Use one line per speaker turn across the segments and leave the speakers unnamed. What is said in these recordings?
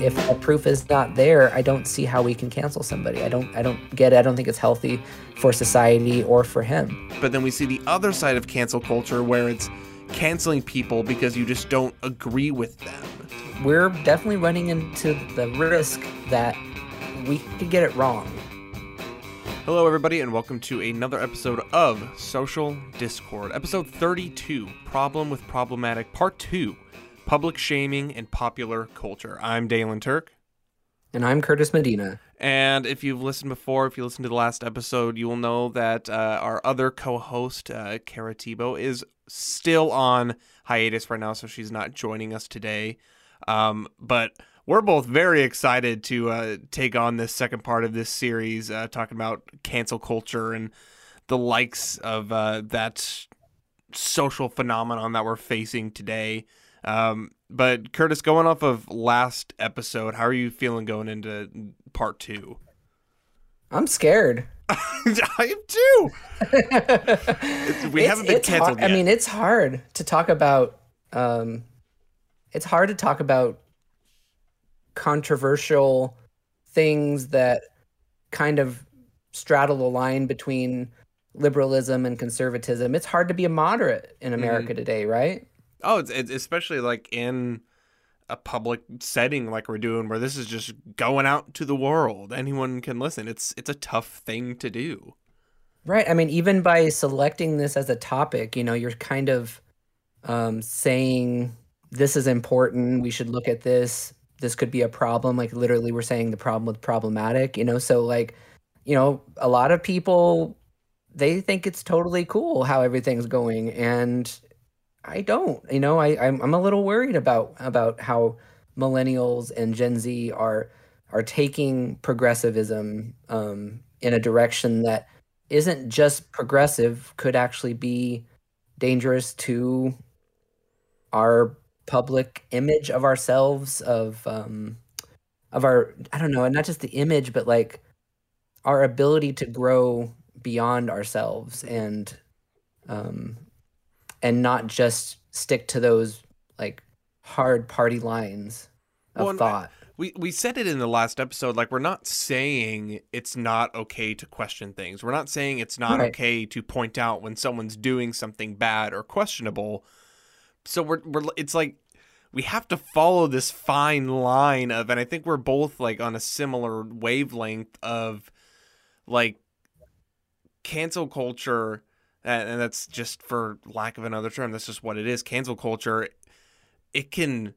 if a proof is not there, I don't see how we can cancel somebody. I don't I don't get it. I don't think it's healthy for society or for him.
But then we see the other side of cancel culture where it's canceling people because you just don't agree with them.
We're definitely running into the risk that we could get it wrong.
Hello, everybody, and welcome to another episode of Social Discord, episode 32 Problem with Problematic, Part 2 Public Shaming and Popular Culture. I'm Dalen Turk.
And I'm Curtis Medina.
And if you've listened before, if you listened to the last episode, you will know that uh, our other co host, uh, Kara Tebow, is still on hiatus right now, so she's not joining us today. Um, but we're both very excited to uh, take on this second part of this series, uh, talking about cancel culture and the likes of uh, that social phenomenon that we're facing today. Um, but Curtis, going off of last episode, how are you feeling going into part two?
I'm scared.
I am too. we
It's-
haven't been canceled yet.
I mean, it's hard to talk about. Um, it's hard to talk about controversial things that kind of straddle the line between liberalism and conservatism. It's hard to be a moderate in
Mm-hmm.
America today, right?
Oh, it's, it's especially like in a public setting like we're doing, where this is just going out to the world. Anyone can listen. It's it's a tough thing to do.
Right. I mean, even by selecting this as a topic, you know, you're kind of um, saying this is important. We should look at this. This could be a problem. Like literally, we're saying the problem with problematic. You know, so like, you know, a lot of people they think it's totally cool how everything's going, and I don't. You know, I I'm, I'm a little worried about about how millennials and Gen Z are are taking progressivism um, in a direction that isn't just progressive could actually be dangerous to our public image of ourselves of um of our i don't know not just the image but like our ability to grow beyond ourselves and um and not just stick to those like hard party lines of
Well, and I-
thought
We we said it in the last episode. Like we're not saying it's not okay to question things. We're not saying it's not
Right.
okay to point out when someone's doing something bad or questionable. So we're we're it's like we have to follow this fine line of, and I think we're both like on a similar wavelength of like cancel culture, and, that's just for lack of another term. That's just what it is. Cancel culture. It can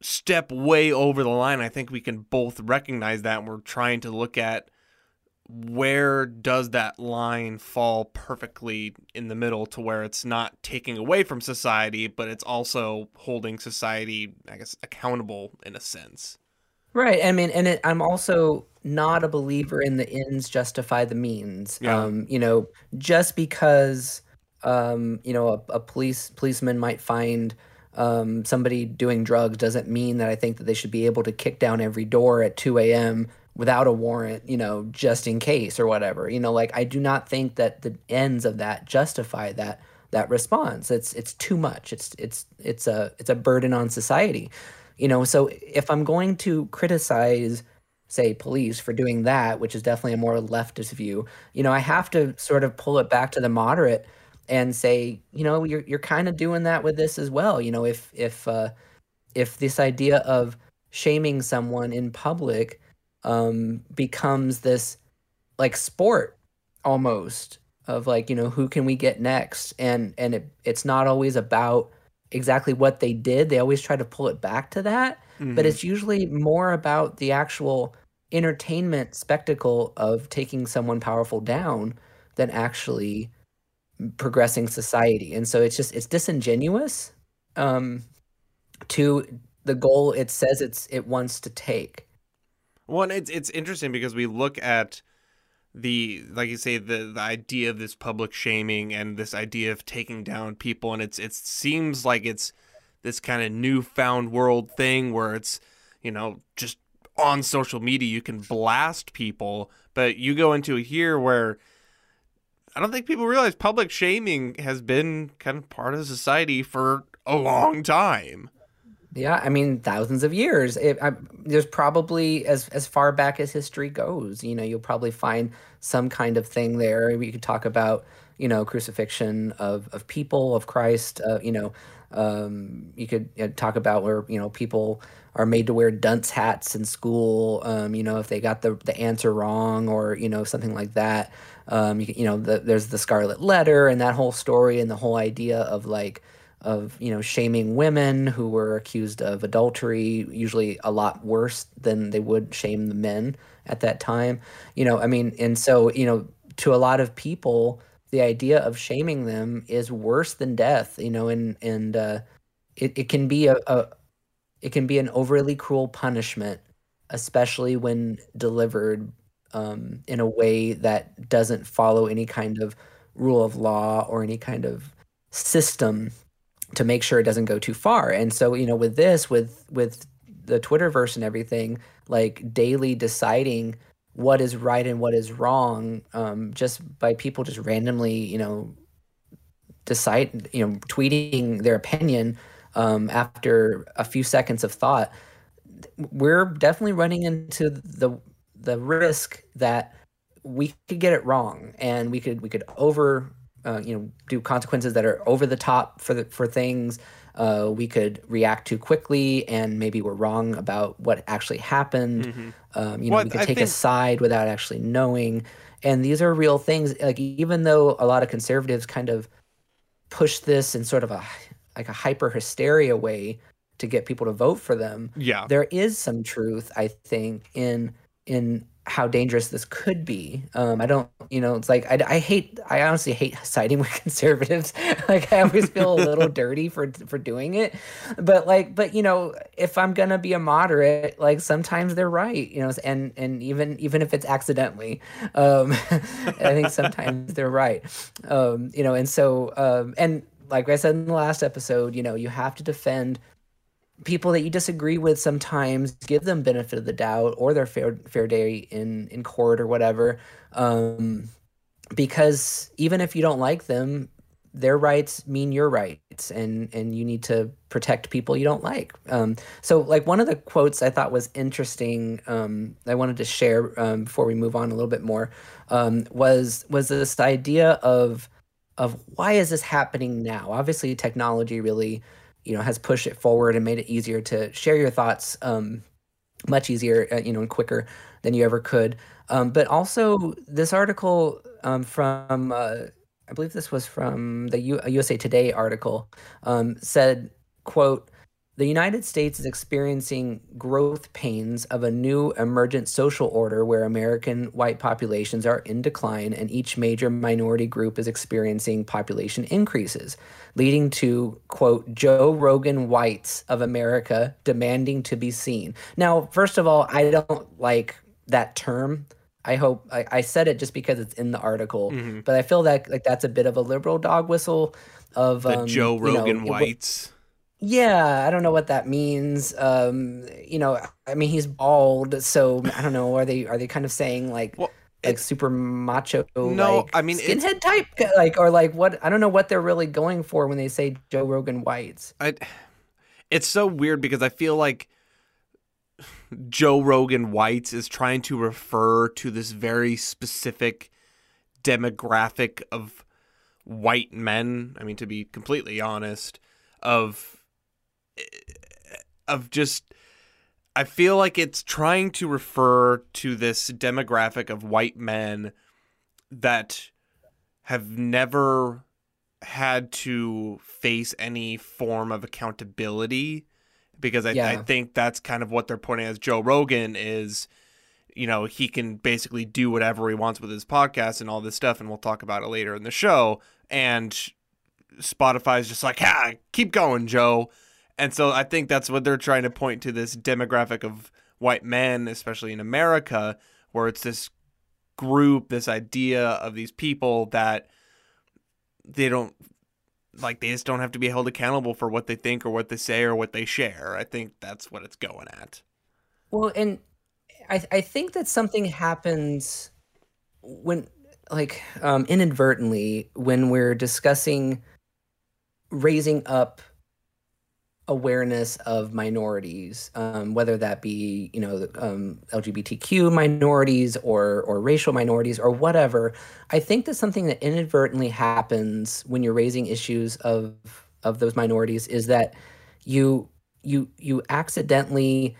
step way over the line. I think we can both recognize that. And we're trying to look at where does that line fall perfectly in the middle to where it's not taking away from society, but it's also holding society, I guess, accountable in a sense.
Right. I mean, and it, I'm also not a believer in the ends justify the means.
Yeah.
Um, you know, just because um, you know, a, a police policeman might find um, somebody doing drugs doesn't mean that I think that they should be able to kick down every door at 2 a.m. without a warrant, you know, just in case or whatever. You know, like I do not think that the ends of that justify that that response. It's it's too much. It's it's it's a it's a burden on society. You know, so if I'm going to criticize say police for doing that, which is definitely a more leftist view, you know, I have to sort of pull it back to the moderate and say, you know, you're you're kind of doing that with this as well. You know, if if uh, if this idea of shaming someone in public um, becomes this like sport almost of like you know who can we get next? And and it, it's not always about exactly what they did. They always try to pull it back to that but it's usually more about the actual entertainment spectacle of taking someone powerful down than actually progressing society. And so it's just it's disingenuous um to the goal it says it's it wants to take.
Well, it's it's interesting because we look at the like you say the the idea of this public shaming and this idea of taking down people, and it's it seems like it's this kind of newfound world thing where it's you know just on social media you can blast people, but you go into a here where I don't think people realize public shaming has been kind of part of society for a long time.
Yeah, I mean, thousands of years. It, I, there's probably as as far back as history goes. You know, you'll probably find some kind of thing there. We could talk about, you know, crucifixion of of people of Christ. Uh, you know, um, you could know, talk about where you know people are made to wear dunce hats in school. Um, you know, if they got the the answer wrong or you know something like that. Um, you, you know, the, there's the Scarlet Letter and that whole story and the whole idea of like of you know shaming women who were accused of adultery usually a lot worse than they would shame the men at that time you know i mean and so you know to a lot of people the idea of shaming them is worse than death you know and and uh, it, it can be a, a it can be an overly cruel punishment especially when delivered um, in a way that doesn't follow any kind of rule of law or any kind of system to make sure it doesn't go too far. And so, you know, with this, with with the Twitterverse and everything, like daily deciding what is right and what is wrong, um, just by people just randomly, you know, decide, you know, tweeting their opinion um, after a few seconds of thought, we're definitely running into the the risk that we could get it wrong and we could we could over uh, you know do consequences that are over the top for the, for things. Uh, we could react too quickly, and maybe we're wrong about what actually happened. Mm-hmm. Um, you know, we could I take think... a side without actually knowing. And these are real things. Like even though a lot of conservatives kind of push this in sort of a like a hyper hysteria way to get people to vote for them.
Yeah,
there is some truth, I think, in in how dangerous this could be. Um, I don't, you know, it's like I, I hate, I honestly hate siding with conservatives. like I always feel a little dirty for for doing it, but like, but you know, if I'm gonna be a moderate, like sometimes they're right, you know, and and even even if it's accidentally, um, I think sometimes they're right, um, you know, and so um, and like I said in the last episode, you know, you have to defend people that you disagree with sometimes give them benefit of the doubt or their fair fair day in in court or whatever um, because even if you don't like them their rights mean your rights and and you need to protect people you don't like. Um, so like one of the quotes i thought was interesting um, i wanted to share um, before we move on a little bit more um, was was this idea of of why is this happening now? Obviously technology really you know has pushed it forward and made it easier to share your thoughts um, much easier uh, you know and quicker than you ever could. Um, but also this article um, from uh, i believe this was from the U- usa today article um, said quote the United States is experiencing growth pains of a new emergent social order where American white populations are in decline and each major minority group is experiencing population increases, leading to, quote, Joe Rogan whites of America demanding to be seen. Now, first of all, I don't like that term. I hope I, I said it just because it's in the article, mm-hmm. but I feel that like that's a bit of a liberal dog whistle of
the um, Joe Rogan you know, whites.
Yeah, I don't know what that means. Um, you know, I mean, he's bald, so I don't know. Are they are they kind of saying like well, like super macho? No, like,
I mean
skinhead type, like or like what? I don't know what they're really going for when they say Joe Rogan whites.
I, it's so weird because I feel like Joe Rogan whites is trying to refer to this very specific demographic of white men. I mean, to be completely honest, of of just I feel like it's trying to refer to this demographic of white men that have never had to face any form of accountability because I, yeah. I, think that's kind of what they're pointing as Joe Rogan is you know he can basically do whatever he wants with his podcast and all this stuff and we'll talk about it later in the show. And Spotify's just like ah keep going Joe and so I think that's what they're trying to point to this demographic of white men, especially in America, where it's this group, this idea of these people that they don't like they just don't have to be held accountable for what they think or what they say or what they share. I think that's what it's going at.
Well, and I I think that something happens when like um inadvertently when we're discussing raising up awareness of minorities, um, whether that be you know um, LGBTQ minorities or or racial minorities or whatever. I think that something that inadvertently happens when you're raising issues of of those minorities is that you you you accidentally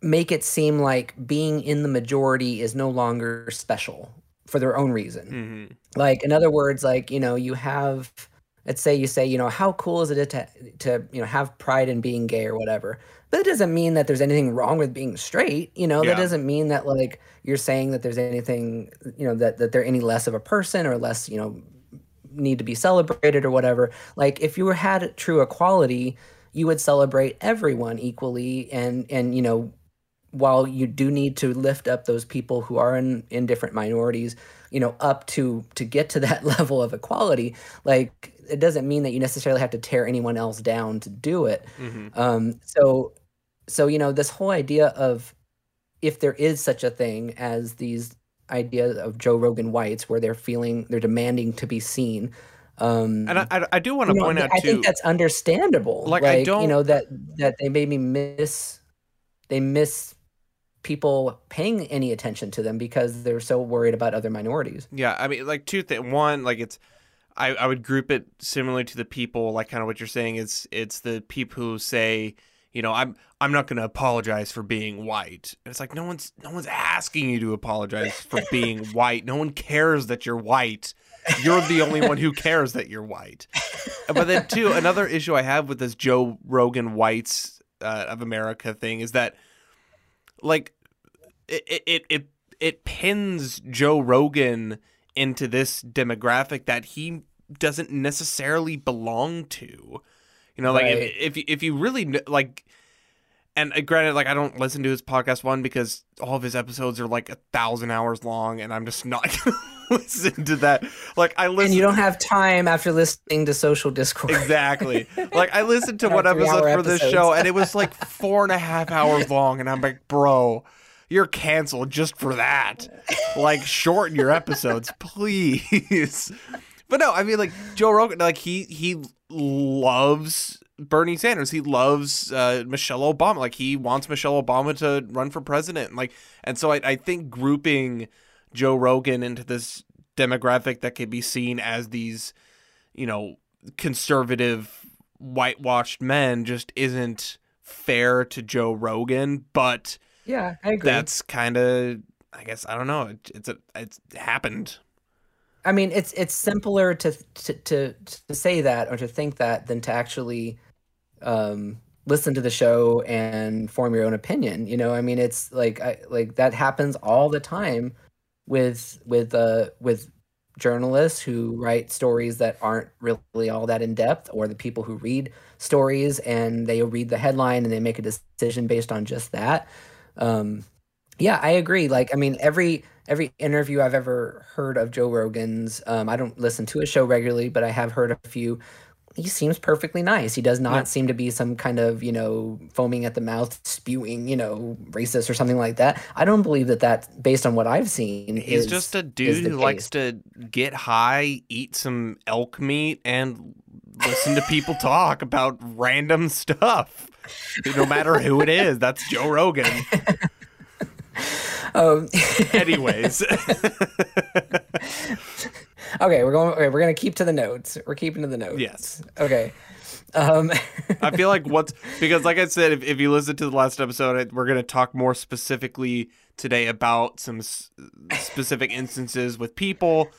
make it seem like being in the majority is no longer special for their own reason.
Mm-hmm.
Like in other words, like you know you have let's say you say you know how cool is it to to you know have pride in being gay or whatever. But it doesn't mean that there's anything wrong with being straight you know?
Yeah.
that doesn't mean that like you're saying that there's anything you know that that they're any less of a person or less you know need to be celebrated or whatever. Like if you had true equality you would celebrate everyone equally and and you know while you do need to lift up those people who are in in different minorities you know up to to get to that level of equality like it doesn't mean that you necessarily have to tear anyone else down to do it
hmm
um so so you know this whole idea of if there is such a thing as these ideas of joe rogan whites where they're feeling they're demanding to be seen um
And I, I, do want to
you know,
point out
I
too.
think that's understandable.
Like,
Like,
I
you
don't- you
know that that they maybe miss they miss people paying any attention to them because they're so worried about other minorities.
Yeah, I mean, like two things. One, like it's, I, I would group it similarly to the people, like kind of what you're saying is, it's the people who say, you know, I'm, I'm not going to apologize for being white. And it's like no one's, no one's asking you to apologize for being white. No one cares that you're white. You're the only one who cares that you're white. But then, too, another issue I have with this Joe Rogan whites uh, of America thing is that, like, it it it, it pins Joe Rogan into this demographic that he doesn't necessarily belong to. You know, like
Right.
if if you- if you really like. And uh, granted, like I don't listen to his podcast one because all of his episodes are like a thousand hours long, and I'm just not gonna listen to that. Like I listen,
And you don't have time after listening to social discourse.
Exactly. Like I listened to one episode for this show, and it was like four and a half hours long, and I'm like, bro, you're canceled just for that. Like, shorten your episodes, please. But no, I mean, like Joe Rogan, like he he loves Bernie Sanders. He loves uh, Michelle Obama. Like he wants Michelle Obama to run for president. Like, and so I, I think grouping Joe Rogan into this demographic that can be seen as these, you know, conservative whitewashed men just isn't fair to Joe Rogan, but
Yeah, I agree.
that's kind of I guess I don't know. It, it's a it's happened.
I mean, it's it's simpler to to to, to say that or to think that than to actually um, listen to the show and form your own opinion. You know, I mean, it's like I, like that happens all the time with with uh with journalists who write stories that aren't really all that in depth, or the people who read stories and they read the headline and they make a decision based on just that. Um, yeah, I agree. Like, I mean, every every interview I've ever heard of Joe Rogan's, um, I don't listen to his show regularly, but I have heard a few. He seems perfectly nice. He does not
Yeah.
seem to be some kind of, you know, foaming at the mouth, spewing, you know, racist or something like that. I don't believe that that, based on what I've seen,
He's
is-
just a dude who likes to get high, eat some elk meat, and listen to people talk about random stuff. No matter who it is, that's Joe Rogan.
Um,
Anyways,
okay, we're going. Okay, we're gonna keep to the notes. We're keeping to the notes.
Yes.
Okay. Um,
I feel like what's because, like I said, if, if you listen to the last episode, we're going to talk more specifically today about some s- specific instances with people.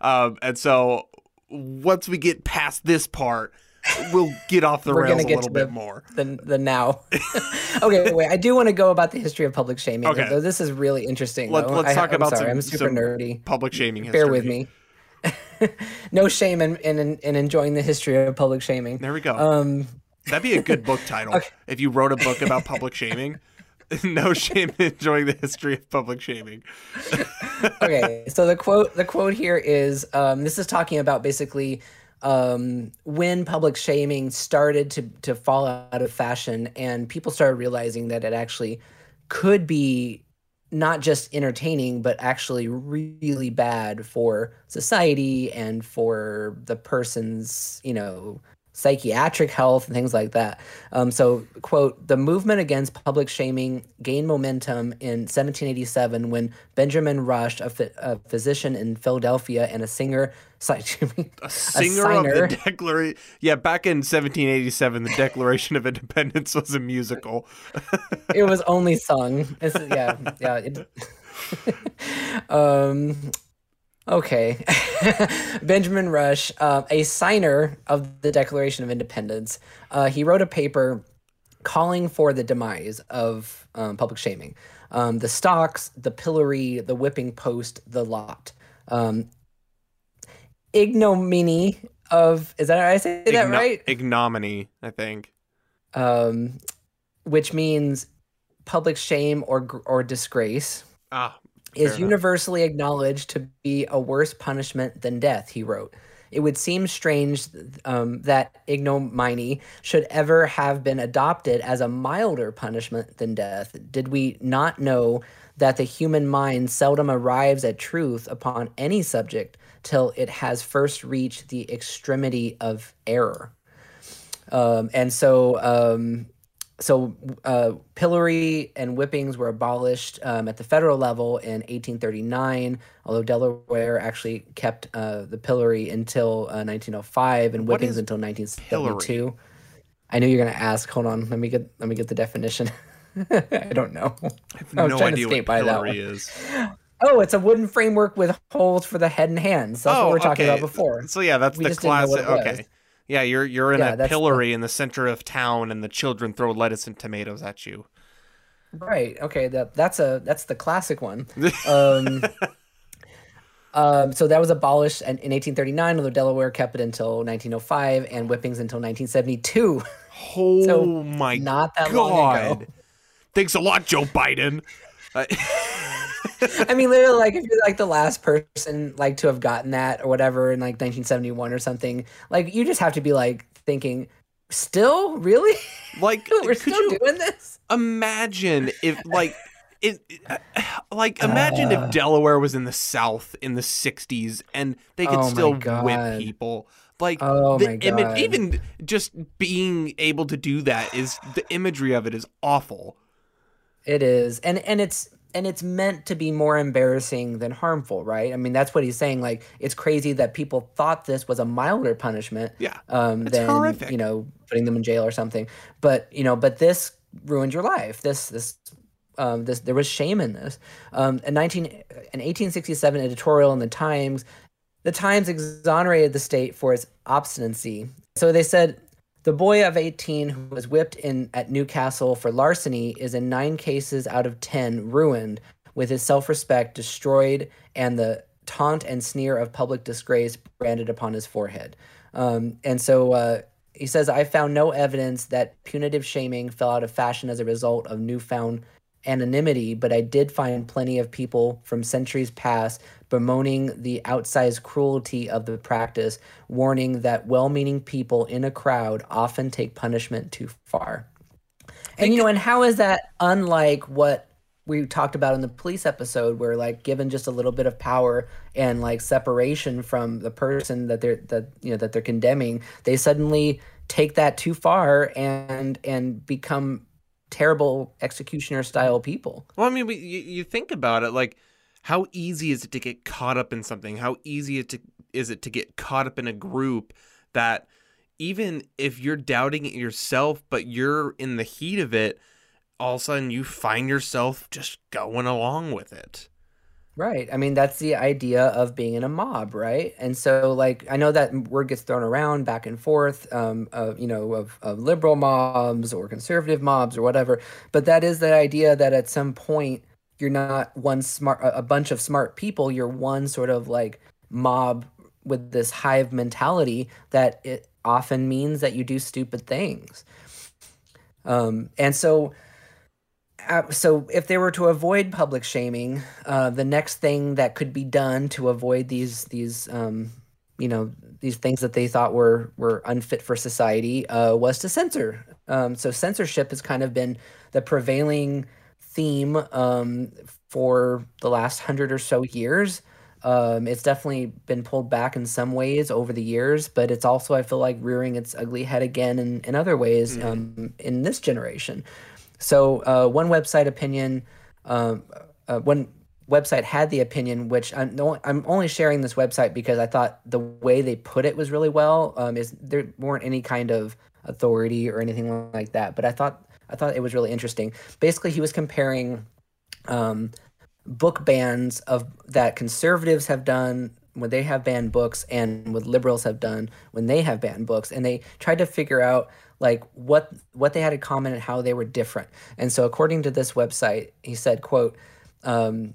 Um, and so once we get past this part, we'll get off the
We're
rails
gonna
a little
to
bit
the-
more.
the the now. okay, wait. I do want to go about the history of public shaming.
Okay.
Though this is really interesting.
Let,
though.
let's
I,
talk
I'm
about
sorry,
some,
I'm super nerdy.
public shaming history.
Bear with me. no shame in, in in enjoying the history of public shaming.
There we go.
Um,
That'd be a good book title if you wrote a book about public shaming. no shame in enjoying the history of public shaming.
okay, so the quote the quote here is um, this is talking about basically um, when public shaming started to to fall out of fashion and people started realizing that it actually could be not just entertaining but actually really bad for society and for the person's you know psychiatric health and things like that. Um, so, quote, the movement against public shaming gained momentum in 1787 when Benjamin Rush, a, a physician in Philadelphia and a singer,
sorry, a singer a of the Declaration. Yeah, back in 1787, the Declaration of Independence was a musical.
it was only sung. It's, yeah, yeah. It, um, Okay. Benjamin Rush, uh, a signer of the Declaration of Independence, uh, he wrote a paper calling for the demise of um, public shaming. Um, the stocks, the pillory, the whipping post, the lot. Um, ignominy of, is that I say that Igno- right?
Ignominy, I think.
Um, which means public shame or or disgrace.
Ah,
is universally acknowledged to be a worse punishment than death, he wrote. It would seem strange um, that ignominy should ever have been adopted as a milder punishment than death. Did we not know that the human mind seldom arrives at truth upon any subject till it has first reached the extremity of error? Um, and so um, so uh, pillory and whippings were abolished um, at the federal level in 1839, although Delaware actually kept uh, the pillory until uh, 1905 and whippings until 1972. Pillory? I knew you're going to ask. Hold on, let me get let me get the definition. I don't know.
I have I no idea what pillory is.
Oh, it's a wooden framework with holes for the head and hands. That's oh, what we are talking okay. about before.
So yeah, that's we the classic. Okay. Yeah, you're you're in yeah, a pillory the... in the center of town, and the children throw lettuce and tomatoes at you.
Right. Okay. That that's a that's the classic one. Um, um, so that was abolished in, in 1839, although Delaware kept it until 1905, and whippings until 1972.
Oh so my not that God. long ago. Thanks a lot, Joe Biden.
I mean, literally, like if you're like the last person like to have gotten that or whatever in like 1971 or something, like you just have to be like thinking, still, really,
like
we're still you doing this.
Imagine if like. It, like imagine uh, if Delaware was in the South in the '60s and they could oh still whip people. Like
oh the image,
even just being able to do that is the imagery of it is awful.
It is, and and it's and it's meant to be more embarrassing than harmful, right? I mean, that's what he's saying. Like, it's crazy that people thought this was a milder punishment,
yeah,
um, than horrific. you know putting them in jail or something. But you know, but this ruined your life. This this um, this there was shame in this. Um, in nineteen an eighteen sixty seven editorial in the Times, the Times exonerated the state for its obstinacy. So they said the boy of 18 who was whipped in at New Castle for larceny is in 9 cases out of 10 ruined with his self-respect destroyed and the taunt and sneer of public disgrace branded upon his forehead. Um, and so uh, he says, I found no evidence that punitive shaming fell out of fashion as a result of newfound anonymity, but I did find plenty of people from centuries past bemoaning the outsized cruelty of the practice, warning that well meaning people in a crowd often take punishment too far. And, you know, and how is that unlike what we talked about in the police episode where like given just a little bit of power and like separation from the person that they're that you know that they're condemning they suddenly take that too far and and become terrible executioner style people.
Well, I mean, we, you, you think about it, like how easy is it to get caught up in something? How easy it to, is it to get caught up in a group that even if you're doubting it yourself, but you're in the heat of it, all of a sudden you find yourself just going along with it.
Right. I mean, that's the idea of being in a mob, right? And so, like, I know that word gets thrown around back and forth, um, of, you know, of, of liberal mobs or conservative mobs or whatever. But that is the idea that at some point you're not one smart, a bunch of smart people. You're one sort of like mob with this hive mentality that it often means that you do stupid things. Um, and so, uh, so if they were to avoid public shaming, uh, the next thing that could be done to avoid these these um, you know these things that they thought were were unfit for society uh, was to censor. Um, so censorship has kind of been the prevailing theme um, for the last hundred or so years. Um, it's definitely been pulled back in some ways over the years, but it's also I feel like rearing its ugly head again in, in other ways mm-hmm. um, in this generation. So uh, one website opinion, um, uh, one website had the opinion, which I'm, I'm only sharing this website because I thought the way they put it was really well. Um, is there weren't any kind of authority or anything like that, but I thought I thought it was really interesting. Basically, he was comparing um, book bans of that conservatives have done when they have banned books and what liberals have done when they have banned books and they tried to figure out like what what they had in common and how they were different and so according to this website he said quote um,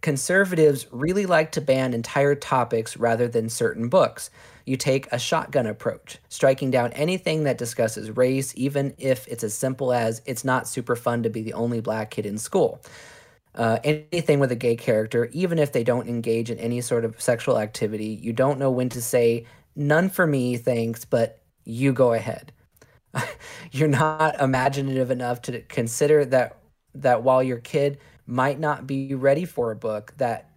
conservatives really like to ban entire topics rather than certain books. You take a shotgun approach, striking down anything that discusses race, even if it's as simple as it's not super fun to be the only black kid in school. Uh, anything with a gay character, even if they don't engage in any sort of sexual activity, you don't know when to say, none for me, thanks, but you go ahead. You're not imaginative enough to consider that that while your kid might not be ready for a book that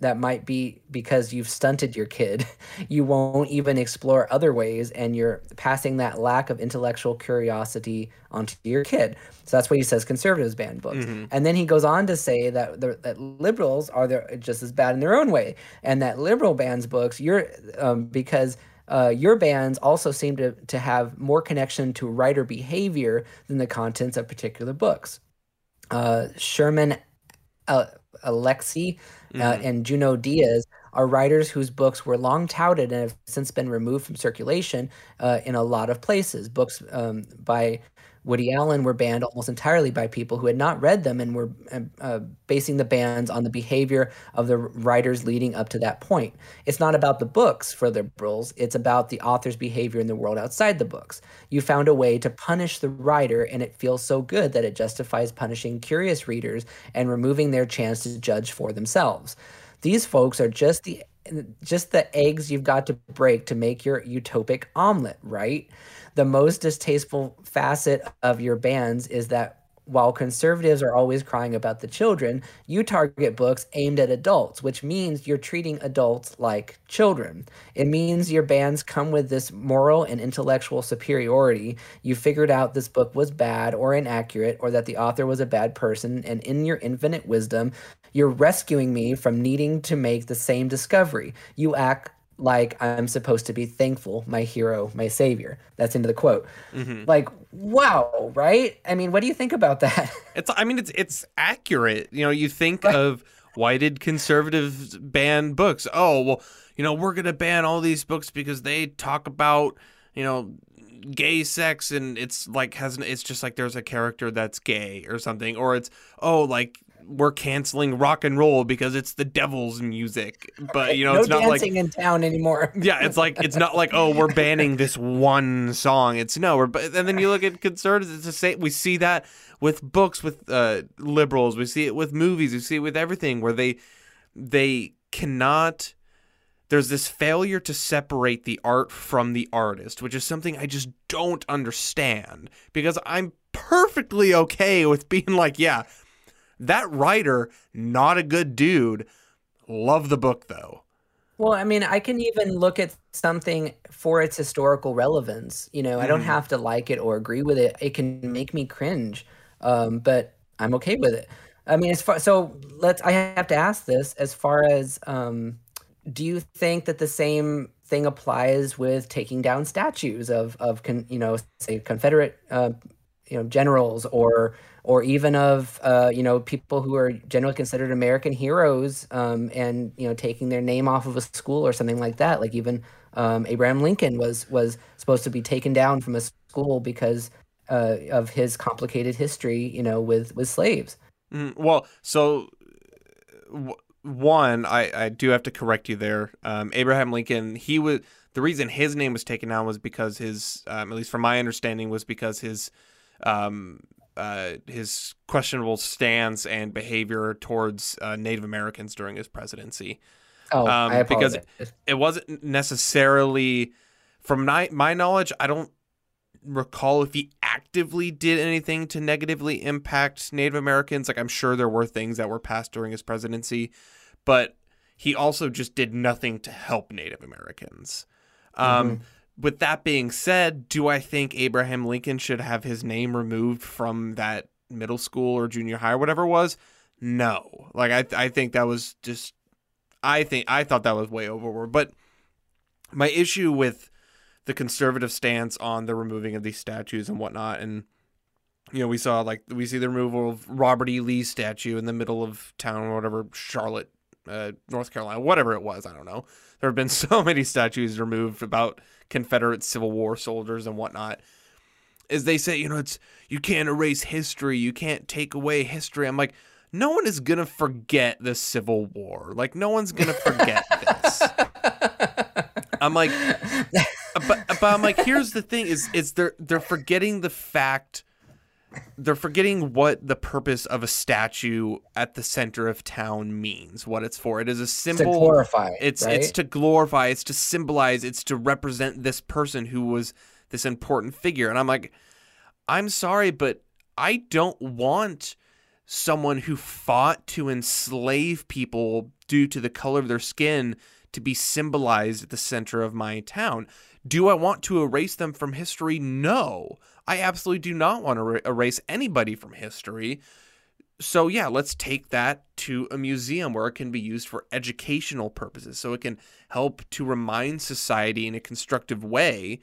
that might be because you've stunted your kid. You won't even explore other ways, and you're passing that lack of intellectual curiosity onto your kid. So that's why he says conservatives ban books. Mm-hmm. And then he goes on to say that that liberals are there, just as bad in their own way, and that liberal bans books. You're um, because. Uh, your bans also seem to, to have more connection to writer behavior than the contents of particular books. Uh, Sherman uh, Uh, mm-hmm. and Junot Diaz are writers whose books were long touted and have since been removed from circulation uh, in a lot of places. Books um, by Woody Allen were banned almost entirely by people who had not read them and were uh, uh, basing the bans on the behavior of the writers leading up to that point. It's not about the books for liberals, it's about the author's behavior in the world outside the books. You found a way to punish the writer, and it feels so good that it justifies punishing curious readers and removing their chance to judge for themselves. These folks are just the just the eggs you've got to break to make your utopic omelet, right? The most distasteful facet of your bans is that while conservatives are always crying about the children, you target books aimed at adults, which means you're treating adults like children. It means your bans come with this moral and intellectual superiority. You figured out this book was bad or inaccurate, or that the author was a bad person, and in your infinite wisdom, you're rescuing me from needing to make the same discovery. You act like I'm supposed to be thankful, my hero, my savior. That's into the quote. Mm-hmm. Like, wow, right? I mean, what do you think about that?
It's, I mean, it's it's accurate. You know, you think of why did conservatives ban books? Oh, well, you know, we're gonna ban all these books because they talk about, you know, gay sex and it's like has it's just like there's a character that's gay or something or it's oh like we're canceling rock and roll because it's the devil's music. But you know,
no
it's not
dancing like in town anymore.
yeah, it's like it's not like oh we're banning this one song. It's no, we're and then you look at conservatives. It's the same. We see that with books, with uh, liberals. We see it with movies. We see it with everything where they they cannot. There's this failure to separate the art from the artist, which is something I just don't understand because I'm perfectly okay with being like, yeah, that writer, not a good dude. Love the book though.
Well, I mean, I can even look at something for its historical relevance. You know. I don't mm. have to like it or agree with it. It can make me cringe, um, but I'm okay with it. I mean, as far so let's. I have to ask this as far as um, do you think that the same thing applies with taking down statues of of con, you know say Confederate uh, you know generals or or even of uh, you know people who are generally considered American heroes, um, and you know taking their name off of a school or something like that. Like even um, Abraham Lincoln was was supposed to be taken down from a school because uh, of his complicated history, you know, with with slaves.
Mm, well, so. W- one, I, I do have to correct you there. Um, Abraham Lincoln, he was the reason his name was taken down was because his, um, at least from my understanding, was because his um, uh, his questionable stance and behavior towards uh, Native Americans during his presidency.
Oh, um, I
because it wasn't necessarily, from my my knowledge, I don't recall if he actively did anything to negatively impact Native Americans. Like I'm sure there were things that were passed during his presidency, but he also just did nothing to help Native Americans. Um,
Mm-hmm.
With that being said, do I think Abraham Lincoln should have his name removed from that middle school or junior high or whatever it was? No. Like I, I think that was just, I think I thought that was way overboard. But my issue with the conservative stance on the removing of these statues and whatnot, and you know, we saw like we see the removal of Robert E. Lee's statue in the middle of town or whatever, Charlotte, uh, North Carolina, whatever it was. I don't know. There have been so many statues removed about Confederate Civil War soldiers and whatnot. Is they say, you know, it's you can't erase history, you can't take away history. I'm like, no one is gonna forget the Civil War. Like, no one's gonna forget this. I'm like, but, but I'm like, here's the thing: is is they're they're forgetting the fact, they're forgetting what the purpose of a statue at the center of town means, what it's for. It is a
to
symbol.
glorify.
It's
right?
it's to glorify, it's to symbolize, it's to represent this person who was this important figure. And I'm like, I'm sorry, but I don't want someone who fought to enslave people due to the color of their skin to be symbolized at the center of my town. Do I want to erase them from history? No. I absolutely do not want to er- erase anybody from history. So, yeah, let's take that to a museum where it can be used for educational purposes. So it can help to remind society in a constructive way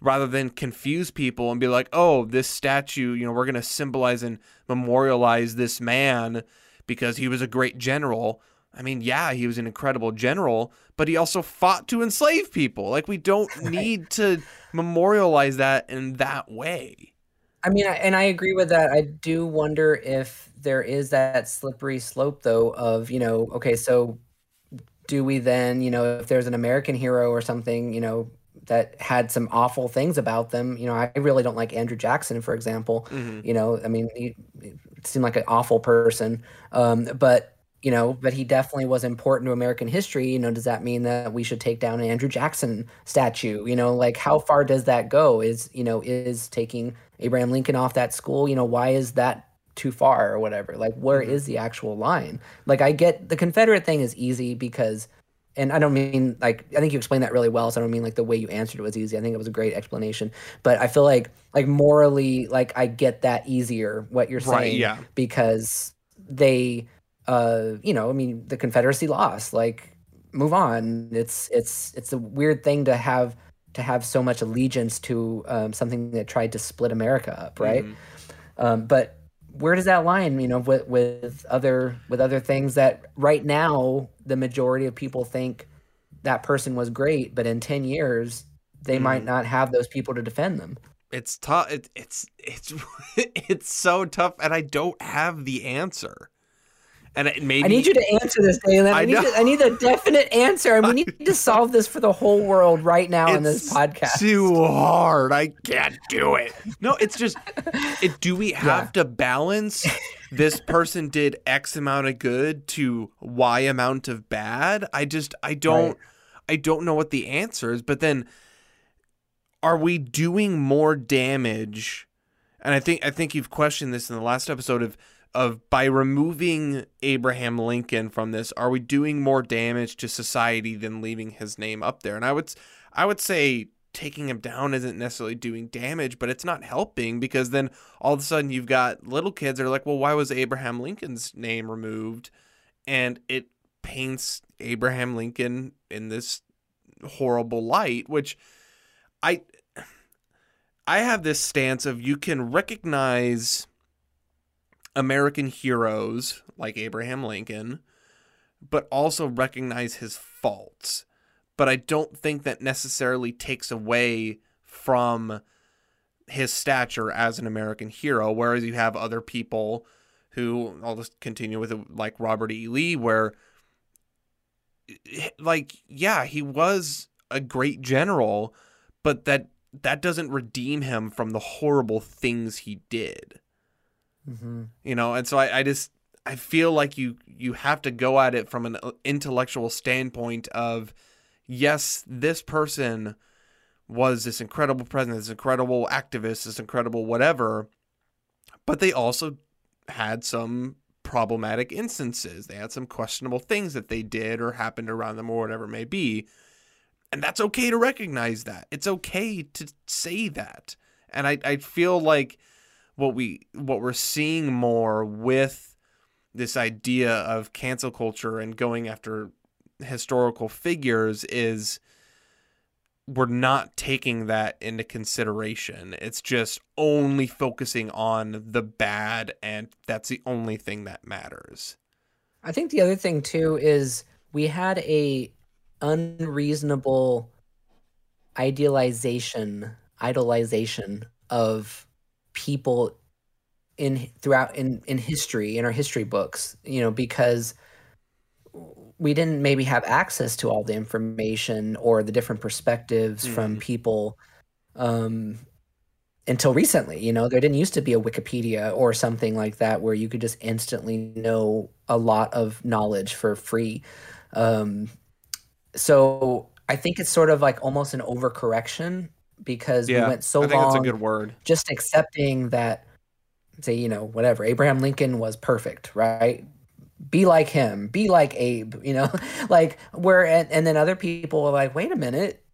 rather than confuse people and be like, oh, this statue, you know, we're going to symbolize and memorialize this man because he was a great general. I mean, yeah, he was an incredible general, but he also fought to enslave people. Like, we don't need to memorialize that in that way.
I mean, and I agree with that. I do wonder if there is that slippery slope, though, of, you know, okay, so do we then, you know, if there's an American hero or something, you know, that had some awful things about them, you know, I really don't like Andrew Jackson, for example.
Mhm.
You know, I mean, he, he seemed like an awful person. Um, but, you know, but he definitely was important to American history. You know, does that mean that we should take down an Andrew Jackson statue? You know, like how far does that go? Is, you know, is taking Abraham Lincoln off that school, you know, why is that too far or whatever? Like, where mm-hmm. is the actual line? Like, I get the Confederate thing is easy because, and I don't mean like, I think you explained that really well. So I don't mean like the way you answered it was easy. I think it was a great explanation. But I feel like, like morally, like I get that easier what you're saying
Right, yeah.
because they, uh, you know, I mean, the Confederacy lost. Like, move on. It's it's it's a weird thing to have to have so much allegiance to um, something that tried to split America up, right?
Mhm.
Um, but where does that line, you know, with with other with other things that right now the majority of people think that person was great, but in ten years they might not have those people to defend them.
It's tough. It, it's it's it's so tough, and I don't have the answer. And it maybe
I need you to answer this, Dalen. I,
I
need, to, I need a definite answer, and we need to solve this for the whole world right now in this podcast.
It's too hard. I can't do it. No, it's just it, do we have to balance this person did X amount of good to Y amount of bad? I just I don't
Right.
I don't know what the answer is, but then are we doing more damage? And I think I think you've questioned this in the last episode of of by removing Abraham Lincoln from this, are we doing more damage to society than leaving his name up there? And I would I would say taking him down isn't necessarily doing damage, but it's not helping because then all of a sudden you've got little kids that are like, well, why was Abraham Lincoln's name removed? And it paints Abraham Lincoln in this horrible light, which I I have this stance of you can recognize American heroes like Abraham Lincoln, but also recognize his faults. But I don't think that necessarily takes away from his stature as an American hero. Whereas you have other people who, I'll just continue with it, like Robert E. Lee, where, like, yeah, he was a great general, but that that doesn't redeem him from the horrible things he did
hmm
you know and so I, I just i feel like you you have to go at it from an intellectual standpoint of yes this person was this incredible president this incredible activist this incredible whatever but they also had some problematic instances. They had some questionable things that they did or happened around them or whatever it may be. And that's okay to recognize that. It's okay to say that. And I, I feel like what we what we're seeing more with this idea of cancel culture and going after historical figures is we're not taking that into consideration. It's just only focusing on the bad, and that's the only thing that matters.
I think the other thing too is we had a unreasonable idealization, idolization of people in throughout in in history in our history books. You know, because we didn't maybe have access to all the information or the different perspectives mm-hmm. from people um, until recently. You know, there didn't used to be a Wikipedia or something like that where you could just instantly know a lot of knowledge for free. Um, so I think it's sort of like almost an overcorrection because yeah, we went so
I think
long.
That's a good word.
Just accepting that, say, you know, whatever Abraham Lincoln was perfect, right? be like him, be like Abe, you know, like where, and, and then other people are like, wait a minute,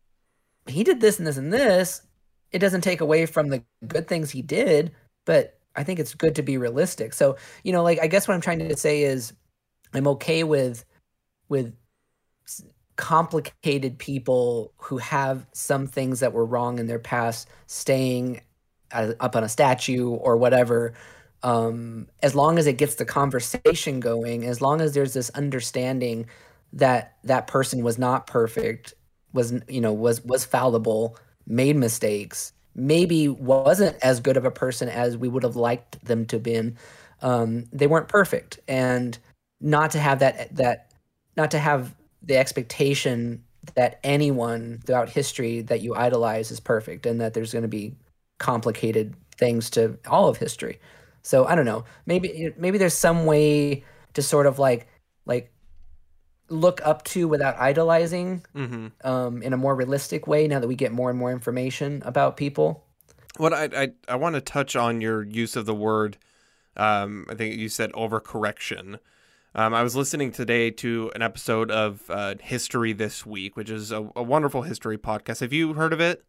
he did this and this and this. It doesn't take away from the good things he did, but I think it's good to be realistic. So, you know, like, I guess what I'm trying to say is I'm okay with, with complicated people who have some things that were wrong in their past staying up on a statue or whatever um, as long as it gets the conversation going, as long as there's this understanding that that person was not perfect, was you know was was fallible, made mistakes, maybe wasn't as good of a person as we would have liked them to have been. Um, they weren't perfect, and not to have that that not to have the expectation that anyone throughout history that you idolize is perfect and that there's going to be complicated things to all of history. So I don't know. Maybe maybe there's some way to sort of like like look up to without idolizing mm-hmm. um, in a more realistic way. Now that we get more and more information about people.
What I I, I want to touch on your use of the word. Um, I think you said overcorrection. Um, I was listening today to an episode of uh, History This Week, which is a, a wonderful history podcast. Have you heard of it?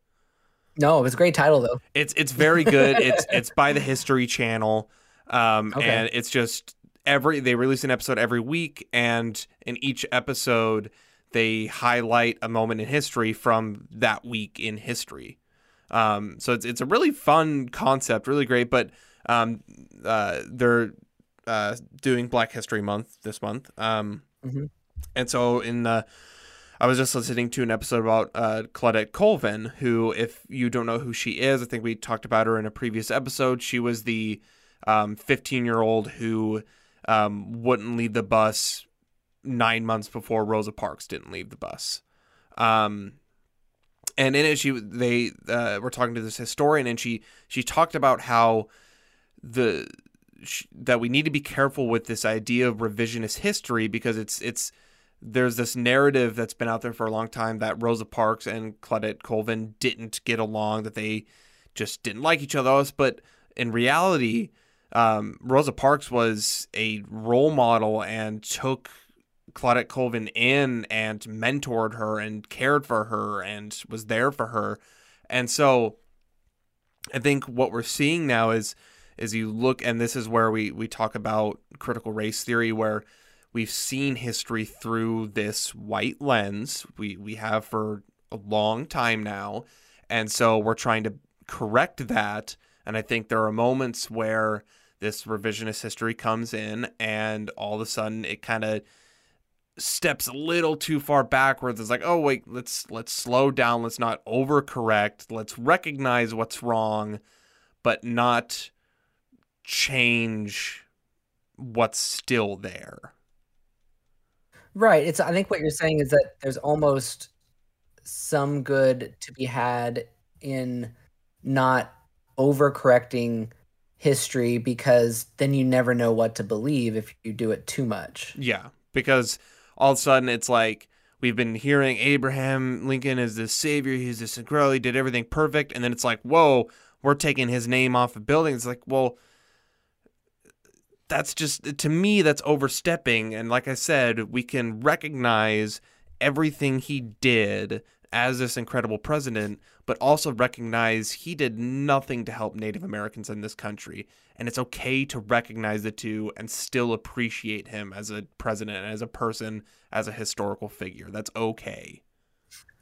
No, it was a great title though.
It's it's very good. it's it's by the History Channel, um, okay. and it's just every they release an episode every week, and in each episode they highlight a moment in history from that week in history. Um, so it's it's a really fun concept, really great. But um, uh, they're uh, doing Black History Month this month, um, mm-hmm. and so in the I was just listening to an episode about uh, Claudette Colvin, who, if you don't know who she is, I think we talked about her in a previous episode. She was the 15 um, year old who um, wouldn't leave the bus nine months before Rosa Parks didn't leave the bus. Um, and in it, she they uh, were talking to this historian, and she she talked about how the that we need to be careful with this idea of revisionist history because it's it's there's this narrative that's been out there for a long time that Rosa Parks and Claudette Colvin didn't get along, that they just didn't like each other. But in reality, um, Rosa Parks was a role model and took Claudette Colvin in and mentored her and cared for her and was there for her. And so I think what we're seeing now is is you look and this is where we we talk about critical race theory where we've seen history through this white lens. We we have for a long time now. And so we're trying to correct that. And I think there are moments where this revisionist history comes in and all of a sudden it kind of steps a little too far backwards. It's like, oh wait, let's let's slow down. Let's not overcorrect. Let's recognize what's wrong, but not change what's still there.
Right. It's I think what you're saying is that there's almost some good to be had in not overcorrecting history because then you never know what to believe if you do it too much.
Yeah, because all of a sudden it's like we've been hearing Abraham Lincoln is the savior, he's this incredible, he did everything perfect, and then it's like, whoa, we're taking his name off of buildings. It's like, well, that's just to me that's overstepping and like I said, we can recognize everything he did as this incredible president, but also recognize he did nothing to help Native Americans in this country. And it's okay to recognize the two and still appreciate him as a president, as a person, as a historical figure. That's okay.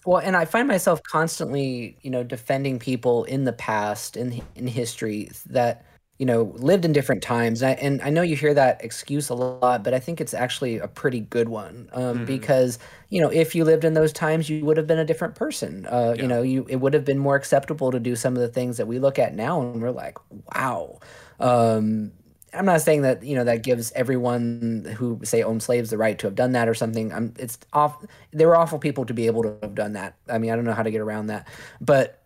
Well, and I find myself constantly, you know, defending people in the past in in history that you know lived in different times. And I, and I know you hear that excuse a lot, but I think it's actually a pretty good one um, mm-hmm. because you know if you lived in those times, you would have been a different person. Uh, yeah. You know, you it would have been more acceptable to do some of the things that we look at now, and we're like, wow. Um, I'm not saying that you know that gives everyone who say owned slaves the right to have done that or something. I'm, it's off. They were awful people to be able to have done that. I mean, I don't know how to get around that, but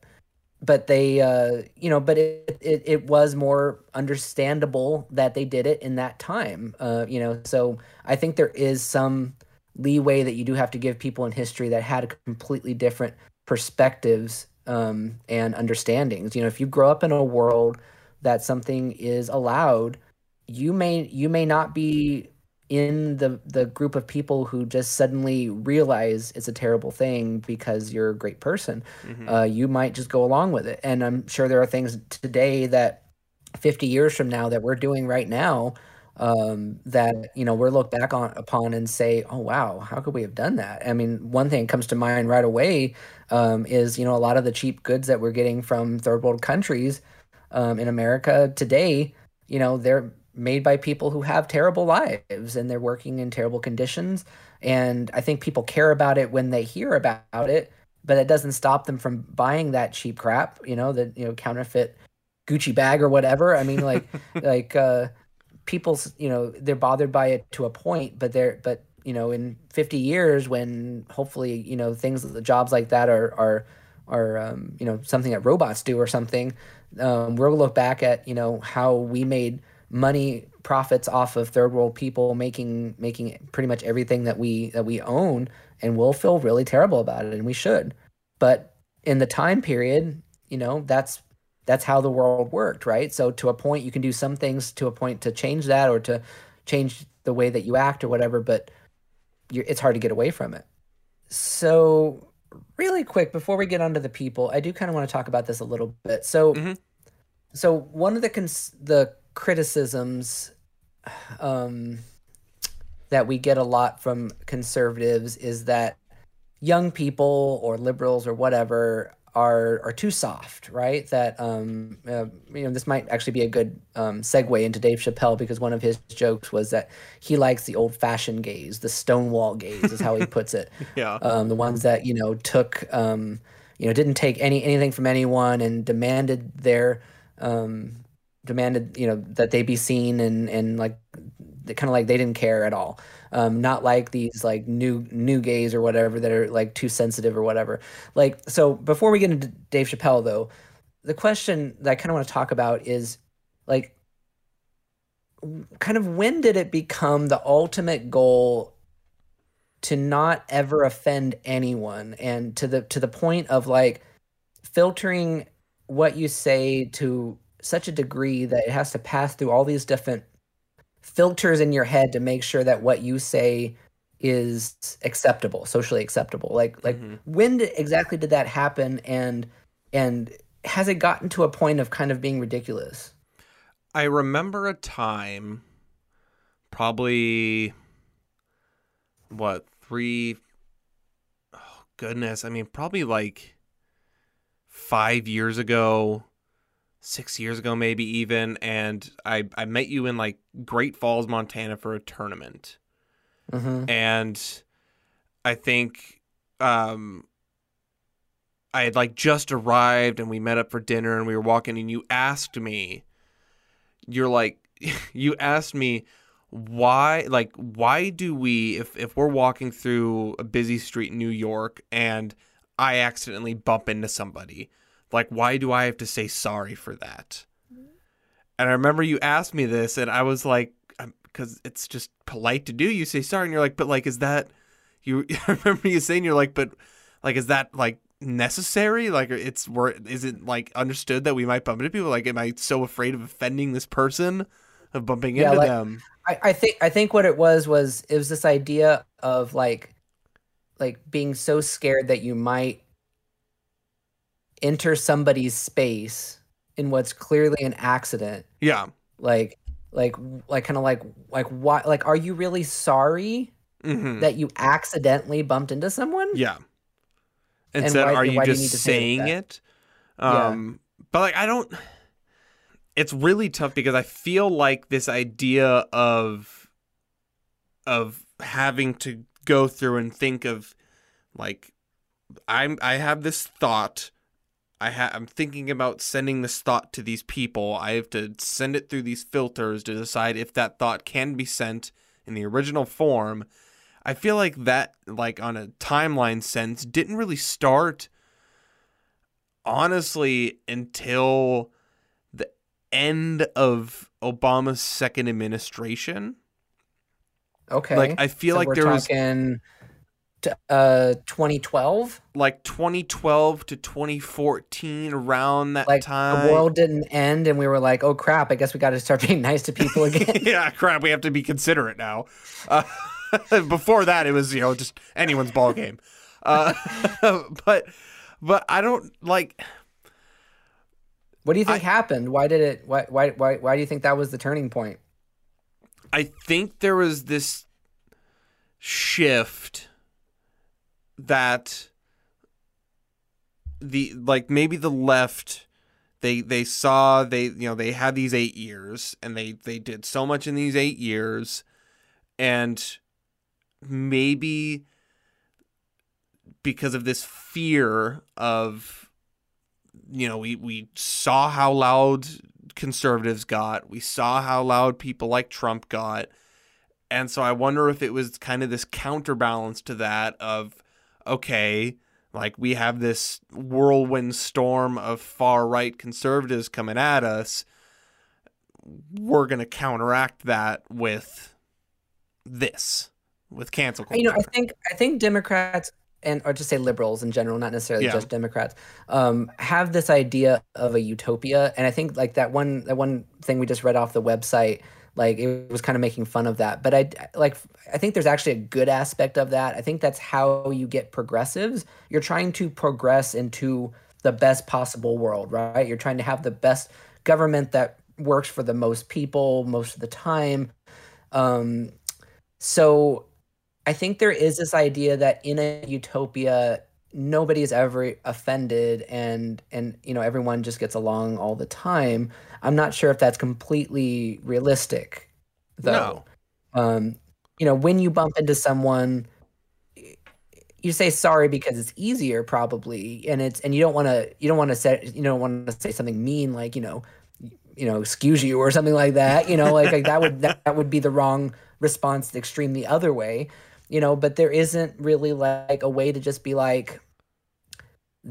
but they, uh, you know, but it, it it was more understandable that they did it in that time. Uh, you know, so I think there is some leeway that you do have to give people in history that had completely different perspectives um, and understandings. You know, if you grow up in a world that something is allowed you may you may not be in the the group of people who just suddenly realize it's a terrible thing because you're a great person. Mm-hmm. Uh, you might just go along with it, and I'm sure there are things today that 50 years from now that we're doing right now um, that you know we're looked back on upon and say, "Oh wow, how could we have done that?" I mean, one thing comes to mind right away um, is you know a lot of the cheap goods that we're getting from third world countries um, in America today. You know, they're made by people who have terrible lives and they're working in terrible conditions. And I think people care about it when they hear about it, but it doesn't stop them from buying that cheap crap, you know, the you know counterfeit Gucci bag or whatever. I mean, like like uh, people's you know they're bothered by it to a point, but they're but you know in 50 years when hopefully you know things the jobs like that are are are um, you know something that robots do or something um, we'll look back at you know how we made money profits off of third world people making making pretty much everything that we that we own and we'll feel really terrible about it and we should. But in the time period you know that's that's how the world worked right? So to a point you can do some things to a point to change that or to change the way that you act or whatever but it's hard to get away from it. So really quick before we get onto the people i do kind of want to talk about this a little bit. So mm-hmm. so one of the cons- the criticisms um, that we get a lot from conservatives is that young people or liberals or whatever are are too soft, right? That um, uh, you know this might actually be a good um, segue into Dave Chappelle because one of his jokes was that he likes the old fashioned gays, the Stonewall gays, is how he puts it.
yeah,
um, the ones that you know took um, you know didn't take any anything from anyone and demanded their um, demanded you know that they be seen and and like kind of like they didn't care at all. Um not like these like new new gays or whatever that are like too sensitive or whatever. Like so before we get into dave chappelle though the question that i kind of want to talk about is like kind of when did it become the ultimate goal to not ever offend anyone? And to the to the point of like filtering what you say to such a degree that it has to pass through all these different filters in your head to make sure that what you say is acceptable socially acceptable. Like like mm-hmm. when did, exactly did that happen? And and has it gotten to a point of kind of being ridiculous?
I remember a time probably what three oh goodness i mean probably like five years ago six years ago, maybe even, and I I met you in like Great Falls, Montana, for a tournament, mm-hmm. and I think um I had like just arrived and we met up for dinner and we were walking and you asked me, you're like, you asked me why like why do we if if we're walking through a busy street in New York and I accidentally bump into somebody like, why do I have to say sorry for that? And I remember you asked me this, and I was like, um, because it's just polite to do. You say sorry, and you're like, but like, is that you? I remember you saying you're like, but like, is that like necessary? Like, it's where is it like understood that we might bump into people? Like, am I so afraid of offending this person of bumping
Yeah,
into
like-
them.
I, I think I think what it was was it was this idea of like like being so scared that you might enter somebody's space in what's clearly an accident
Yeah.
like like like kind of like like why like are you really sorry
hmm
that you accidentally bumped into someone
Yeah.
And
Instead,
why-
are you
you
just
say
saying it? Um, but like I don't. It's really tough because I feel like this idea of of having to go through and think of like I'm I have this thought. I ha- I'm thinking about sending this thought to these people. I have to send it through these filters to decide if that thought can be sent in the original form. I feel like that, like on a timeline sense, didn't really start honestly until the end of Obama's second administration.
okay
Like I feel
So
like there was
uh 2012
like 2012 to 2014 around that
like
time.
the world didn't end and we were like oh crap i guess we got to start being nice to people again
yeah, crap. We have to be considerate now. Uh, before that, it was you know just anyone's ball game. Uh, but but I don't like.
what do you think happened why did it why, why why why do you think that was the turning point
I think there was this shift that the like maybe the left they they saw they you know they had these 8 years and they they did so much in these 8 years and maybe because of this fear of you know we we saw how loud conservatives got we saw how loud people like Trump got and so I wonder if it was kind of this counterbalance to that of okay like we have this whirlwind storm of far right conservatives coming at us we're going to counteract that with this with cancel culture.
you know i think i think democrats and or just say liberals in general not necessarily
Yeah.
just democrats um have this idea of a utopia and i think like that one that one thing we just read off the website like it was kind of making fun of that. But i like i think there's actually a good aspect of that. I think that's how you get progressives. You're trying to progress into the best possible world right? You're trying to have the best government that works for the most people most of the time. Um so I think there is this idea that in a utopia, nobody is ever offended and and you know everyone just gets along all the time. I'm not sure if that's completely realistic though. Um you know, when you bump into someone you say sorry because it's easier probably and it's and you don't want to you don't want to say you don't want to say something mean like, you know, you know, excuse you or something like that, you know, like, like that would that, that would be the wrong response the extreme the other way you know but there isn't really like a way to just be like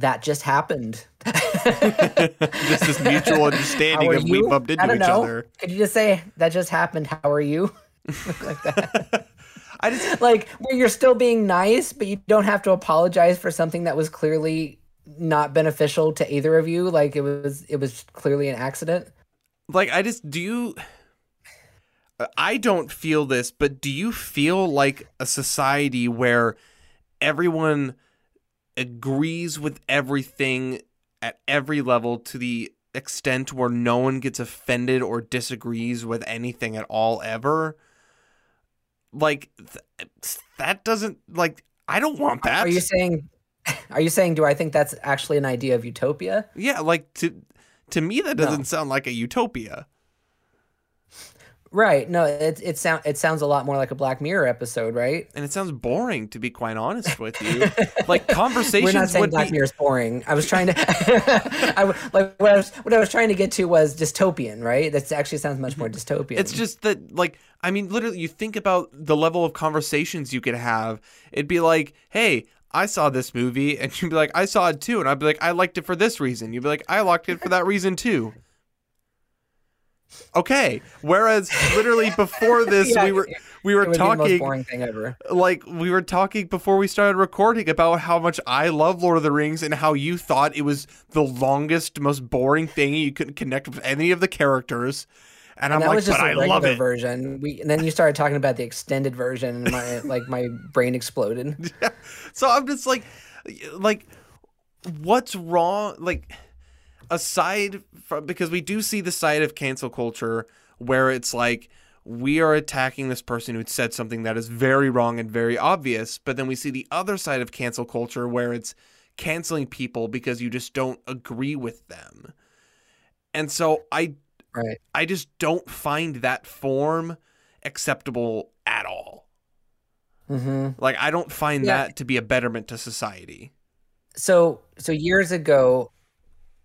that just happened.
Just this mutual understanding of we bumped into each
know.
other.
could you just say that just happened. How are you? Like that.
I just
like where you're still being nice but you don't have to apologize for something that was clearly not beneficial to either of you. Like it was it was clearly an accident.
Like I just do you I don't feel this, but do you feel like a society where everyone agrees with everything at every level to the extent where no one gets offended or disagrees with anything at all ever? Like th- that doesn't like I don't want that.
are you saying are you saying do i think that's actually an idea of utopia
yeah, like to to me that doesn't sound like a utopia.
Right. No, it it sound it sounds a lot more like a Black Mirror episode, right?
And it sounds boring to be quite honest with you. like conversations
We're not saying Black
be
is boring. I was trying to, I like what I was what I was trying to get to was dystopian, right? That actually sounds much more mm-hmm. dystopian.
It's just that, like, I mean, literally, you think about the level of conversations you could have. It'd be like, hey, I saw this movie, and you'd be like, I saw it too, and I'd be like, I liked it for this reason. You'd be like, I liked it for that reason too. Okay. Whereas, literally, before this,
Yeah,
we were we were
would be the most
talking
boring thing ever.
like we were talking before we started recording about how much I love Lord of the Rings and how you thought it was the longest, most boring thing you couldn't connect with any of the characters. And, I'm like, but I love it.
Version. We and then you started talking about the extended version, and my like my brain exploded.
Yeah. So I'm just like, like, what's wrong? Like, aside from because we do see the side of cancel culture where it's like we are attacking this person who said something that is very wrong and very obvious, but then we see the other side of cancel culture where it's canceling people because you just don't agree with them. And so I
right.
I just don't find that form acceptable at all.
Mm-hmm.
Like I don't find yeah. that to be a betterment to society.
So so years ago,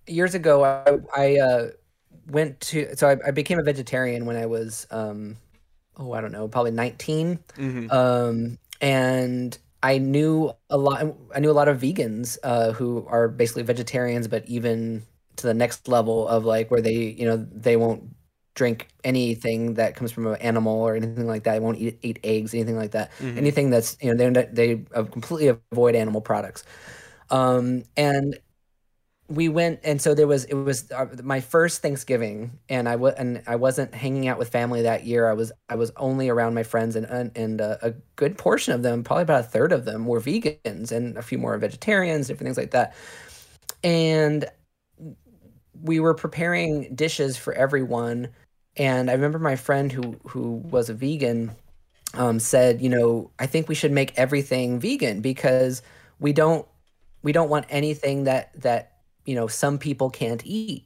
years ago I, I uh, went to so I, I, became a vegetarian when I was um, oh I don't know probably 19 mm-hmm. um, and I knew a lot I knew a lot of vegans uh, who are basically vegetarians but even to the next level of like where they you know they won't drink anything that comes from an animal or anything like that. They won't eat, eat eggs, anything like that. Mm-hmm. Anything that's you know they they completely avoid animal products. Um, and we went and so there was it was uh, my first Thanksgiving and I was and I wasn't hanging out with family that year. I was I was only around my friends and and, and uh, a good portion of them, probably about a third of them, were vegans and a few more vegetarians, different things like that. And we were preparing dishes for everyone and i remember my friend who who was a vegan um, said you know i think we should make everything vegan because we don't we don't want anything that that you know some people can't eat.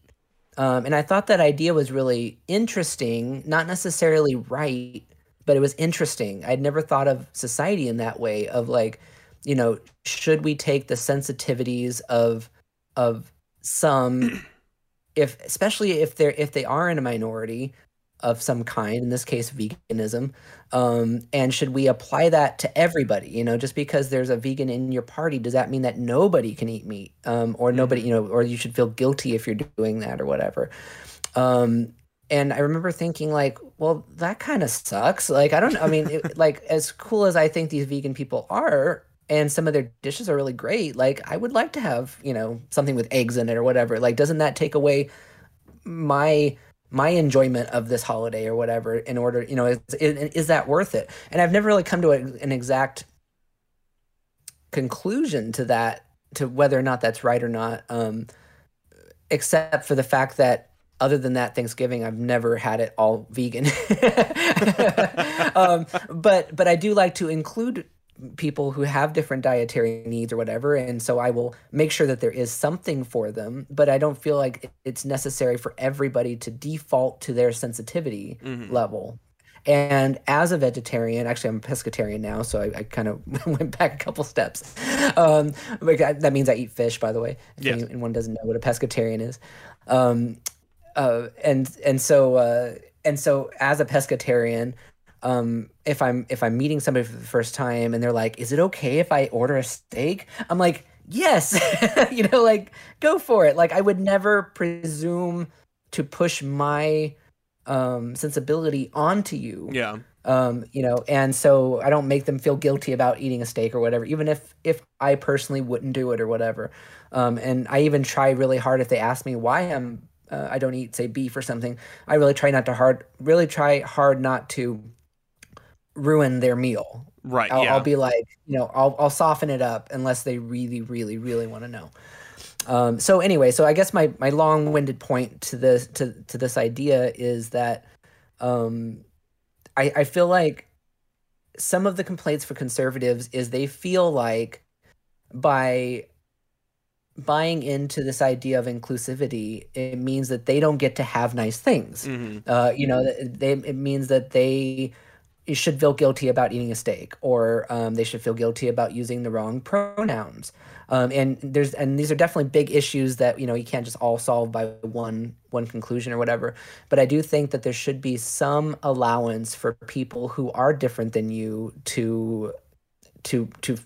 Um, and i thought that idea was really interesting not necessarily right but it was interesting. I'd never thought of society in that way of like you know should we take the sensitivities of of some if especially if they're if they are in a minority of some kind in this case veganism um, and should we apply that to everybody? You know just because there's a vegan in your party does that mean that nobody can eat meat? Um, or nobody mm-hmm. you know or you should feel guilty if you're doing that or whatever. Um, and i remember thinking like well that kind of sucks. Like i don't i mean it, like as cool as i think these vegan people are and some of their dishes are really great like i would like to have you know something with eggs in it or whatever. Like doesn't that take away my my enjoyment of this holiday or whatever in order you know is, is that worth it? And i've never really come to a, an exact conclusion to that to whether or not that's right or not um except for the fact that other than that thanksgiving i've never had it all vegan. Um, but but i do like to include people who have different dietary needs or whatever and so i will make sure that there is something for them but i don't feel like it's necessary for everybody to default to their sensitivity mm-hmm. level and as a vegetarian actually i'm a pescatarian now so i, I kind of went back a couple steps um, that means i eat fish by the way if yes. anyone doesn't know what a pescatarian is um, uh, and and so uh, and so as a pescatarian um, if I'm if I'm meeting somebody for the first time and they're like, "Is it okay if I order a steak?" I'm like, "Yes," you know, like go for it. Like I would never presume to push my um, sensibility onto you.
Yeah.
Um, you know, and so I don't make them feel guilty about eating a steak or whatever, even if if I personally wouldn't do it or whatever. Um, and I even try really hard if they ask me why I'm uh, I don't eat say beef or something. I really try not to hard really try hard not to ruin their meal.
Right.
I'll,
yeah.
I'll, be like, you know, I'll I'll soften it up unless they really, really, really want to know. Um, so anyway, so I guess my my long winded point to this to to this idea is that um, I I feel like some of the complaints for conservatives is they feel like by buying into this idea of inclusivity, it means that they don't get to have nice things. Mm-hmm. Uh, you know, they, it means that they should feel guilty about eating a steak or um, they should feel guilty about using the wrong pronouns. Um, and there's and these are definitely big issues that you know you can't just all solve by one one conclusion or whatever. But i do think that there should be some allowance for people who are different than you to to to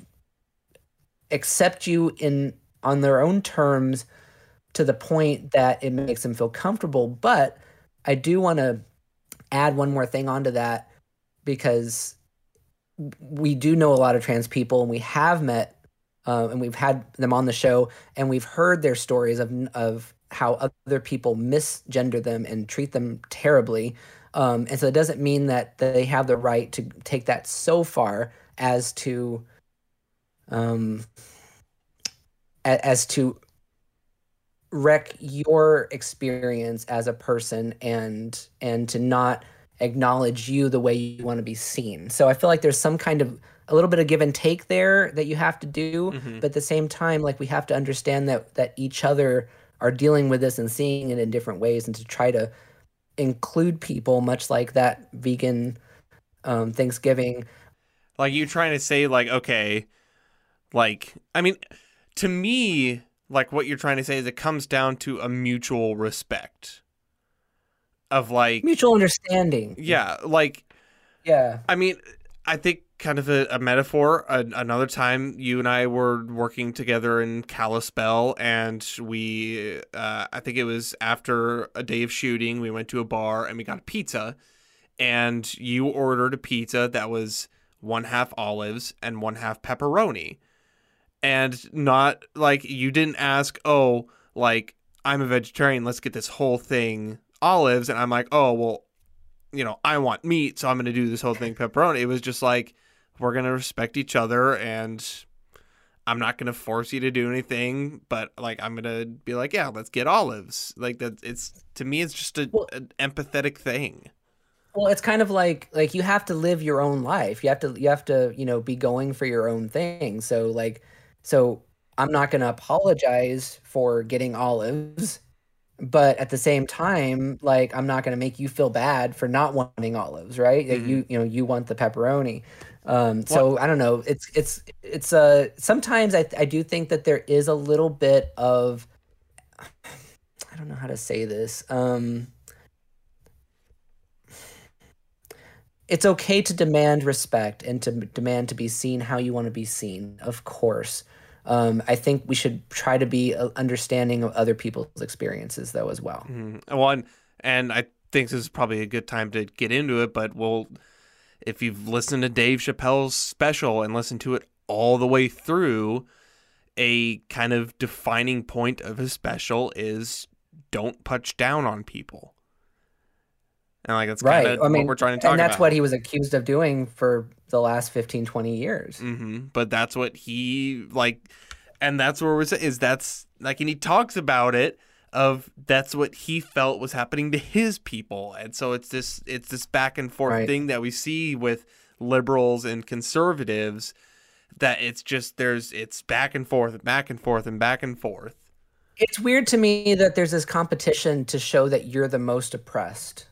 accept you in on their own terms to the point that it makes them feel comfortable. But i do want to add one more thing onto that because we do know a lot of trans people and we have met uh, and we've had them on the show and we've heard their stories of of how other people misgender them and treat them terribly. Um, and so it doesn't mean that they have the right to take that so far as to um, as to wreck your experience as a person and and to not acknowledge you the way you want to be seen. So I feel like there's some kind of a little bit of give and take there that you have to do, mm-hmm. but at the same time like we have to understand that that each other are dealing with this and seeing it in different ways and to try to include people much like that vegan um, Thanksgiving.
Like you trying to say like okay, like I mean to me like what you're trying to say is it comes down to a mutual respect of like
mutual understanding.
Yeah, like
yeah.
I mean, I think kind of a, a metaphor. A, another time, you and I were working together in Kalispell, and we, uh, I think it was after a day of shooting, we went to a bar and we got a pizza, and you ordered a pizza that was one half olives and one half pepperoni and not like you didn't ask, oh, like I'm a vegetarian, let's get this whole thing olives, and I'm like, oh, well, you know, I want meat, so I'm going to do this whole thing pepperoni. It was just like we're going to respect each other and I'm not going to force you to do anything, but like I'm going to be like, yeah, let's get olives. Like that it's to me it's just a, well, an empathetic thing.
Well, it's kind of like like you have to live your own life. You have to you have to, you know, be going for your own thing. So like so I'm not going to apologize for getting olives, but at the same time, like I'm not going to make you feel bad for not wanting olives, right? Mm-hmm. You you know you want the pepperoni. Um, so I don't know. It's it's it's uh sometimes I I do think that there is a little bit of I don't know how to say this. Um, it's okay to demand respect and to demand to be seen how you want to be seen, of course. Um, I think we should try to be uh, understanding of other people's experiences, though, as well.
Mm-hmm. Well, and, and I think this is probably a good time to get into it, but we'll, if you've listened to Dave Chappelle's special and listened to it all the way through, a kind of defining point of his special is don't punch down on people. And like that's right. kind of I mean, what we're trying to talk
about. And that's
about.
what he was accused of doing for the last 15, 20 years.
Mm-hmm. But that's what he like, and that's where we're saying is that's like, and he talks about it of that's what he felt was happening to his people, and so it's this it's this back and forth right. thing that we see with liberals and conservatives that it's just there's it's back and forth, back and forth, and back and forth.
It's weird to me that there's this competition to show that you're the most oppressed.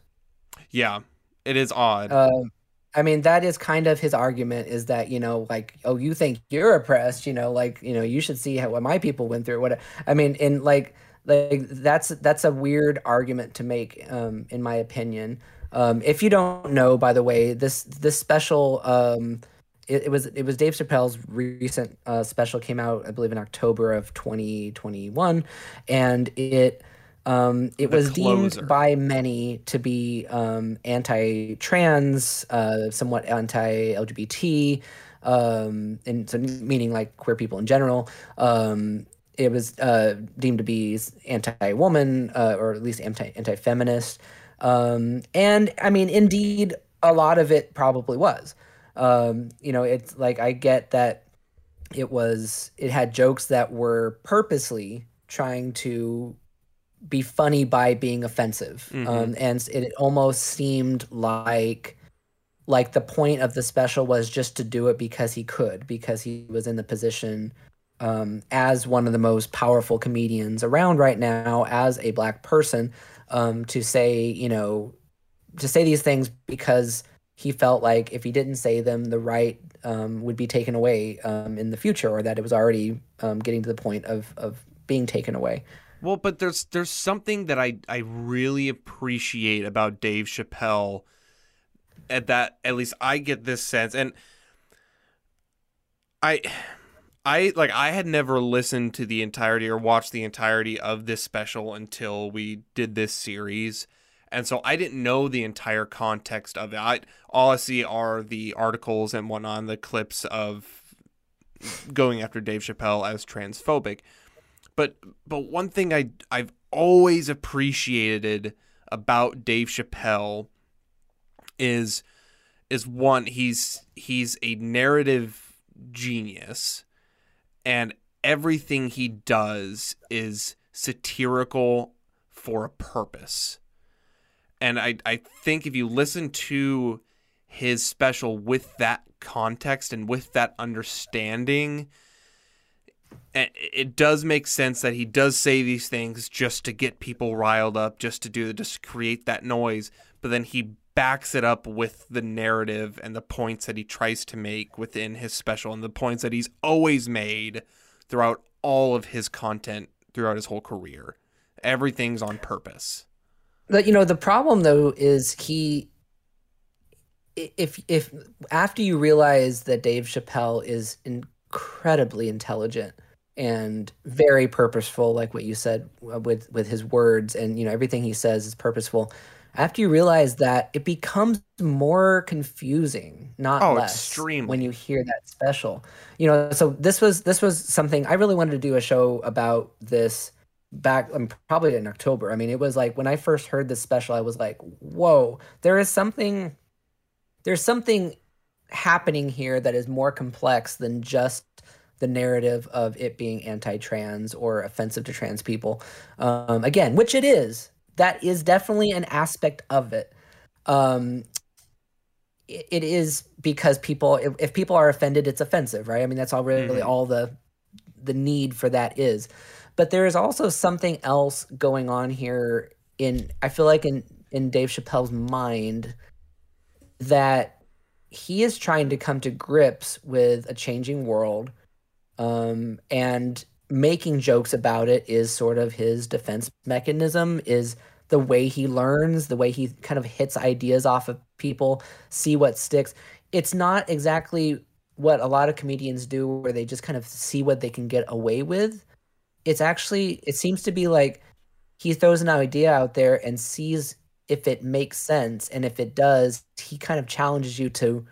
Yeah, it is odd.
Um, I mean, that is kind of his argument is that, you know, like, oh, you think you're oppressed, you know, like, you know, you should see how, what my people went through. What I mean, in like, like that's that's a weird argument to make, um, in my opinion. Um, if you don't know, by the way, this this special, um, it, it was it was Dave Chappelle's recent uh, special came out, I believe, in October of 2021, and it um, it the was closer. deemed by many to be um, anti-trans, uh, somewhat anti-LGBT, um, and so meaning like queer people in general. Um, it was uh, deemed to be anti-woman, uh, or at least anti anti-feminist. Um, and I mean, indeed, a lot of it probably was. Um, you know, it's like I get that it was it had jokes that were purposely trying to be funny by being offensive. Mm-hmm. Um, and it almost seemed like like the point of the special was just to do it because he could, because he was in the position um, as one of the most powerful comedians around right now, as a black person, um, to say, you know, to say these things because he felt like if he didn't say them, the right um, would be taken away um, in the future, or that it was already um, getting to the point of of being taken away.
Well, but there's there's something that I I really appreciate about Dave Chappelle at that at least I get this sense and I I like I had never listened to the entirety or watched the entirety of this special until we did this series. And so I didn't know the entire context of it. I all I see are the articles and whatnot, the clips of going after Dave Chappelle as transphobic. But but one thing I I've always appreciated about Dave Chappelle is is one he's he's a narrative genius and everything he does is satirical for a purpose. And I I think if you listen to his special with that context and with that understanding, it does make sense that he does say these things just to get people riled up, just to do just create that noise. But then he backs it up with the narrative and the points that he tries to make within his special and the points that he's always made throughout all of his content throughout his whole career. Everything's on purpose.
But you know, the problem though is he if if after you realize that Dave Chappelle is incredibly intelligent and very purposeful like what you said uh, with with his words and you know everything he says is purposeful. After you realize that it becomes more confusing not oh, less extremely. when you hear that special. You know so this was this was something i really wanted to do a show about this back um, probably in october. I mean it was like when i first heard this special i was like whoa there is something there's something happening here that is more complex than just the narrative of it being anti-trans or offensive to trans people um, again which it is that is definitely an aspect of it. Um, it, it is because people, if, if, people are offended, it's offensive, right? I mean, that's all really mm-hmm. all the the need for that is. But there is also something else going on here. In I feel like in in Dave Chappelle's mind that he is trying to come to grips with a changing world um, and making jokes about it is sort of his defense mechanism is the way he learns the way he kind of hits ideas off of people see what sticks. It's not exactly what a lot of comedians do where they just kind of see what they can get away with. It's actually it seems to be like he throws an idea out there and sees if it makes sense. And if it does he kind of challenges you to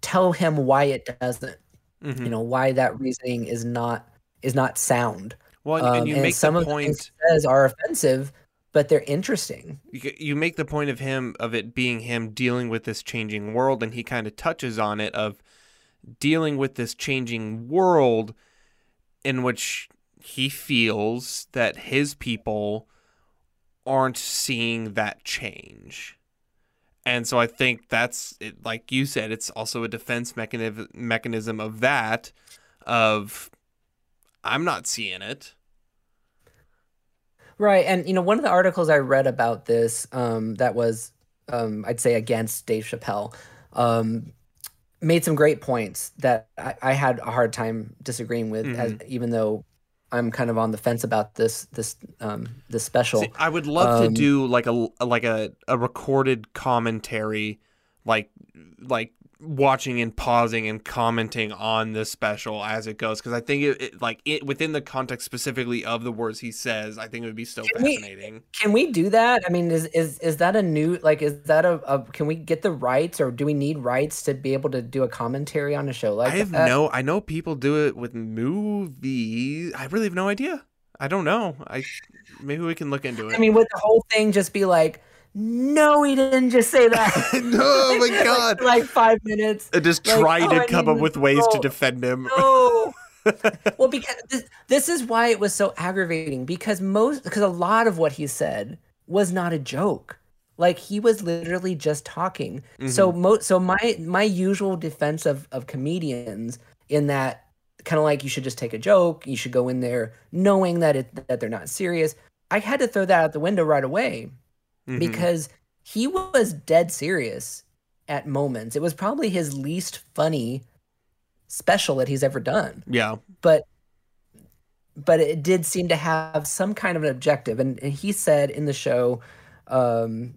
tell him why it doesn't mm-hmm. you know why that reasoning is not is not sound.
Well and, um, and you and make some the of point
the says are offensive but they're interesting.
You, you make the point of him of it being him dealing with this changing world and he kind of touches on it of dealing with this changing world in which he feels that his people aren't seeing that change and so I think that's it, like you said, it's also a defense mechanism mechanism of that, of I'm not seeing it.
Right, and you know, one of the articles I read about this um, that was, um, I'd say, against Dave Chappelle, um, made some great points that I, I, had a hard time disagreeing with, mm-hmm. as, even though I'm kind of on the fence about this this um this special. See,
I would love um, to do like a like a, a recorded commentary like like watching and pausing and commenting on this special as it goes because I think it, it, like it within the context specifically of the words he says I think it would be so can fascinating.
We, can we do that? I mean, is is is that a new like is that a, a, can we get the rights or do we need rights to be able to do a commentary on a show like
I have
that?
no I know people do it with movies. I really have no idea. I don't know. I maybe we can look into it.
I mean, would the whole thing just be like no, he didn't just say that.
no, oh my god!
like, like, five minutes.
I just like, try oh, to come up with ways to defend him.
No. well, because this, this is why it was so aggravating. Because most, because a lot of what he said was not a joke. Like he was literally just talking. Mm-hmm. So mo- so my my usual defense of of comedians in that kind of like you should just take a joke. You should go in there knowing that it that they're not serious. I had to throw that out the window right away mm-hmm. because he was dead serious at moments. It was probably his least funny special that he's ever done.
Yeah.
But but it did seem to have some kind of an objective. And, and he said in the show um,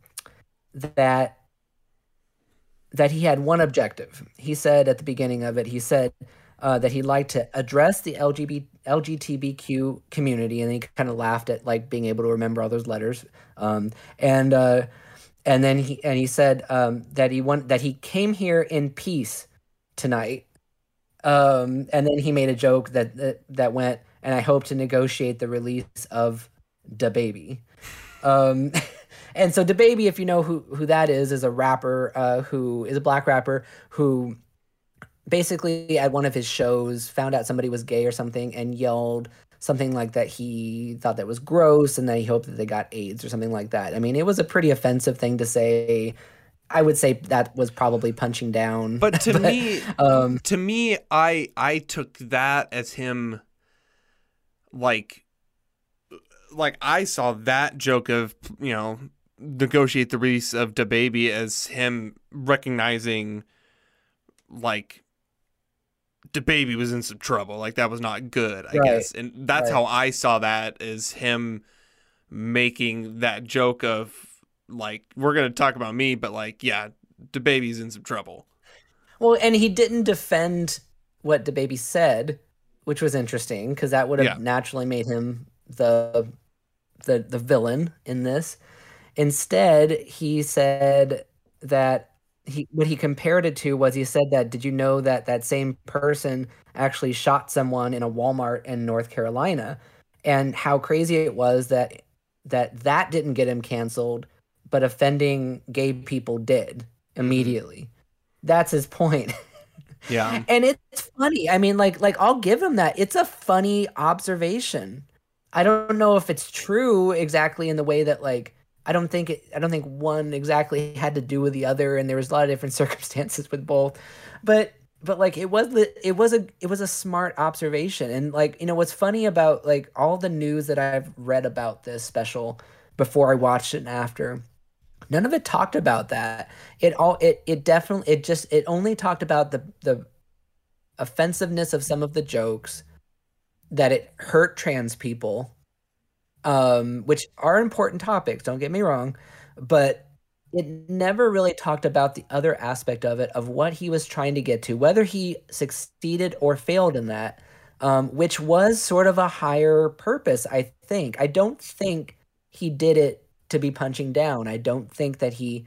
that that he had one objective. He said at the beginning of it, he said uh, that he'd like to address the LGBT, LGBTQ community, and he kind of laughed at like being able to remember all those letters. Um, and uh, and then he and he said um, that he want that he came here in peace tonight. Um, and then he made a joke that, that that went, and I hope to negotiate the release of DaBaby. Um, and so DaBaby, if you know who who that is, is a rapper uh, who is a black rapper who basically at one of his shows found out somebody was gay or something and yelled something like that he thought that was gross and that he hoped that they got AIDS or something like that. I mean, it was a pretty offensive thing to say. I would say that was probably punching down.
But to but, me, um, to me, I I took that as him, like, like I saw that joke of you know negotiate the release of the baby as him recognizing, like, DaBaby was in some trouble. Like that was not good, I right. guess. And that's right. how I saw that is him making that joke of like we're gonna talk about me, but like yeah, DaBaby's in some trouble.
Well, and he didn't defend what DaBaby said, which was interesting because that would have yeah. naturally made him the the the villain in this. Instead, he said that he what he compared it to was he said that did you know that that same person actually shot someone in a Walmart in North Carolina and how crazy it was that that that didn't get him canceled but offending gay people did mm-hmm. immediately. That's his point.
Yeah.
and it's funny. I mean like like I'll give him that. It's a funny observation. I don't know if it's true exactly in the way that like I don't think it, I don't think one exactly had to do with the other, and there was a lot of different circumstances with both. But but like it was it was a it was a smart observation, and like you know what's funny about like all the news that I've read about this special before I watched it and after, none of it talked about that. It all it it definitely it just it only talked about the the offensiveness of some of the jokes that it hurt trans people um, which are important topics, don't get me wrong, but it never really talked about the other aspect of it, of what he was trying to get to, whether he succeeded or failed in that, um, which was sort of a higher purpose, I think. I don't think he did it to be punching down. I don't think that he.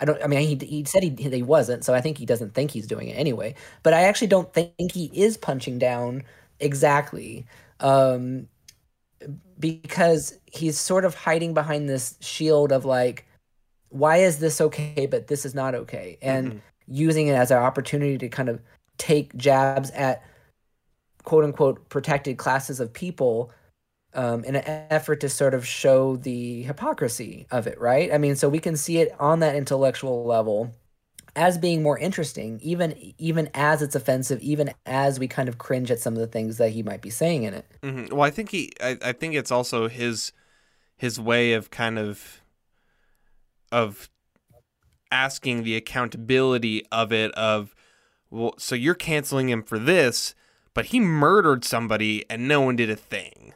I don't. I mean, he he said he he wasn't, so I think he doesn't think he's doing it anyway. But I actually don't think he is punching down exactly. Um, because he's sort of hiding behind this shield of like why is this okay but this is not okay? And mm-hmm. using it as an opportunity to kind of take jabs at quote unquote protected classes of people um, in an effort to sort of show the hypocrisy of it right? I mean so we can see it on that intellectual level as being more interesting even even as it's offensive even as we kind of cringe at some of the things that he might be saying in it
mm-hmm. well i think he I, I think it's also his his way of kind of of asking the accountability of it of well so you're canceling him for this but he murdered somebody and no one did a thing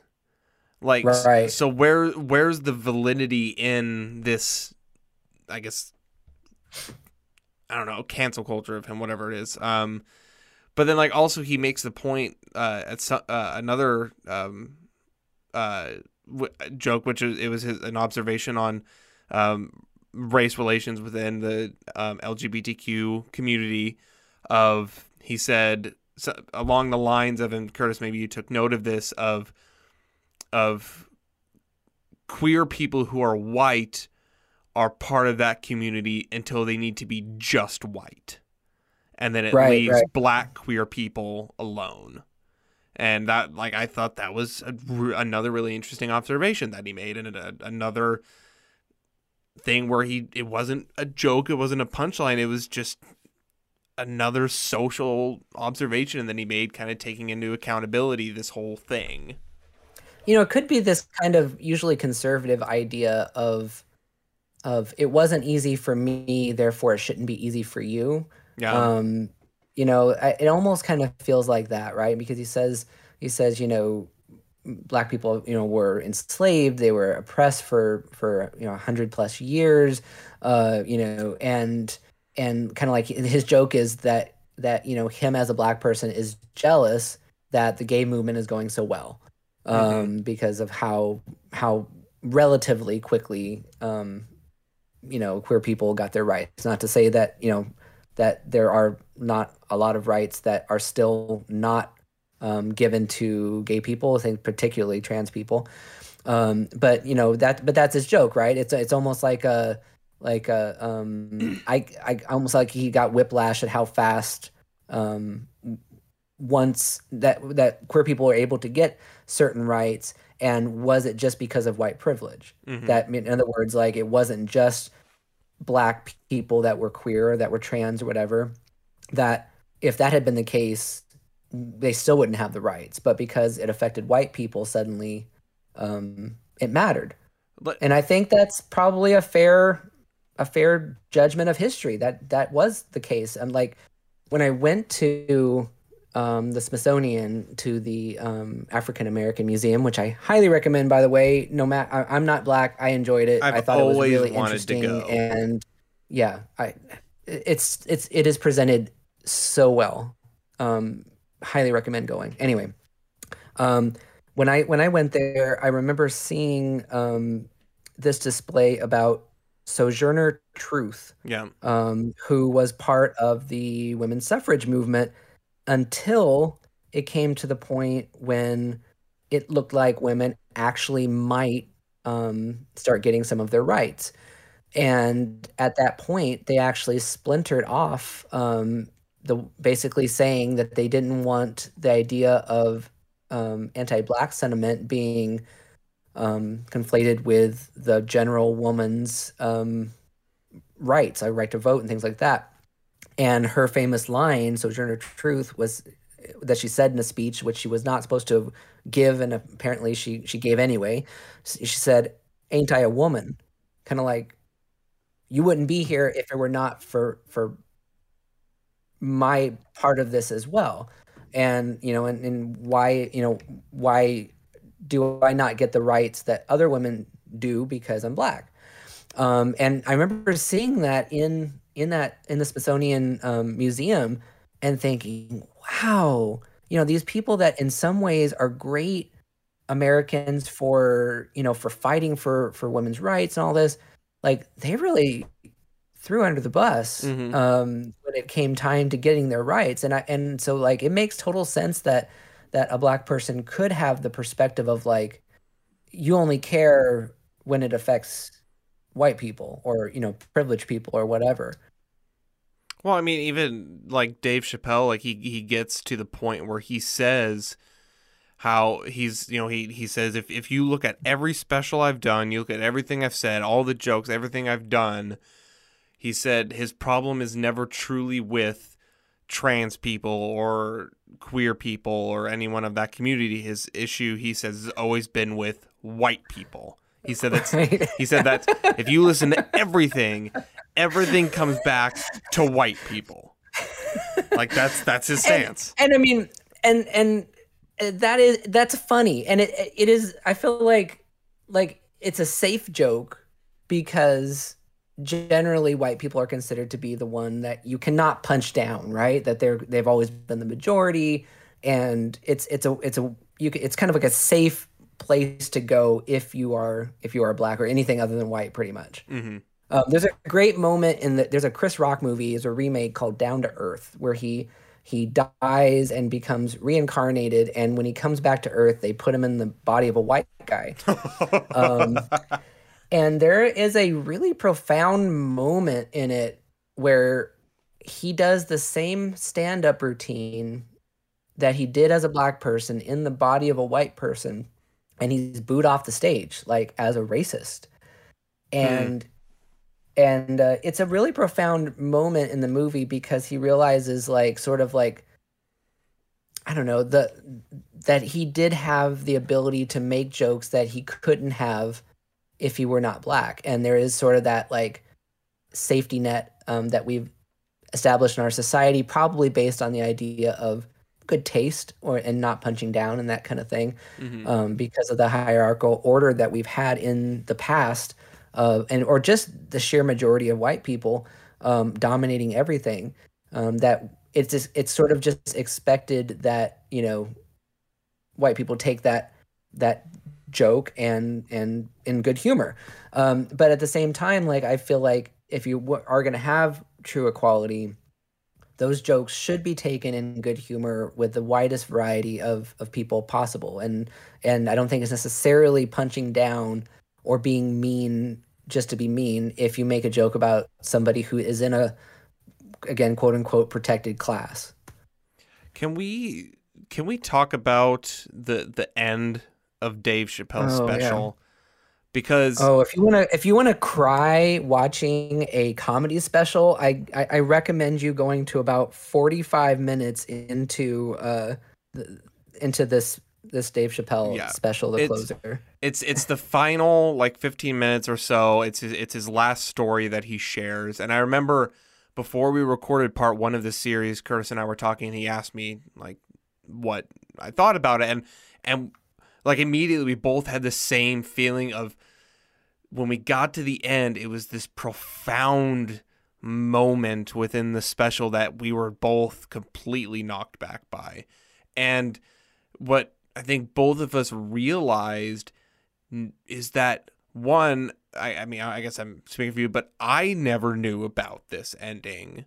like right. so where where's the validity in this i guess I don't know, cancel culture of him, whatever it is. Um, but then like also he makes the point uh, at some, uh, another um, uh, w- joke, which was it was his, an observation on um, race relations within the um, LGBTQ community. Of he said so, along the lines of, and Curtis, maybe you took note of this of of queer people who are white are part of that community until they need to be just white. And then it right, leaves right. black queer people alone. And that, like, I thought that was a, another really interesting observation that he made, and a, another thing where he it wasn't a joke, it wasn't a punchline, it was just another social observation that he made, kind of taking into accountability this whole thing.
You know, it could be this kind of usually conservative idea of of it wasn't easy for me, therefore it shouldn't be easy for you. Yeah. Um, you know, I, it almost kind of feels like that, right? Because he says he says, you know, black people, you know, were enslaved, they were oppressed for for you know hundred plus years, uh, you know, and and kind of like his joke is that that you know him as a black person is jealous that the gay movement is going so well mm-hmm. um, mm-hmm. because of how how relatively quickly um, you know queer people got their rights. Not to say that you know that there are not a lot of rights that are still not um, given to gay people, I think particularly trans people. Um, but you know that, but that's his joke, right? It's it's almost like a like a um, I I almost like he got whiplash at how fast um, once that that queer people are able to get certain rights, and was it just because of white privilege?
Mhm.
That in other words, like it wasn't just black people that were queer, or that were trans, or whatever. That if that had been the case, they still wouldn't have the rights. But because it affected white people, suddenly um, it mattered.
But-
and I think that's probably a fair a fair judgment of history. That that was the case. And like when I went to um, the Smithsonian to the um, African American Museum, which I highly recommend, by the way. No matter, I'm not black. I enjoyed it.
I've
I thought it was really
wanted to
interesting,
go.
and yeah, I it's it's it is presented so well. Um, highly recommend going. Anyway, um, when I when I went there, I remember seeing um, this display about Sojourner Truth,
Yeah.
um, who was part of the women's suffrage movement until it came to the point when it looked like women actually might um, start getting some of their rights. And at that point, they actually splintered off, um, the basically saying that they didn't want the idea of um, anti-black sentiment being um, conflated with the general woman's um, rights, a right to vote and things like that. And her famous line, Sojourner Truth, was that she said in a speech, which she was not supposed to give, and apparently she she gave anyway. She said, "Ain't I a woman?" Kind of like, you wouldn't be here if it were not for for my part of this as well. And you know, and, and why you know why do I not get the rights that other women do because I'm black? Um, and I remember seeing that in in that in the Smithsonian um, Museum and thinking, wow, you know, these people that in some ways are great Americans for you know for fighting for for women's rights and all this, like they really threw under the bus
Mhm.
um, when it came time to getting their rights. And I and so like it makes total sense that that a black person could have the perspective of like you only care when it affects white people or you know privileged people or whatever.
Well, I mean, even like Dave Chappelle, like he he gets to the point where he says how he's you know he he says if if you look at every special I've done, you look at everything I've said, all the jokes, everything I've done, he said his problem is never truly with trans people or queer people or anyone of that community. His issue, he says, has always been with white people. He said
Right?
he said that if you listen to everything, everything comes back to white people. Like that's that's his stance.
and I mean, and and uh, that is that's funny, and it it is. I feel like like it's a safe joke because generally white people are considered to be the one that you cannot punch down, right? That they're they've always been the majority, and it's it's a it's a you it's kind of like a safe place to go if you are if you are black or anything other than white, pretty much.
hmm
Um, there's a great moment in the there's a Chris Rock movie, is a remake called Down to Earth, where he he dies and becomes reincarnated, and when he comes back to Earth, they put him in the body of a white guy. Um, and there is a really profound moment in it where he does the same stand-up routine that he did as a black person in the body of a white person, and he's booed off the stage like as a racist. And and uh, it's a really profound moment in the movie because he realizes like sort of like i don't know the that he did have the ability to make jokes that he couldn't have if he were not black and there is sort of that like safety net um, that we've established in our society probably based on the idea of good taste or and not punching down and that kind of thing
hmm
um, because of the hierarchical order that we've had in the past, uh, and or just the sheer majority of white people um, dominating everything. Um, that it's just, it's sort of just expected that you know white people take that that joke and and in good humor, um, but at the same time, like I feel like if you w- are going to have true equality, those jokes should be taken in good humor with the widest variety of of people possible and and I don't think it's necessarily punching down or being mean just to be mean if you make a joke about somebody who is in a again quote unquote protected class.
Can we can we talk about the the end of Dave Chappelle's
Oh, yeah.
Because
Oh, if you want to if you want to cry watching a comedy special, I, I I recommend you going to about 45 minutes into uh into this this Dave Chappelle
Yeah.
special the
It's-
closer.
It's it's the final like 15 minutes or so. It's his, it's his last story that he shares. And I remember before we recorded part 1 of this series, Curtis and I were talking and he asked me like what I thought about it and and like immediately we both had the same feeling of when we got to the end, it was this profound moment within the special that we were both completely knocked back by. And what I think both of us realized is that one, I, I mean, I guess I'm speaking for you, but I never knew about this ending.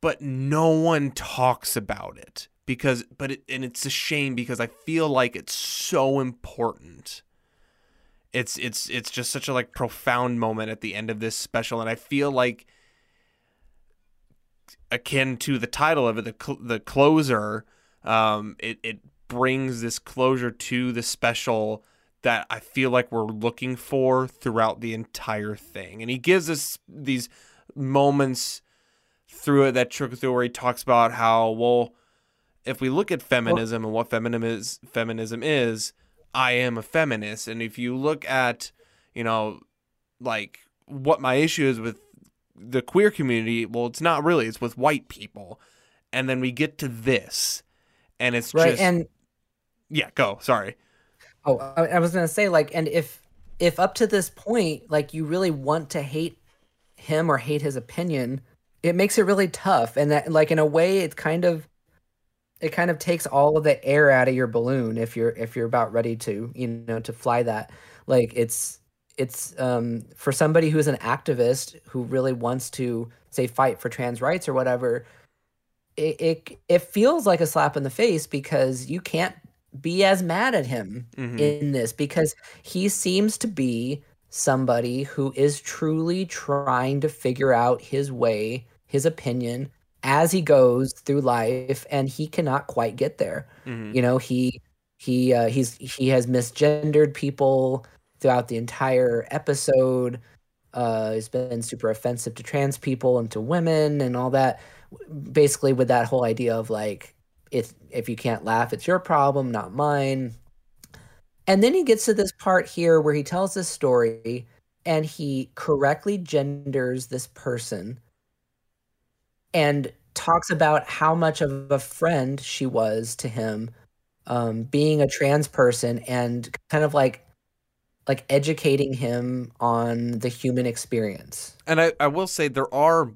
But no one talks about it because, but it, and it's a shame because I feel like it's so important. It's it's it's just such a like profound moment at the end of this special, and I feel like akin to the title of it, the cl- the closer. Um, it it brings this closure to the special that I feel like we're looking for throughout the entire thing, and he gives us these moments through it that trickle through where he talks about how well if we look at feminism and what feminism is feminism is i am a feminist and if you look at you know like what my issue is with the queer community well it's not really it's with white people and then we get to this and it's
Right.
just
and
yeah go sorry
oh, I, I was going to say like and if if up to this point like you really want to hate him or hate his opinion, it makes it really tough and that like in a way it's kind of it kind of takes all of the air out of your balloon if you're if you're about ready to you know to fly that like it's it's um for somebody who's an activist who really wants to say fight for trans rights or whatever it it, it feels like a slap in the face because you can't be as mad at him
Mhm.
in this because he seems to be somebody who is truly trying to figure out his way, his opinion as he goes through life and he cannot quite get there.
Mhm.
You know, he he uh, he's he has misgendered people throughout the entire episode. Uh, he's been super offensive to trans people and to women and all that. Basically, with that whole idea of like, if if you can't laugh, it's your problem, not mine. And then he gets to this part here where he tells this story and he correctly genders this person and talks about how much of a friend she was to him um, being a trans person and kind of like like educating him on the human experience.
And I, I will say there are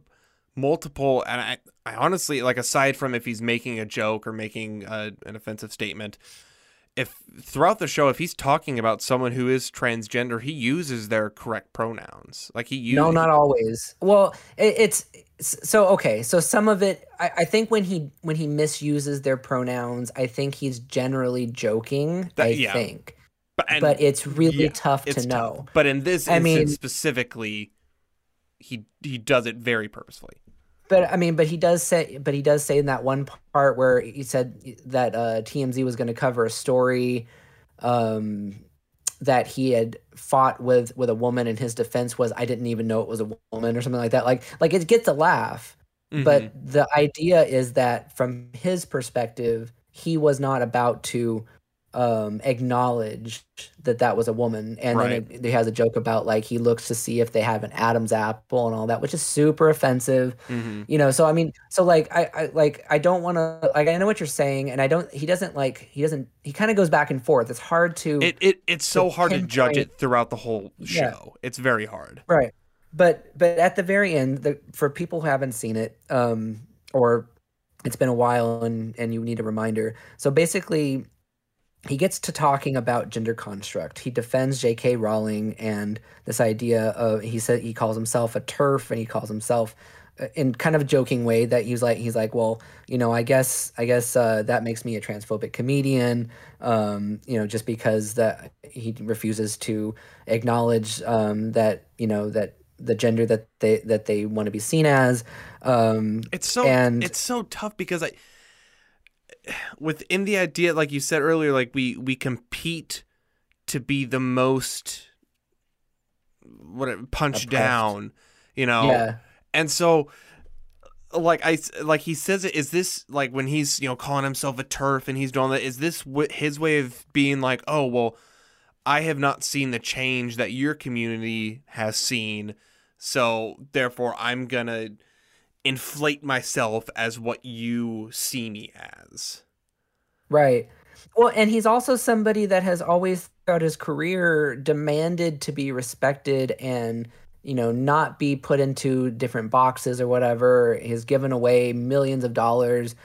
multiple, and I, I honestly like aside from if he's making a joke or making a, an offensive statement, if throughout the show if he's talking about someone who is transgender, he uses their correct pronouns. Like he uses
No, not always. Well, it, it's so okay. So some of it, I, I think when he when he misuses their pronouns, I think he's generally joking.
That-
I
yeah.
think,
but, and
but it's really
yeah,
tough
it's
to
tough.
know.
But in this
I mean-
specifically, he he does it very purposefully.
But I mean, but he does say, but he does say in that one part where he said that uh, TMZ was going to cover a story um, that he had fought with with a woman, and his defense was, "I didn't even know it was a woman" or something like that. Like, like it gets a laugh,
Mhm.
but the idea is that from his perspective, he was not about to um acknowledge that that was a woman and
Right.
then it, he has a joke about like he looks to see if they have an adam's apple and all that which is super offensive
Mhm.
you know so i mean so like i, I like i don't want to like i know what you're saying and i don't he doesn't like he doesn't he kind of goes back and forth it's hard to
It, it it's so hard to judge it throughout the whole
Yeah.
show. It's very hard.
right but but at the very end the, for people who haven't seen it um or it's been a while and and you need a reminder so basically he gets to talking about gender construct. He defends jk rowling and this idea of he said he calls himself a TERF and he calls himself uh, in kind of a joking way that he's like he's like well you know i guess i guess uh, that makes me a transphobic comedian um, you know just because that he refuses to acknowledge um, that you know that the gender that they that they want to be seen as um,
it's so and it's so tough because i within the idea like you said earlier like we we compete to be the most what punch down you know?
Yeah.
And so like I like he says it is this like when he's you know calling himself a TERF and he's doing that is this what his way of being like oh well I have not seen the change that your community has seen so therefore I'm gonna inflate myself as what you see me as
right well and he's also somebody that has always throughout his career demanded to be respected and you know, not be put into different boxes or whatever. He's given away millions of dollars,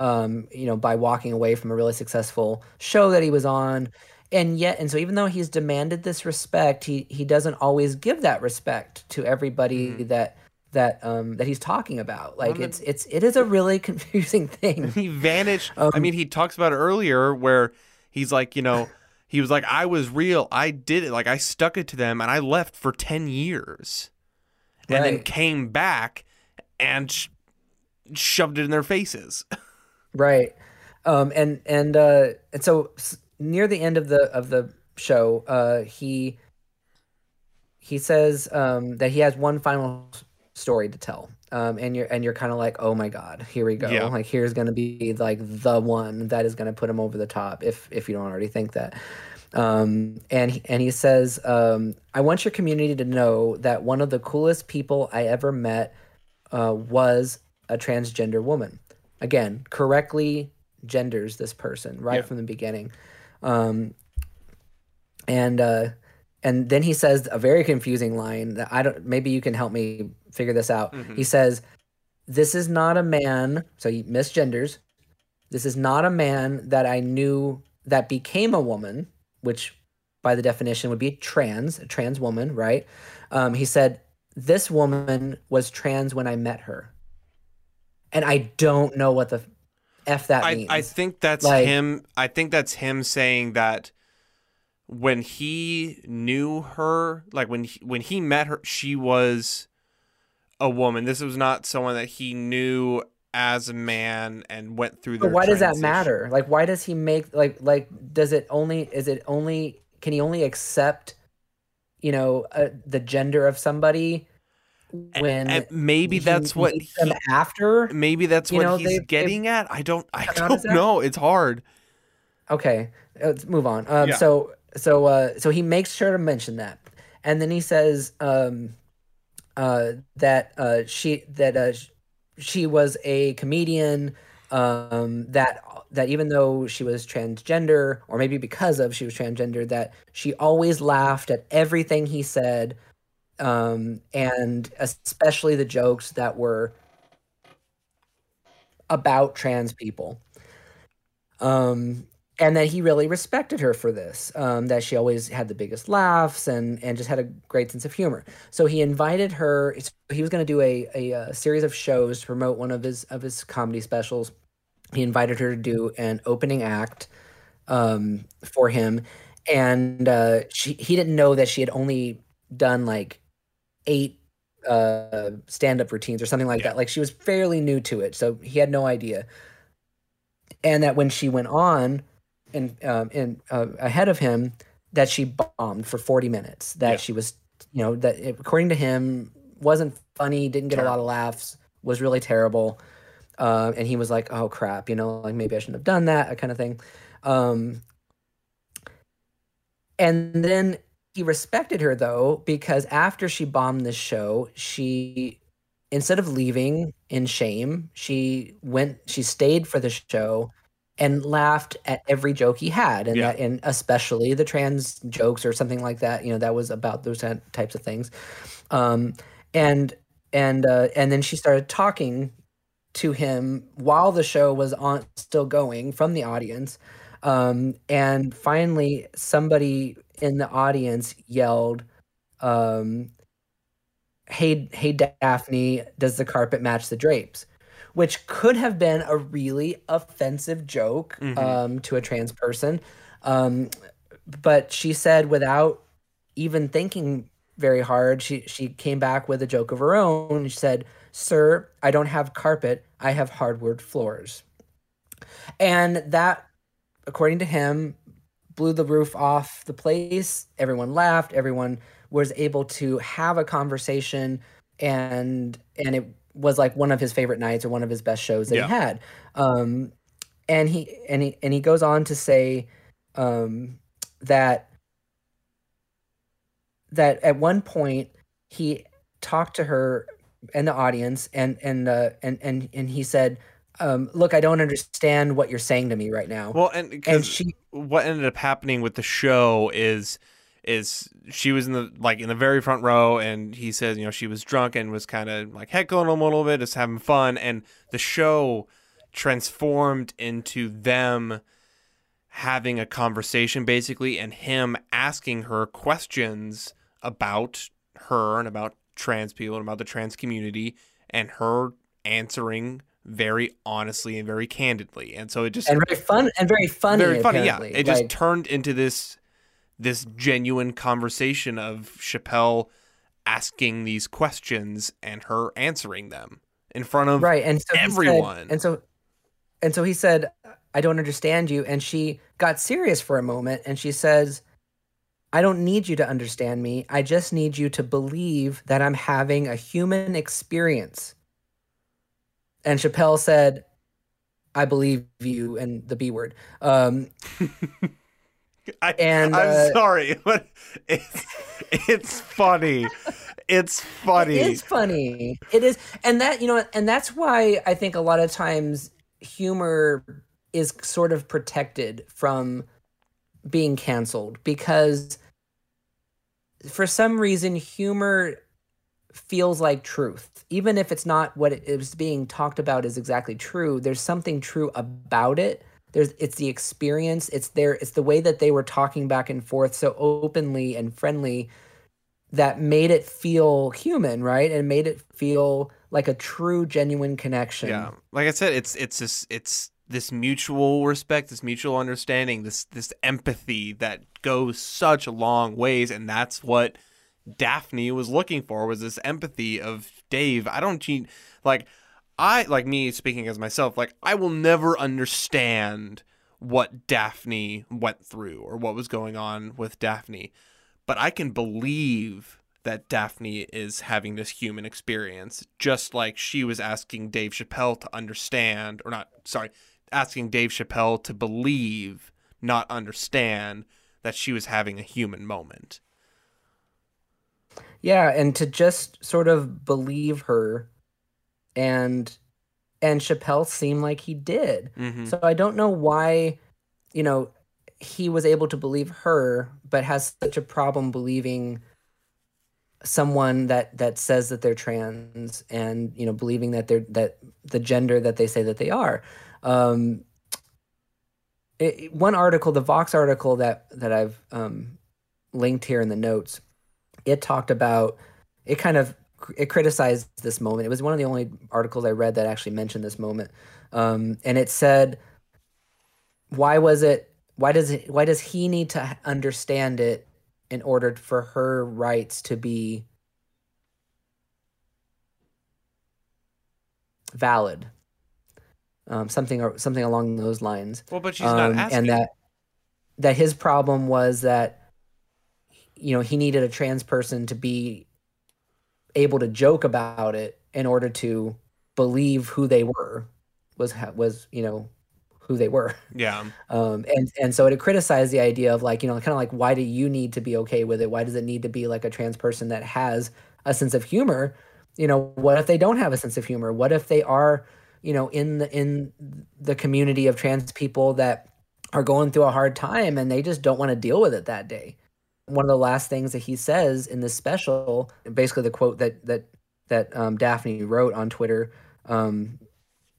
um, you know, by walking away from a really successful show that he was on. And yet, and so even though he's demanded this respect, he he doesn't always give that respect to everybody mm. that that um that he's talking about. Like it's it's it is a really confusing thing.
He vanished. Um, I mean, he talks about it earlier where he's like, you know, he was like, I was real. I did it. Like I stuck it to them and I left for 10 years and right. then came back and sh- shoved it in their faces.
right. Um, and, and, uh, and so near the end of the, of the show, uh, he, he says, um, that he has one final story to tell. Um, and you're and you're kind of like, oh my god, here we go. Yeah. Like here's gonna be like the one that is gonna put him over the top. If if you don't already think that. Um, and he, and he says, um, I want your community to know that one of the coolest people I ever met uh, was a transgender woman. Again, correctly genders this person right yeah. from the beginning. Um, and uh, and then he says a very confusing line that I don't. Maybe you can help me figure this out. Mm-hmm. He says, "This is not a man." So he misgenders. This is not a man that I knew that became a woman, which by the definition would be trans, a trans woman, right? Um, he said, "This woman was trans when I met her," and I don't know what the f that
I,
means.
I think that's like, him. I think that's him saying that when he knew her, like when he, when he met her, she was a woman. This was not someone that he knew as a man and went through the.
why does that matter? Like, why does he make like like? Does it only? Is it only? Can he only accept? You know, uh, the gender of somebody when
and maybe that's what he,
after
maybe that's what know, he's getting at i don't i don't know it's hard
okay let's move on um yeah. so so uh, so he makes sure to mention that, and then he says um, uh, that uh, she that uh, she was a comedian um, that that even though she was transgender, or maybe because of she was transgender, that she always laughed at everything he said, um, and especially the jokes that were about trans people. Um, and that he really respected her for this um, that she always had the biggest laughs and and just had a great sense of humor. So he invited her he was going to do a, a, a, series of shows to promote one of his of his comedy specials. He invited her to do an opening act um, for him. And uh, she he didn't know that she had only done like eight uh, stand-up routines or something like yeah. that. Like she was fairly new to it so he had no idea. And that when she went on in um, in uh, ahead of him that she bombed for 40 minutes. That yeah. she was, you know, that it, according to him wasn't funny, didn't get terrible. a lot of laughs, was really terrible. Uh, and he was like, "Oh crap," you know, like maybe I shouldn't have done that, that kind of thing. Um, and then he respected her though because after she bombed this show, she instead of leaving in shame, she went, she stayed for the show and laughed at every joke he had and yeah. that and especially the trans jokes or something like that you know that was about those types of things um, and and uh, and then she started talking to him while the show was on still going from the audience um, and finally somebody in the audience yelled um, hey hey Daphne, does the carpet match the drapes? Which could have been a really offensive joke
Mhm.
um, to a trans person, um, but she said without even thinking very hard, she she came back with a joke of her own. She said, "Sir, I don't have carpet. I have hardwood floors," and that, according to him, blew the roof off the place. Everyone laughed. Everyone was able to have a conversation, and and it was like one of his favorite nights or one of his best shows that
Yeah.
he had. Um, and he and he and he goes on to say um, that that at one point he talked to her and the audience and and uh, and and and he said, um, "Look, I don't understand what you're saying to me right now."
Well, and
and she
what ended up happening with the show is is she was in the like in the very front row and he says you know she was drunk and was kind of like heckling him a little bit just having fun and the show transformed into them having a conversation basically and him asking her questions about her and about trans people and about the trans community and her answering very honestly and very candidly and so it just
and very fun and very funny.
very funny. Yeah,
apparently.
it just turned into this this genuine conversation of Chappelle asking these questions and her answering them in front of
right and so he said-
everyone.
and so and so he said i don't understand you and she got serious for a moment and she says i don't need you to understand me. I just need you to believe that i'm having a human experience. And chappelle said i believe you and the b word. Um
I,
and,
I'm
uh,
sorry, but it's it's funny. It's funny.
It is funny. It is, and that you know, and that's why I think a lot of times humor is sort of protected from being canceled because for some reason humor feels like truth even if it's not what it is being talked about is exactly true there's something true about it there's it's the experience it's their it's the way that they were talking back and forth so openly and friendly that made it feel human right and made it feel like a true genuine connection
Yeah, like I said, it's it's this it's this mutual respect, this mutual understanding, this this empathy that goes such a long ways, and that's what Daphne was looking for was this empathy of Dave. I don't like I like me speaking as myself. Like I will never understand what Daphne went through or what was going on with Daphne, but I can believe that Daphne is having this human experience, just like she was asking Dave Chappelle to understand, or not, sorry, asking Dave Chappelle to believe, not understand, that she was having a human moment.
Yeah, and to just sort of believe her and and Chappelle seemed like he did.
Mm-hmm.
So I don't know why, you know, he was able to believe her but has such a problem believing someone that that says that they're trans and, you know, believing that they're that the gender that they say that they are. Um it, one article, the Vox article that that I've um linked here in the notes, it talked about it kind of it criticized this moment. It was one of the only articles I read that actually mentioned this moment, um, and it said, "Why was it? Why does it? Why does he need to understand it in order for her rights to be valid?" Um, something or something along those lines
Well, but she's not
um,
asking.
and that that his problem was that you know he needed a trans person to be able to joke about it in order to believe who they were was was you know who they were.
Yeah,
um and and so it criticized the idea of like you know kind of like why do you need to be okay with it? Why does it need to be like a trans person that has a sense of humor? You know what if they don't have a sense of humor? What if they are you know in the in the community of trans people that are going through a hard time and they just don't want to deal with it that day one of the last things that he says in this special basically the quote that that that um, daphne wrote on twitter um,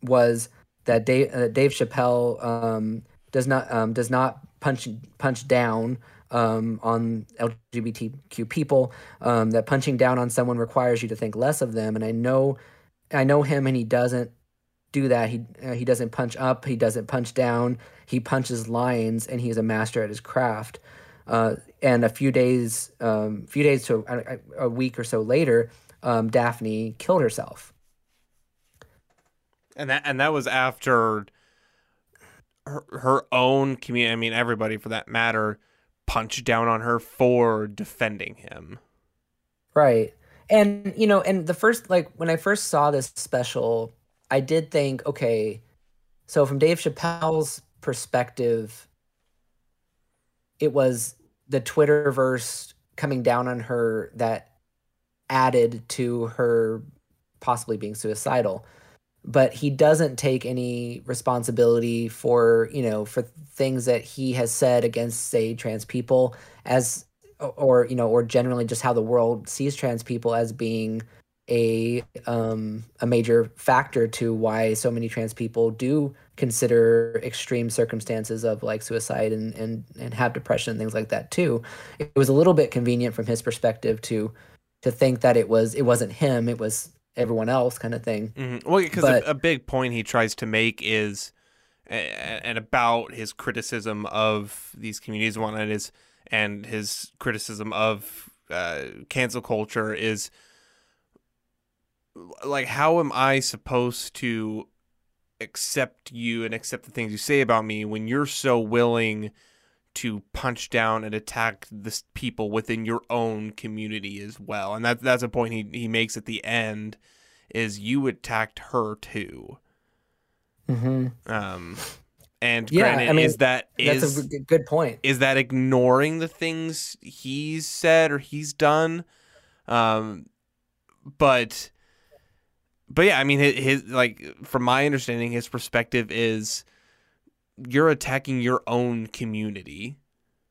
was that dave, uh, dave chappelle um, does not um, does not punch punch down um, on LGBTQ people. Um, that punching down on someone requires you to think less of them. And I know, I know him, and he doesn't do that. He uh, he doesn't punch up. He doesn't punch down. He punches lines, and he's a master at his craft. Uh, and a few days, um, few days to a, a week or so later, um, Daphne killed herself.
And that and that was after her, her own community. I mean, everybody for that matter punched down on her for defending him.
Right. And you know, and the first like when I first saw this special, I did think, okay, so from Dave Chappelle's perspective, it was the Twitterverse coming down on her that added to her possibly being suicidal. But he doesn't take any responsibility for you know for things that he has said against say trans people as or you know or generally just how the world sees trans people as being a um a major factor to why so many trans people do consider extreme circumstances of like suicide and and and have depression and things like that too it was a little bit convenient from his perspective to to think that it was it wasn't him it was everyone else kind of thing.
Mm-hmm. Well, because a, a, big point he tries to make is, and about his criticism of these communities, and his and his criticism of uh, cancel culture is like, how am I supposed to accept you and accept the things you say about me when you're so willing? to punch down and attack the people within your own community as well. And that that's a point he he makes at the end is you attacked her too.
Mm-hmm.
Um, and yeah, granted, I mean, is that is
that's a good point?
Is that ignoring the things he's said or he's done? Um, but but yeah, I mean, his, his like from my understanding, his perspective is you're attacking your own community.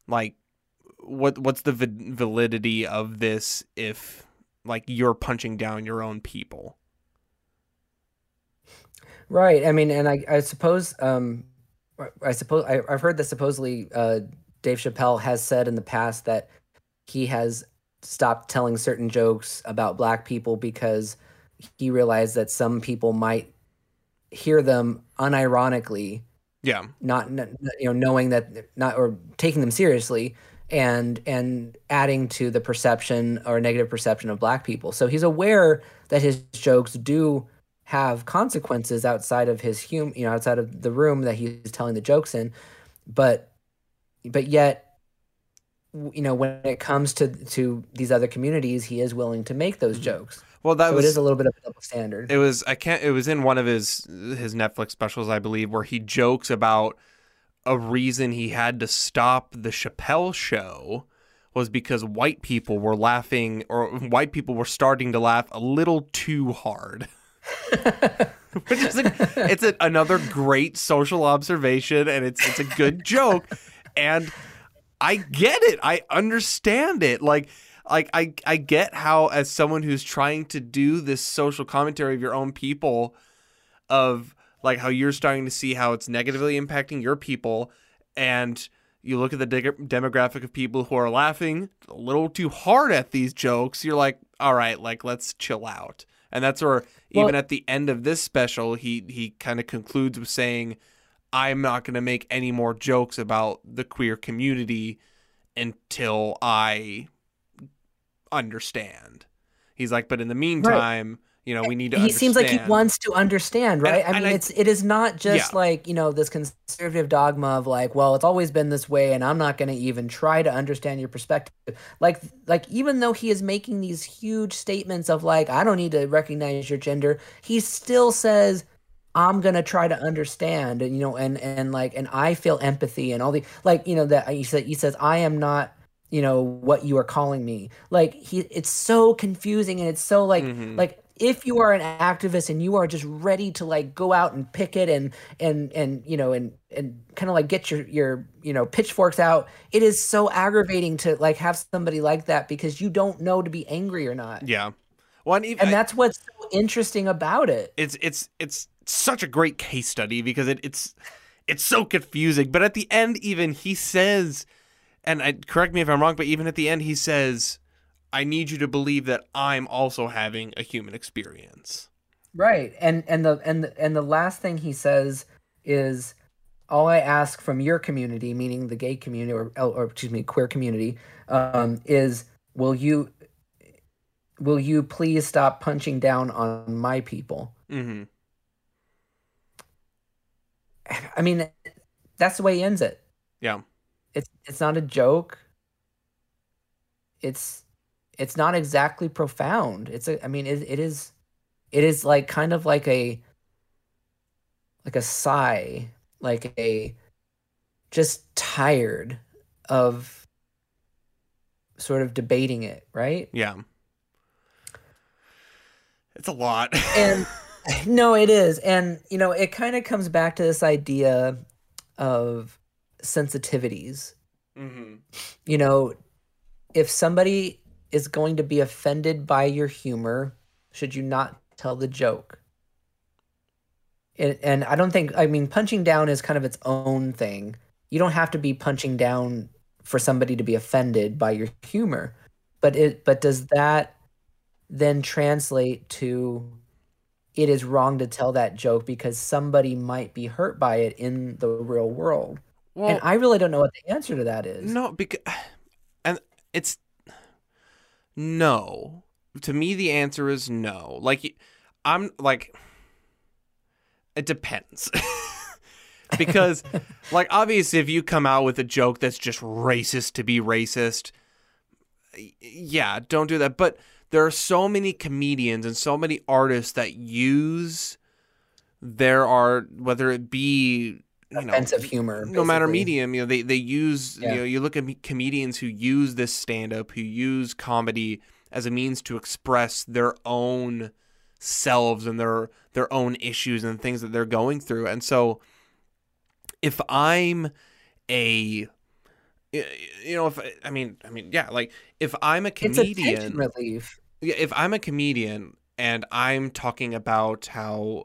Like, what what's the validity of this if like you're punching down your own people?
Right. I mean, and I, I suppose, um, I suppose I, have heard that supposedly uh, Dave Chappelle has said in the past that he has stopped telling certain jokes about black people because he realized that some people might hear them unironically
yeah.
Not, you know knowing that not or taking them seriously and and adding to the perception or negative perception of black people. So he's aware that his jokes do have consequences outside of his hum you know outside of the room that he's telling the jokes in but but yet you know when it comes to to these other communities he is willing to make those mm-hmm. jokes
well, that
so
was
it is a little bit of a double standard.
It was I can't. It was in one of his his Netflix specials, I believe, where he jokes about a reason he had to stop the Chappelle show was because white people were laughing or white people were starting to laugh a little too hard. Which is a, it's a, another great social observation and it's it's a good joke and I get it. I understand it. Like like I I get how as someone who's trying to do this social commentary of your own people of like how you're starting to see how it's negatively impacting your people and you look at the de- demographic of people who are laughing a little too hard at these jokes you're like all right like let's chill out. And that's where well, even at the end of this special he he kind of concludes with saying i'm not going to make any more jokes about the queer community until i understand. He's like, but in the meantime, right. you know, we need to. He
understand. seems like he wants to understand, right? And, I mean, I, it's it is not just yeah. like you know this conservative dogma of like, well, it's always been this way, and I'm not going to even try to understand your perspective. Like, like even though he is making these huge statements of like, I don't need to recognize your gender, he still says. I'm gonna try to understand, and you know, and and like, and I feel empathy, and all the like, you know, that he said he says I am not you know what you are calling me. Like he it's so confusing and it's so like mm-hmm. like if you are an activist and you are just ready to like go out and picket and and and you know and and kind of like get your your you know pitchforks out it is so aggravating to like have somebody like that because you don't know to be angry or not.
Yeah. Well and, even,
and that's what's so interesting about it.
It's it's it's such a great case study because it, it's it's so confusing. But at the end even he says and I, correct me if I'm wrong, but even at the end, he says, "I need you to believe that I'm also having a human experience."
Right, and and the and the, and the last thing he says is, "All I ask from your community, meaning the gay community or or excuse me, queer community, um, is will you will you please stop punching down on my people?"
Mm-hmm.
I mean, that's the way he ends it.
Yeah.
It's it's not a joke. It's it's not exactly profound. It's a I mean it, it is it is like kind of like a like a sigh, like a just tired of sort of debating it, right?
Yeah. It's a lot.
and no, it is. And you know, it kind of comes back to this idea of sensitivities.
Mm-hmm.
You know, if somebody is going to be offended by your humor, should you not tell the joke? And, and I don't think, I mean, punching down is kind of its own thing. You don't have to be punching down for somebody to be offended by your humor. But it, but does that then translate to it is wrong to tell that joke because somebody might be hurt by it in the real world. Well, and I really don't know what the answer to that is.
No, because and it's no. To me the answer is no. Like I'm like it depends. because like obviously if you come out with a joke that's just racist to be racist, yeah, don't do that. But there are so many comedians and so many artists that use there are whether it be
you offensive know, humor
basically. no matter medium you know they they use yeah. you know you look at comedians who use this stand up who use comedy as a means to express their own selves and their their own issues and things that they're going through and so if i'm a you know if i mean i mean yeah like if i'm a comedian
relief
if I'm a comedian and I'm talking about how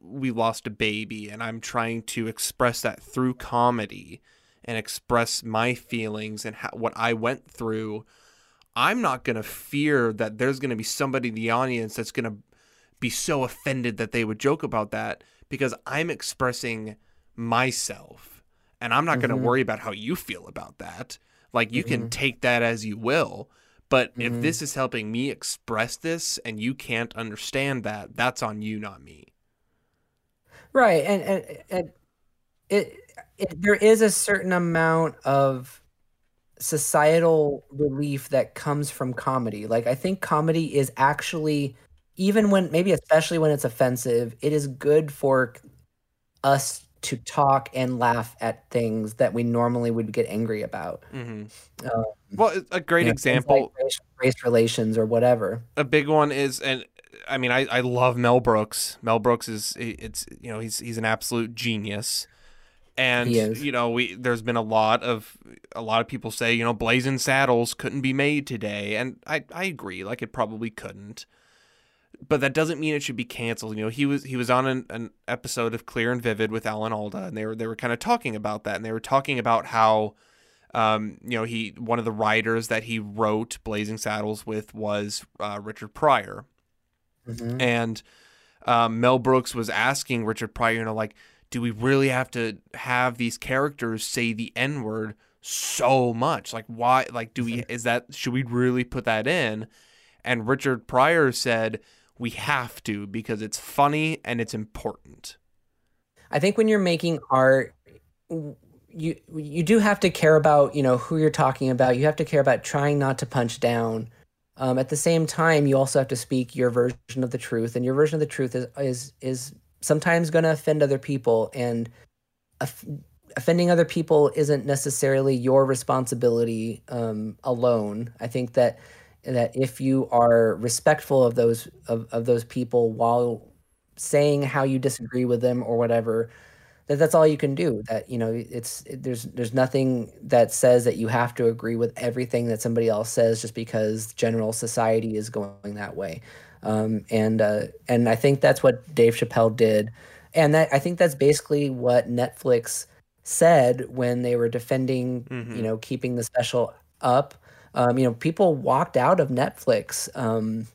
we lost a baby and I'm trying to express that through comedy and express my feelings and how, what I went through, I'm not going to fear that there's going to be somebody in the audience that's going to be so offended that they would joke about that because I'm expressing myself and I'm not mm-hmm. going to worry about how you feel about that. Like you mm-hmm. can take that as you will but mm-hmm. if this is helping me express this and you can't understand that, that's on you, not me.
Right. And, and, and it, it, there is a certain amount of societal relief that comes from comedy. Like, I think comedy is actually, even when, maybe especially when it's offensive, it is good for us to talk and laugh at things that we normally would get angry about.
Mm-hmm. Um, well, a great example,
like race, race, relations or whatever.
A big one is, and I mean, I, I love Mel Brooks. Mel Brooks is it's you know he's he's an absolute genius, and you know we there's been a lot of a lot of people say you know Blazing Saddles couldn't be made today, and I I agree, like it probably couldn't but that doesn't mean it should be canceled. You know, he was he was on an, an episode of Clear and Vivid with Alan Alda, and they were they were kind of talking about that, and they were talking about how, um, you know, he one of the writers that he wrote Blazing Saddles with was uh, Richard Pryor, mm-hmm. and um, Mel Brooks was asking Richard Pryor, you know, like, do we really have to have these characters say the N word so much? Like, why? Like, do we? Is that should we really put that in? And Richard Pryor said we have to because it's funny and it's important.
I think when you're making art, you you do have to care about you know who you're talking about. You have to care about trying not to punch down. Um, at the same time, you also have to speak your version of the truth, and your version of the truth is is is sometimes going to offend other people, and off- offending other people isn't necessarily your responsibility um, alone. I think that that if you are respectful of those of, of those people while saying how you disagree with them or whatever that that's all you can do that you know it's it, there's there's nothing that says that you have to agree with everything that somebody else says just because general society is going that way um, and uh, and I think that's what Dave Chappelle did and that I think that's basically what Netflix said when they were defending,
Mhm.
you know, keeping the special up. Um, you know, people walked out of Netflix um,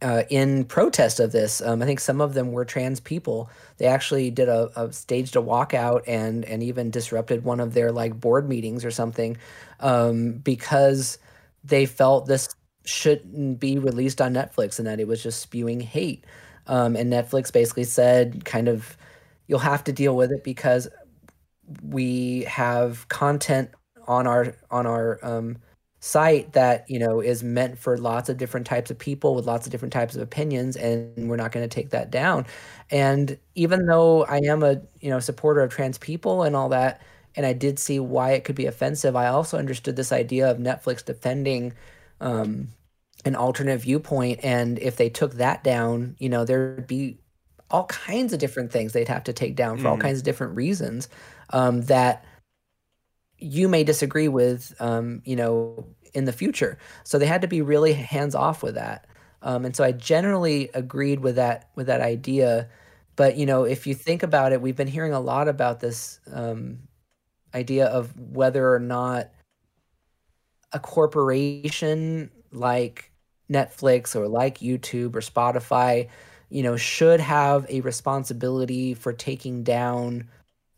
uh, in protest of this. Um, I think some of them were trans people. They actually did a, a staged a walkout and and even disrupted one of their like board meetings or something um, because they felt this shouldn't be released on Netflix and that it was just spewing hate. Um, and Netflix basically said, kind of, you'll have to deal with it because we have content on our on our um, site that you know is meant for lots of different types of people with lots of different types of opinions and we're not going to take that down and even though i am a you know supporter of trans people and all that and i did see why it could be offensive i also understood this idea of netflix defending um, an alternate viewpoint and if they took that down you know there'd be all kinds of different things they'd have to take down for all
Mhm.
kinds of different reasons um, that you may disagree with um, you know in the future. So they had to be really hands off with that. Um, and so i generally agreed with that with that idea. But you know if you think about it we've been hearing a lot about this um, idea of whether or not a corporation like netflix or like youtube or spotify you know should have a responsibility for taking down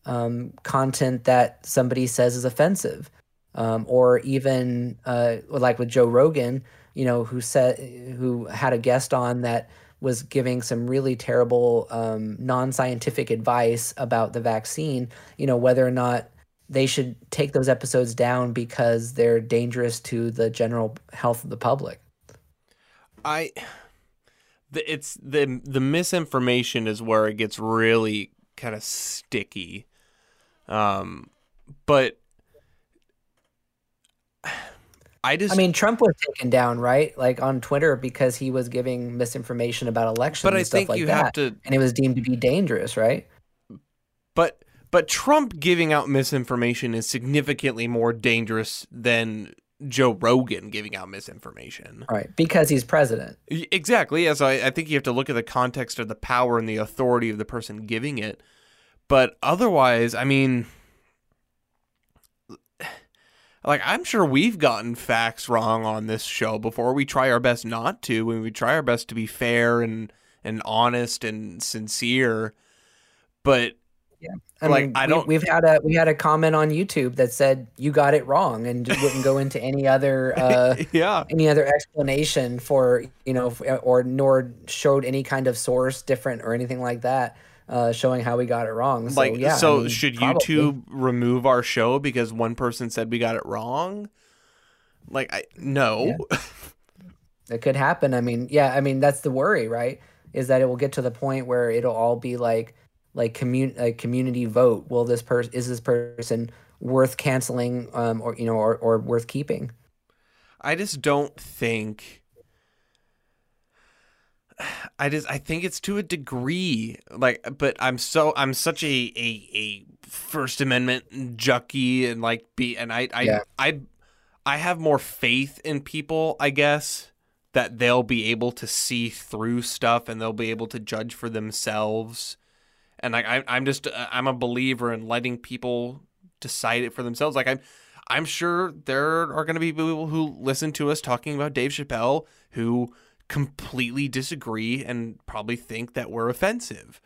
um, content that somebody says is offensive, um, or even uh, like with Joe Rogan, you know, who said who had a guest on that was giving some really terrible um, non-scientific advice about the vaccine. You know, whether or not they should take those episodes down because they're dangerous to the general health of the public.
I it's the the misinformation is where it gets really kind of sticky. Um but I just
I mean, Trump was taken down, right? Like on Twitter because he was giving misinformation about elections
but I
and stuff
think
like
you
that.
have to
and it was deemed to be dangerous, right?
but but Trump giving out misinformation is significantly more dangerous than Joe Rogan giving out misinformation.
Right, because he's president.
Exactly. Yes, I, I think you have to look at the context of the power and the authority of the person giving it. But otherwise, I mean, like I'm sure we've gotten facts wrong on this show before. We try our best not to, and we try our best to be fair and and honest and sincere. But
I
Like,
mean,
I don't-
We've had a we had a comment on YouTube that said you got it wrong and wouldn't go into any other uh,
yeah,
any other explanation for you know or nor showed any kind of source different or anything like that, uh, showing how we got it wrong. So,
like
yeah, I
so
mean,
should
probably.
YouTube remove our show because one person said we got it wrong? Like I no.
It could happen. I mean, yeah, I mean that's the worry, right? Is that it will get to the point where it'll all be like like commun a community vote. Will this person is this person worth canceling um or you know or, or worth keeping?
I just don't think I just I think it's to a degree like but I'm so I'm such a a, a first amendment jockey and like be and I I,
Yeah.
I I have more faith in people I guess that they'll be able to see through stuff and they'll be able to judge for themselves and like I I'm just uh, I'm a believer in letting people decide it for themselves like I'm I'm sure there are going to be people who listen to us talking about Dave Chappelle who completely disagree and probably think that we're offensive.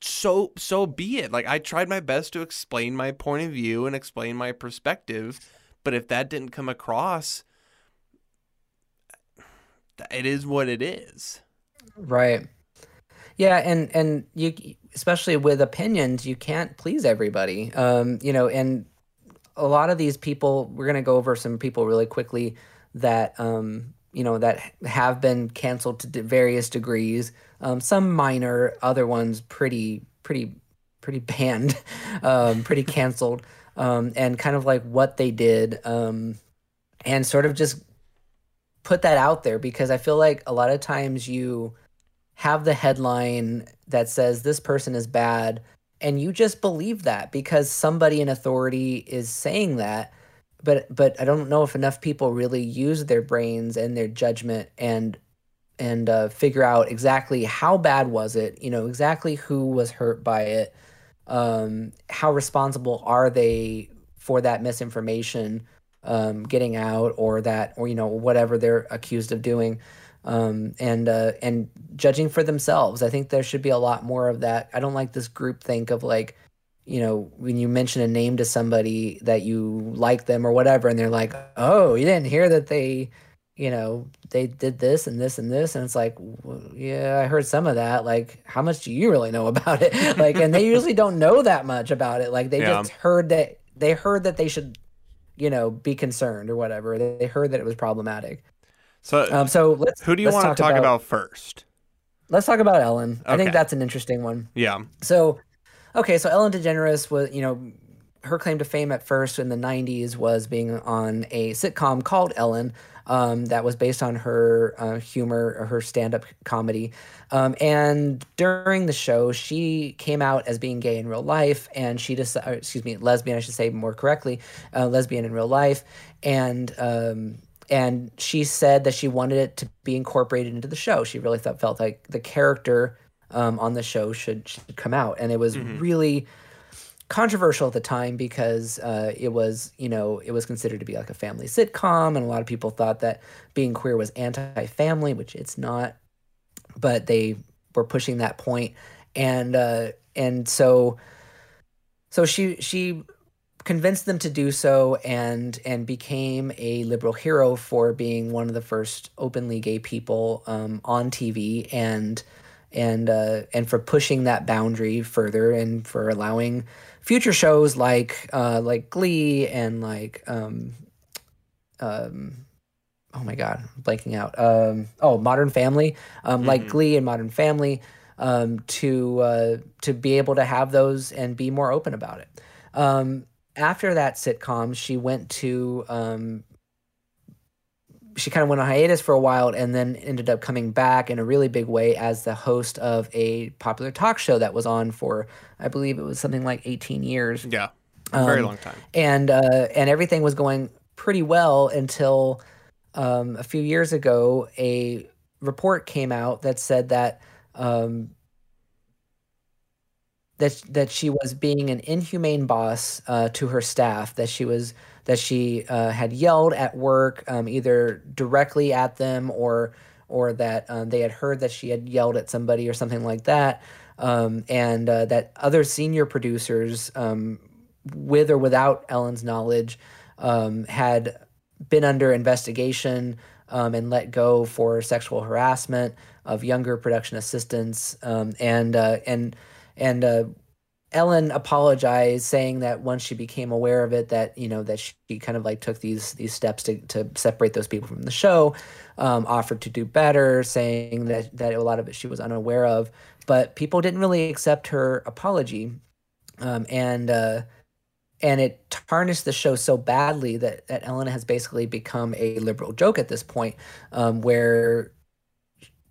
So so be it. Like I tried my best to explain my point of view and explain my perspective, but if that didn't come across it is what it is.
Right. Yeah, and and you especially with opinions, you can't please everybody. Um, you know, and a lot of these people, we're gonna go over some people really quickly that um, you know, that have been canceled to various degrees. Um, some minor, other ones pretty pretty pretty banned, um, pretty canceled. Um, and kind of like what they did, um, and sort of just put that out there because I feel like a lot of times you have the headline that says this person is bad and you just believe that because somebody in authority is saying that but but I don't know if enough people really use their brains and their judgment and and uh, figure out exactly how bad was it you know exactly who was hurt by it um, how responsible are they for that misinformation um, getting out or that or you know whatever they're accused of doing um, and uh, and judging for themselves. I think there should be a lot more of that. I don't like this group think of like, you know, when you mention a name to somebody that you like them or whatever, and they're like, "Oh, you didn't hear that they, you know, they did this and this and this," and it's like, well, "Yeah, I heard some of that. Like, how much do you really know about it?" like, and they usually don't know that much about it. Like, they yeah. just heard that they heard that they should, you know, be concerned or whatever. They heard that it was problematic.
So,
um, so let's.
Who do you want to talk about, about, first?
Let's talk about Ellen. Okay. I think that's an interesting one.
Yeah.
So, okay, so Ellen DeGeneres was, you know, her claim to fame at first in the '90s was being on a sitcom called Ellen. Um, that was based on her uh, humor or her stand-up comedy. Um, and during the show, she came out as being gay in real life, and she decided, excuse me, lesbian, I should say more correctly, uh, lesbian in real life, and um, and she said that she wanted it to be incorporated into the show. She really thought felt like the character um, on the show should should come out, and it was mm-hmm. really controversial at the time because uh, it was you know it was considered to be like a family sitcom, and a lot of people thought that being queer was anti-family, which it's not. But they were pushing that point, and uh, and so so she she convinced them to do so and and became a liberal hero for being one of the first openly gay people um, on TV and and uh, and for pushing that boundary further and for allowing future shows like uh, like Glee and like um, um, oh my god blanking out um, oh Modern Family um, mm-hmm. like Glee and Modern Family um, to uh, to be able to have those and be more open about it. Um, after that sitcom, she went to um, she kind of went on hiatus for a while and then ended up coming back in a really big way as the host of a popular talk show that was on for I believe it was something like 18 years.
Yeah. A very um, long time.
And uh, and everything was going pretty well until um, a few years ago a report came out that said that um, that that she was being an inhumane boss uh, to her staff. That she was that she uh, had yelled at work, um, either directly at them or or that um, they had heard that she had yelled at somebody or something like that. Um, and uh, that other senior producers, um, with or without Ellen's knowledge, um, had been under investigation um, and let go for sexual harassment of younger production assistants and uh, and and uh, Ellen apologized, saying that once she became aware of it, that you know that she kind of like took these these steps to, to separate those people from the show, um, offered to do better, saying that that a lot of it she was unaware of, but people didn't really accept her apology, um, and uh, and it tarnished the show so badly that that Ellen has basically become a liberal joke at this point, um, where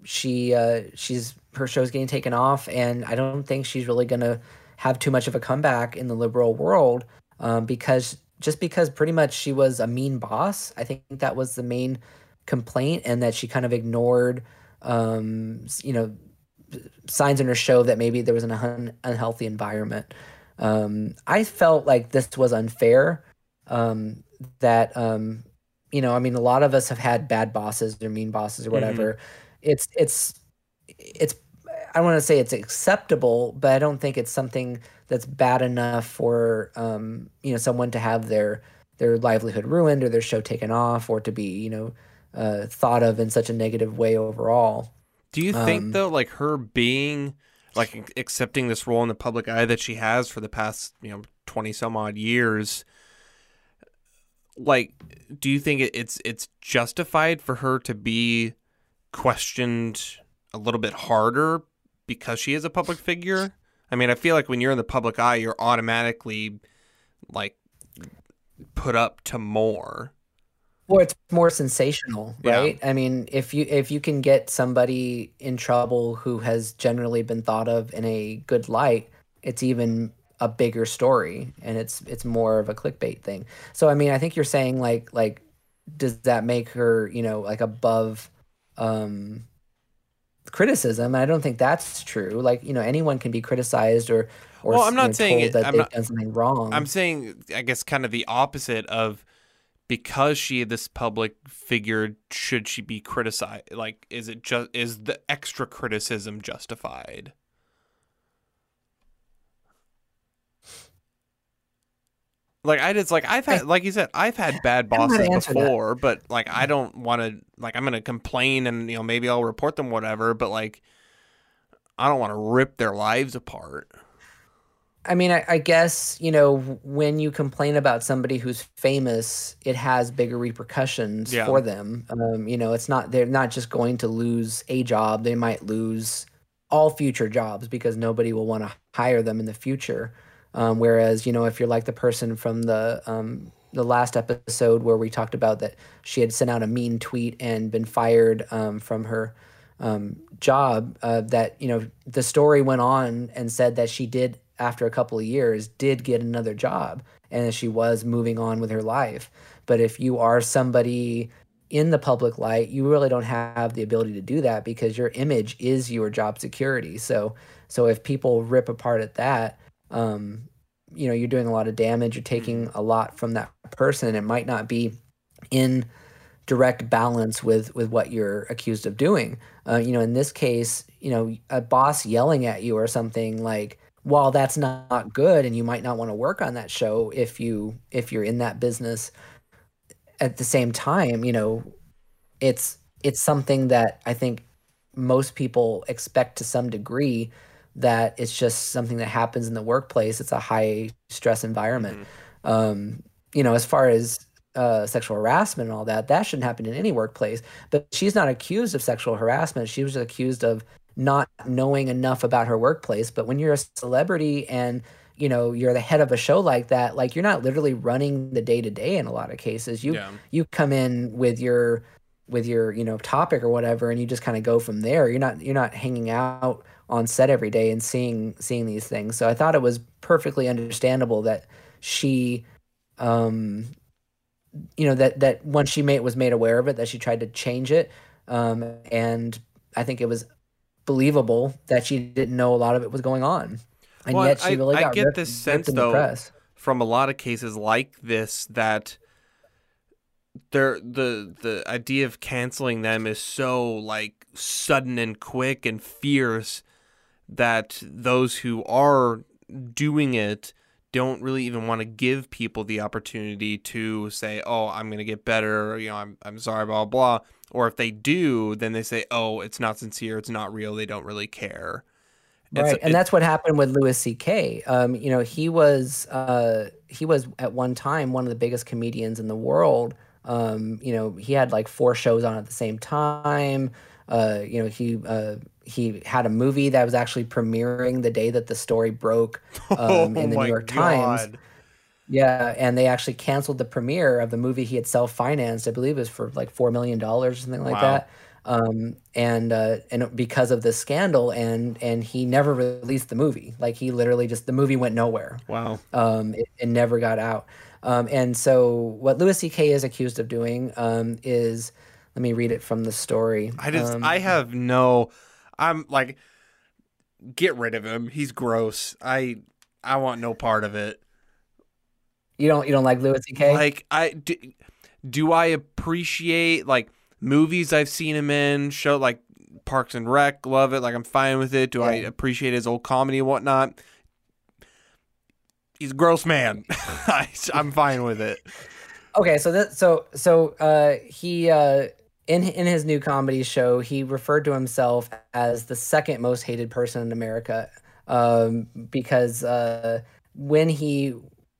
she uh, she's her show's getting taken off, and I don't think she's really gonna have too much of a comeback in the liberal world um, because just because pretty much she was a mean boss. I think that was the main complaint, and that she kind of ignored, um, you know, signs in her show that maybe there was an un- unhealthy environment. Um, I felt like this was unfair. Um, that um, you know, I mean, a lot of us have had bad bosses or mean bosses or mm-hmm. whatever. Mm-hmm. It's it's it's I want to say it's acceptable, but I don't think it's something that's bad enough for um, you know someone to have their their livelihood ruined or their show taken off or to be you know uh, thought of in such a negative way overall.
Do you think um, though, like her being like accepting this role in the public eye that she has for the past you know twenty some odd years? Like, do you think it's it's justified for her to be questioned a little bit harder because she is a public figure. I mean, I feel like when you're in the public eye, you're automatically like put up to more.
Or it's more sensational, right? Yeah. I mean, if you if you can get somebody in trouble who has generally been thought of in a good light, it's even a bigger story and it's it's more of a clickbait thing. So I mean, I think you're saying like like does that make her, you know, like above um criticism. I don't think that's true. Like you know, anyone can be criticized or or
Well, I'm not
you know,
saying it-
that
I'm
they've
not-
done something wrong.
I'm saying, I guess, kind of the opposite of because she this public figure, should she be criticized? Like, is it just is the extra criticism justified? Like I just like I've had like you said I've had bad
I don't know how
bosses
answer that.
before, but like I don't want to like I'm gonna complain and you know maybe I'll report them whatever, but like I don't want to rip their lives apart.
I mean, I, I guess you know when you complain about somebody who's famous, it has bigger repercussions
Yeah.
for them. Um, you know, it's not they're not just going to lose a job; they might lose all future jobs because nobody will want to hire them in the future. Um, whereas, you know, if you're like the person from the um, the last episode where we talked about that she had sent out a mean tweet and been fired um, from her um, job, uh, that you know the story went on and said that she did after a couple of years did get another job and she was moving on with her life. But if you are somebody in the public light, you really don't have the ability to do that because your image is your job security. So so if people rip apart at that, um, you know, you're doing a lot of damage. You're taking a lot from that person. And it might not be in direct balance with with what you're accused of doing. Uh, you know, in this case, you know, a boss yelling at you or something like, while that's not good, and you might not want to work on that show if you if you're in that business. At the same time, you know, it's it's something that I think most people expect to some degree that it's just something that happens in the workplace. It's a high stress environment. Um, you know, as far as uh, sexual harassment and all that, that shouldn't happen in any workplace. But she's not accused of sexual harassment. She was accused of not knowing enough about her workplace. But when you're a celebrity and you know you're the head of a show like that, like you're not literally running the day to day in a lot of cases. You
Yeah.
you come in with your with your you know topic or whatever and you just kind of go from there you're not you're not hanging out on set every day and seeing seeing these things. So i thought it was perfectly understandable that she um you know that that once she made was made aware of it that she tried to change it. Um and i think it was believable that she didn't know a lot of it was going on. And
Well,
yet she
I-
really
I
got
get
ripped,
this sense, though, from a lot of cases like this that there the the idea of canceling them is so like sudden and quick and fierce that those who are doing it don't really even want to give people the opportunity to say, "Oh, I'm going to get better," or, you know, "I'm I'm sorry, blah blah." Or if they do, then they say, "Oh, it's not sincere, it's not real, they don't really care." It's-
right and that's what happened with louis ck um, you know he was uh, he was at one time one of the biggest comedians in the world um, you know he had like four shows on at the same time uh, you know he uh, he had a movie that was actually premiering the day that the story broke um, in the
Oh
new york times yeah, and they actually canceled the premiere of the movie he had self-financed. I believe it was for like four million dollars or something like
Wow.
that. Um, and uh, and because of this scandal, and and he never released the movie. Like he literally just the movie went nowhere.
Wow.
Um, it, it never got out. Um, and so what Louis C.K. is accused of doing um, is, let me read it from the story.
I just
Um,
I have no I'm like get rid of him. He's gross. I I want no part of it.
you don't you don't like Louis C.K.
Like I do, do I appreciate like movies I've seen him in, show like Parks and Rec, love it, like I'm fine with it. Do I appreciate his old comedy and whatnot? He's a gross man. I, I'm fine with it.
Okay, so that so so uh he uh in in his new comedy show he referred to himself as the second most hated person in America um because uh when he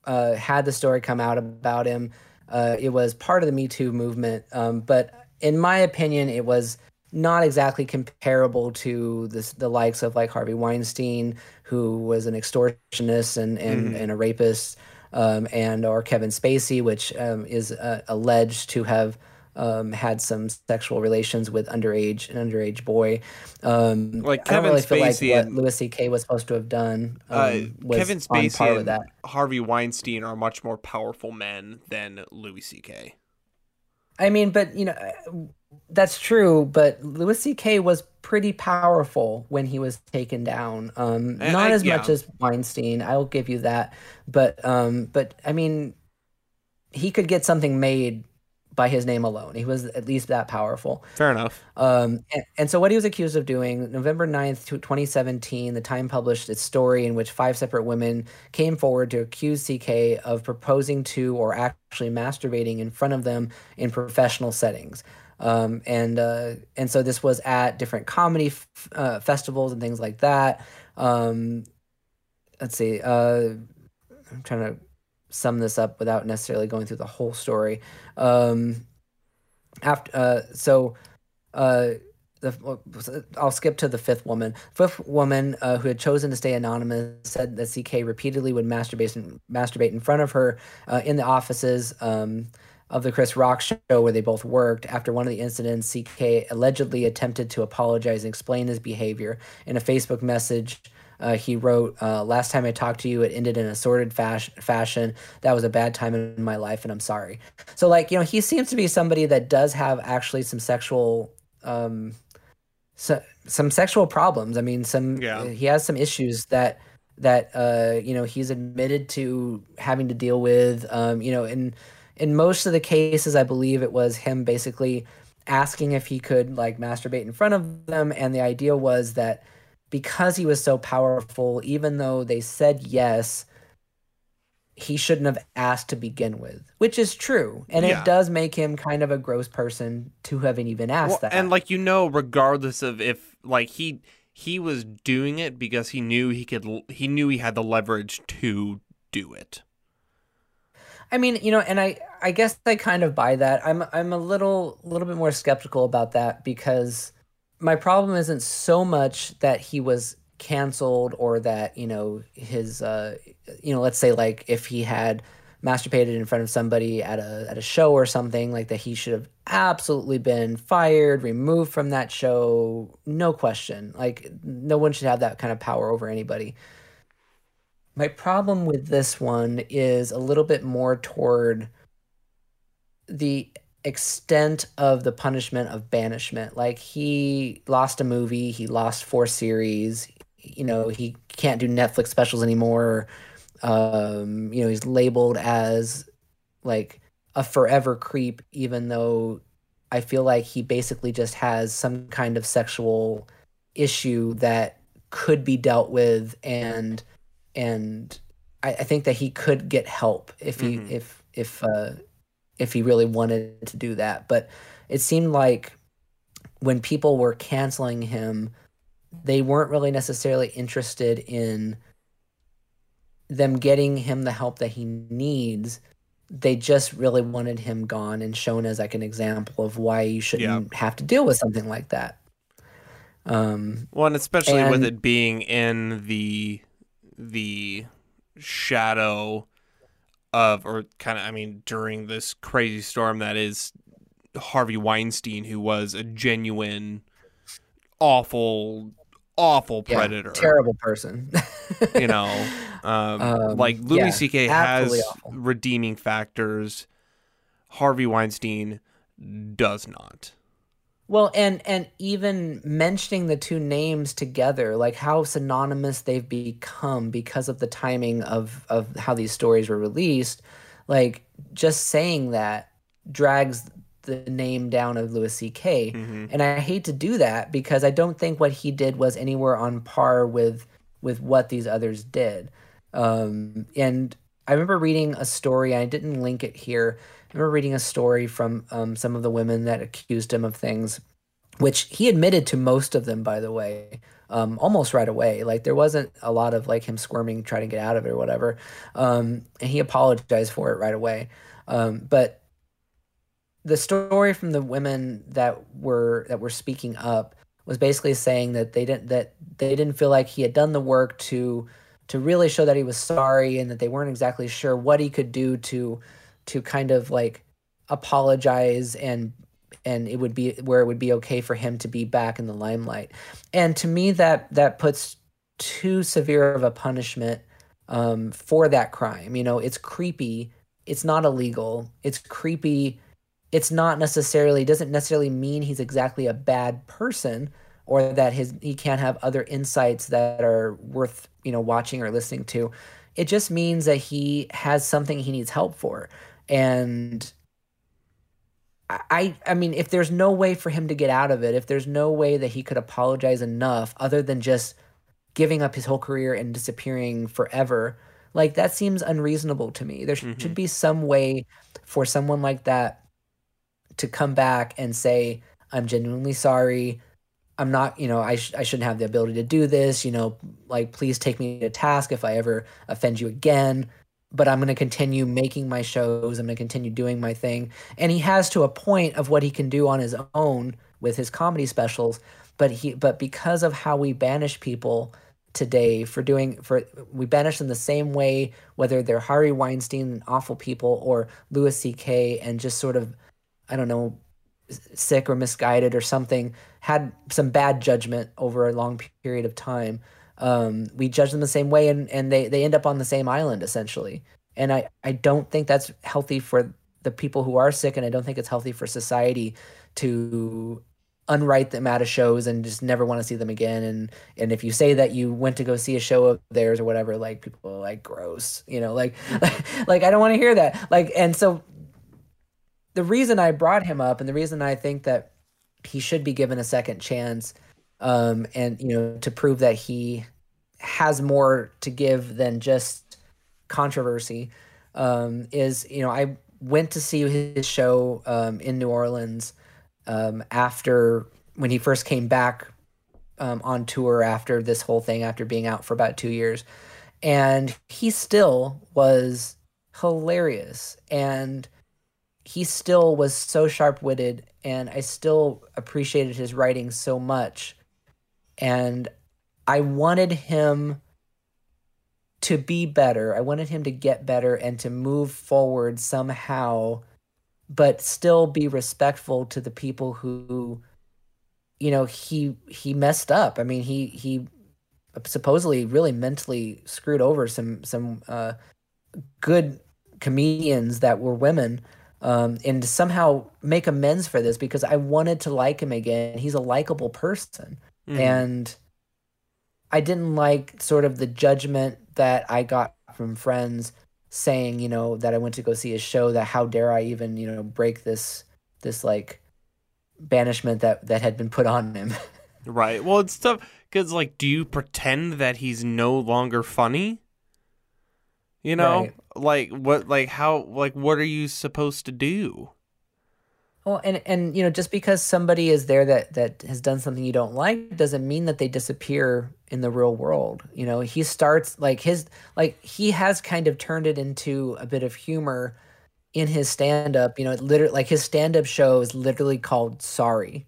uh had the story come out about him uh it was part of the Me Too movement um but in my opinion it was not exactly comparable to this, the likes of like Harvey Weinstein, who was an extortionist and and, and a rapist, um, and or Kevin Spacey, which um, is uh, alleged to have um, had some sexual relations with underage an underage boy. Um,
Like
I don't
Kevin
really feel like
Spacey
what
and-
Louis C.K. was supposed to have done. Um,
Uh, Kevin Spacey and
that.
Harvey Weinstein are much more powerful men than Louis C.K.
I mean, but you know, that's true, but Louis C.K. was pretty powerful when he was taken down. Um,
I-
not
I-
as
yeah.
much as Weinstein. I'll give you that, but um, but I mean, he could get something made by his name alone. He was at least that powerful.
Fair enough.
Um, and, and so what he was accused of doing, November 9th, 2017, the Time published its story in which five separate women came forward to accuse CK of proposing to or actually masturbating in front of them in professional settings. Um, and uh, and so this was at different comedy f- uh, festivals and things like that. Um, let's see. Uh, I'm trying to sum this up without necessarily going through the whole story. Um, after uh, so uh, the, I'll skip to the fifth woman. Fifth woman uh, who had chosen to stay anonymous said that CK repeatedly would masturbate in, masturbate in front of her uh, in the offices um, of the Chris Rock show where they both worked. After one of the incidents, CK allegedly attempted to apologize and explain his behavior in a Facebook message. Uh, he wrote, uh, "Last time I talked to you, it ended in a sordid fas- fashion. That was a bad time in my life, and I'm sorry." So, like, you know, he seems to be somebody that does have actually some sexual, um, so, some sexual problems. I mean, some
Yeah.
he has some issues that that uh, you know he's admitted to having to deal with. Um, you know, in in most of the cases, I believe it was him basically asking if he could like masturbate in front of them, and the idea was that because he was so powerful, even though they said yes, he shouldn't have asked to begin with, which is true. And
Yeah.
it does make him kind of a gross person to have even asked
Well,
that.
and like you know, regardless of if like he he was doing it because he knew he could he knew he had the leverage to do it.
I mean, you know, and I I guess I kind of buy that. I'm I'm a little little bit more skeptical about that because my problem isn't so much that he was canceled or that, you know, his uh you know, let's say like if he had masturbated in front of somebody at a at a show or something like that he should have absolutely been fired, removed from that show, no question. Like no one should have that kind of power over anybody. My problem with this one is a little bit more toward the extent of the punishment of banishment. Like he lost a movie, he lost four series, you know, he can't do Netflix specials anymore. Um, you know, he's labeled as like a forever creep, even though I feel like he basically just has some kind of sexual issue that could be dealt with and and I, I think that he could get help if he
Mhm.
if if uh if he really wanted to do that. But it seemed like when people were canceling him, they weren't really necessarily interested in them getting him the help that he needs. They just really wanted him gone and shown as like an example of why you shouldn't have to deal with something like that. Um,
Well, and especially with it being in the the shadow of or kind of I mean during this crazy storm that is Harvey Weinstein who was a genuine awful awful
yeah,
predator.
terrible person.
you know um,
Um,
like louis
yeah,
ck has
awful.
redeeming factors harvey weinstein does not
Well, and and even mentioning the two names together, like how synonymous they've become because of the timing of of how these stories were released, like just saying that drags the name down of Louis C.K.
Mhm.
And I hate to do that because I don't think what he did was anywhere on par with with what these others did. Um, and I remember reading a story. I didn't link it here. I remember reading a story from um, some of the women that accused him of things, which he admitted to most of them, by the way, um, almost right away. Like there wasn't a lot of like him squirming, trying to get out of it or whatever. Um, and he apologized for it right away. Um, but the story from the women that were that were speaking up was basically saying that they didn't that they didn't feel like he had done the work to to really show that he was sorry and that they weren't exactly sure what he could do to to kind of like apologize and and it would be where it would be okay for him to be back in the limelight. And to me that that puts too severe of a punishment um, for that crime. You know it's creepy. It's not illegal. It's creepy. It's not necessarily doesn't necessarily mean he's exactly a bad person or that his he can't have other insights that are worth you know watching or listening to. It just means that he has something he needs help for and I I mean if there's no way for him to get out of it if there's no way that he could apologize enough other than just giving up his whole career and disappearing forever like that seems unreasonable to me. There mm-hmm. should be some way for someone like that to come back and say i'm genuinely sorry. I'm not you know i, sh- I shouldn't have the ability to do this. You know like please take me to task if i ever offend you again but i'm going to continue making my shows i'm going to continue doing my thing and he has to a point of what he can do on his own with his comedy specials but he but because of how we banish people today for doing for we banish them the same way whether they're Harvey Weinstein awful people or Louis C.K. and just sort of I don't know sick or misguided or something had some bad judgment over a long period of time um, we judge them the same way and, and they, they end up on the same island essentially. And I, I don't think that's healthy for the people who are sick and I don't think it's healthy for society to unwrite them out of shows and just never want to see them again. And and if you say that you went to go see a show of theirs or whatever like people like gross you know like like, like i don't want to hear that. Like and so the reason i brought him up and the reason i think that he should be given a second chance um and you know to prove that he has more to give than just controversy um is you know i went to see his show um in new orleans um, after when he first came back um, on tour after this whole thing, after being out for about two years. And he still was hilarious. And he still was so sharp witted. And I still appreciated his writing so much. And I wanted him to be better. I wanted him to get better and to move forward somehow but still be respectful to the people who you know he he messed up i mean he he supposedly really mentally screwed over some some uh, good comedians that were women um, and to somehow make amends for this because I wanted to like him again. He's a likable person, mm. and I didn't like sort of the judgment that I got from friends saying, you know, that I went to go see a show, that how dare I even, you know, break this this like banishment that that had been put on him.
right. Well, it's tough because like, do you pretend that he's no longer funny? You know, right. like what, like how, like what are you supposed to do?
Well, and and you know, just because somebody is there that that has done something you don't like doesn't mean that they disappear in the real world. You know, he starts like his like he has kind of turned it into a bit of humor in his stand up. You know, it literally like his stand up show is literally called Sorry.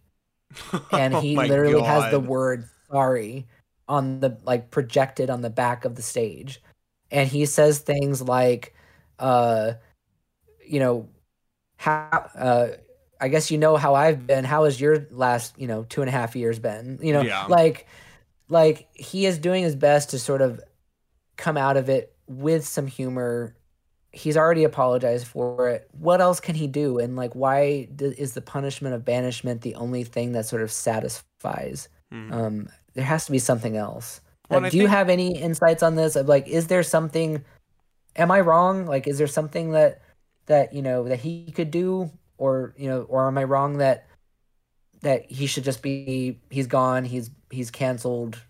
And he oh literally God. has the word sorry on the like projected on the back of the stage. And he says things like uh you know how uh I guess you know how I've been. How has your last, you know, two and a half years been? You know, yeah. like, like he is doing his best to sort of come out of it with some humor. He's already apologized for it. What else can he do? And like, why is the punishment of banishment the only thing that sort of satisfies? Mm-hmm. Um, there has to be something else. Well, do think... you have any insights on this? Of like, is there something? Am I wrong? Like, is there something that that you know that he could do or you know, or am I wrong that that he should just be he's gone, he's he's canceled,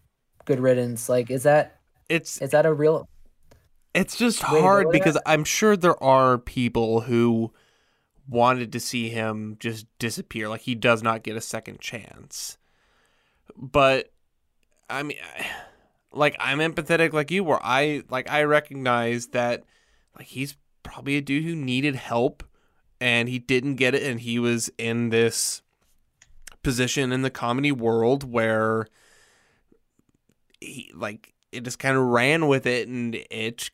good riddance? Like, is that
it's
is that a real?
It's just hard because I'm sure there are people who wanted to see him just disappear, like he does not get a second chance. But I mean, like I'm empathetic like you were. I like I recognize that like he's probably a dude who needed help and he didn't get it and he was in this position in the comedy world where he like it just kind of ran with it and it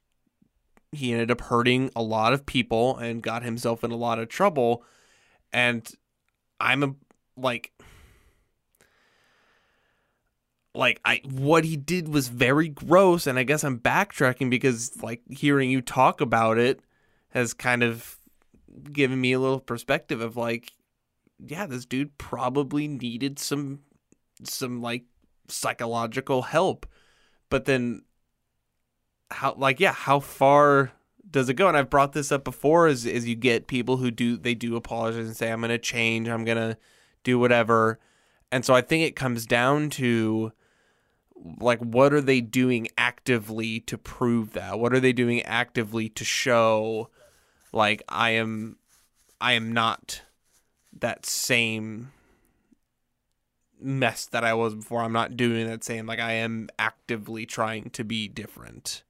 he ended up hurting a lot of people and got himself in a lot of trouble. And i'm a like like i what he did was very gross and i guess i'm backtracking because like hearing you talk about it has kind of giving me a little perspective of like, yeah, this dude probably needed some some like psychological help. But then how like yeah, how far does it go? And I've brought this up before is is you get people who do they do apologize and say, I'm gonna change, I'm gonna do whatever. And so I think it comes down to like what are they doing actively to prove that? What are they doing actively to show like I am I am not that same mess that I was before. I'm not doing that same like I am actively trying to be different.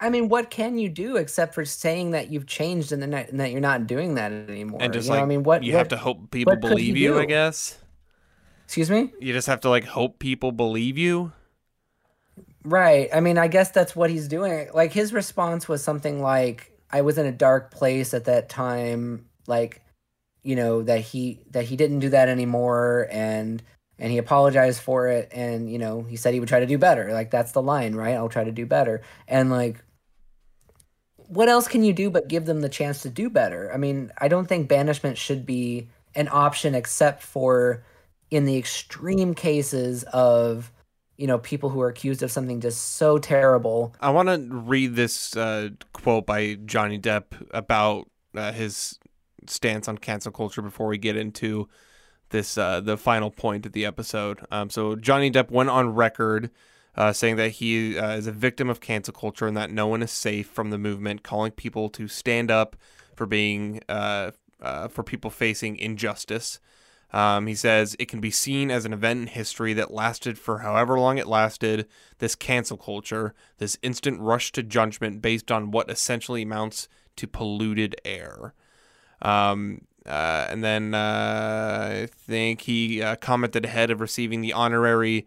I mean, what can you do except for saying that you've changed and, and that you're not doing that anymore?
And just
you
like
know, I mean, what
you
what,
have to hope people believe you,
you
I guess.
Excuse me.
You just have to like hope people believe you.
Right. I mean, I guess that's what he's doing. Like his response was something like, "I was in a dark place at that time." Like, you know that he that he didn't do that anymore, and and he apologized for it, and you know he said he would try to do better. Like that's the line, right? I'll try to do better. And like, what else can you do but give them the chance to do better? I mean, I don't think banishment should be an option except for in the extreme cases of you know people who are accused of something just so terrible
I want to read this uh, quote by Johnny Depp about uh, his stance on cancel culture before we get into this uh, the final point of the episode. Um, so Johnny Depp went on record uh, saying that he uh, is a victim of cancel culture and that no one is safe from the movement, calling people to stand up for being uh, for people facing injustice. Um, he says it can be seen as an event in history that lasted for however long it lasted. This cancel culture, this instant rush to judgment based on what essentially amounts to polluted air. Um, uh, and then uh, I think he uh, commented ahead of receiving the honorary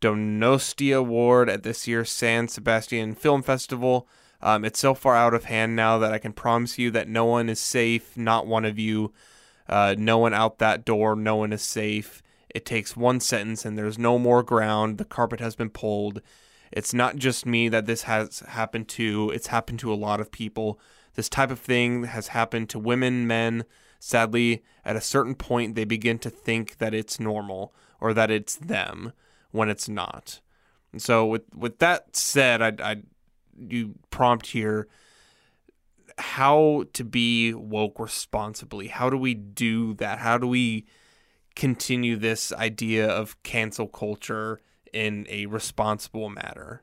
Donostia Award at this year's San Sebastian Film Festival. Um, it's so far out of hand now that I can promise you that no one is safe, not one of you. Uh, no one out that door, no one is safe. It takes one sentence and there's no more ground. The carpet has been pulled. It's not just me that this has happened to, it's happened to a lot of people. This type of thing has happened to women, men. Sadly, at a certain point, they begin to think that it's normal or that it's them when it's not. And so, with with that said, I I you prompt here how to be woke responsibly. How do we do that? How do we continue this idea of cancel culture in a responsible manner?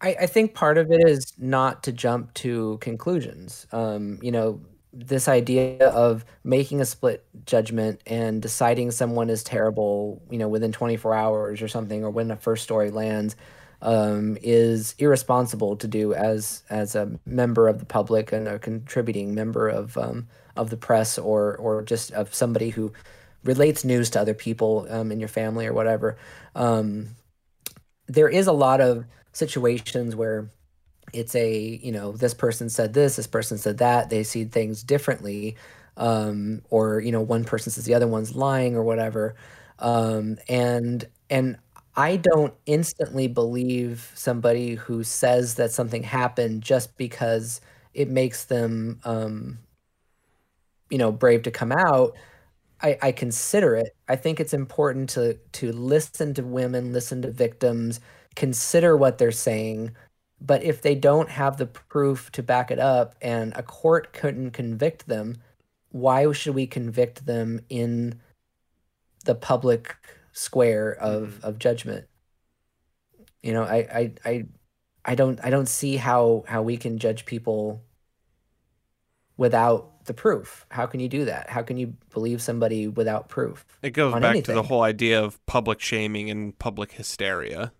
I, I think part of it is not to jump to conclusions um, you know this idea of making a split judgment and deciding someone is terrible you know within 24 hours or something or when a first story lands um, is irresponsible to do as as a member of the public and a contributing member of um, of the press or or just of somebody who relates news to other people um, in your family or whatever. Um, there is a lot of situations where it's a you know this person said this, this person said that. They see things differently, um, or you know one person says the other one's lying or whatever, um, and and I don't instantly believe somebody who says that something happened just because it makes them, um, you know, brave to come out. I, I consider it. I think it's important to to listen to women, listen to victims, consider what they're saying. But if they don't have the proof to back it up, and a court couldn't convict them, why should we convict them in the public square of mm-hmm. of judgment? You know, I I I I don't I don't see how how we can judge people without the proof. How can you do that? How can you believe somebody without proof?
It goes back to the whole idea of public shaming and public hysteria.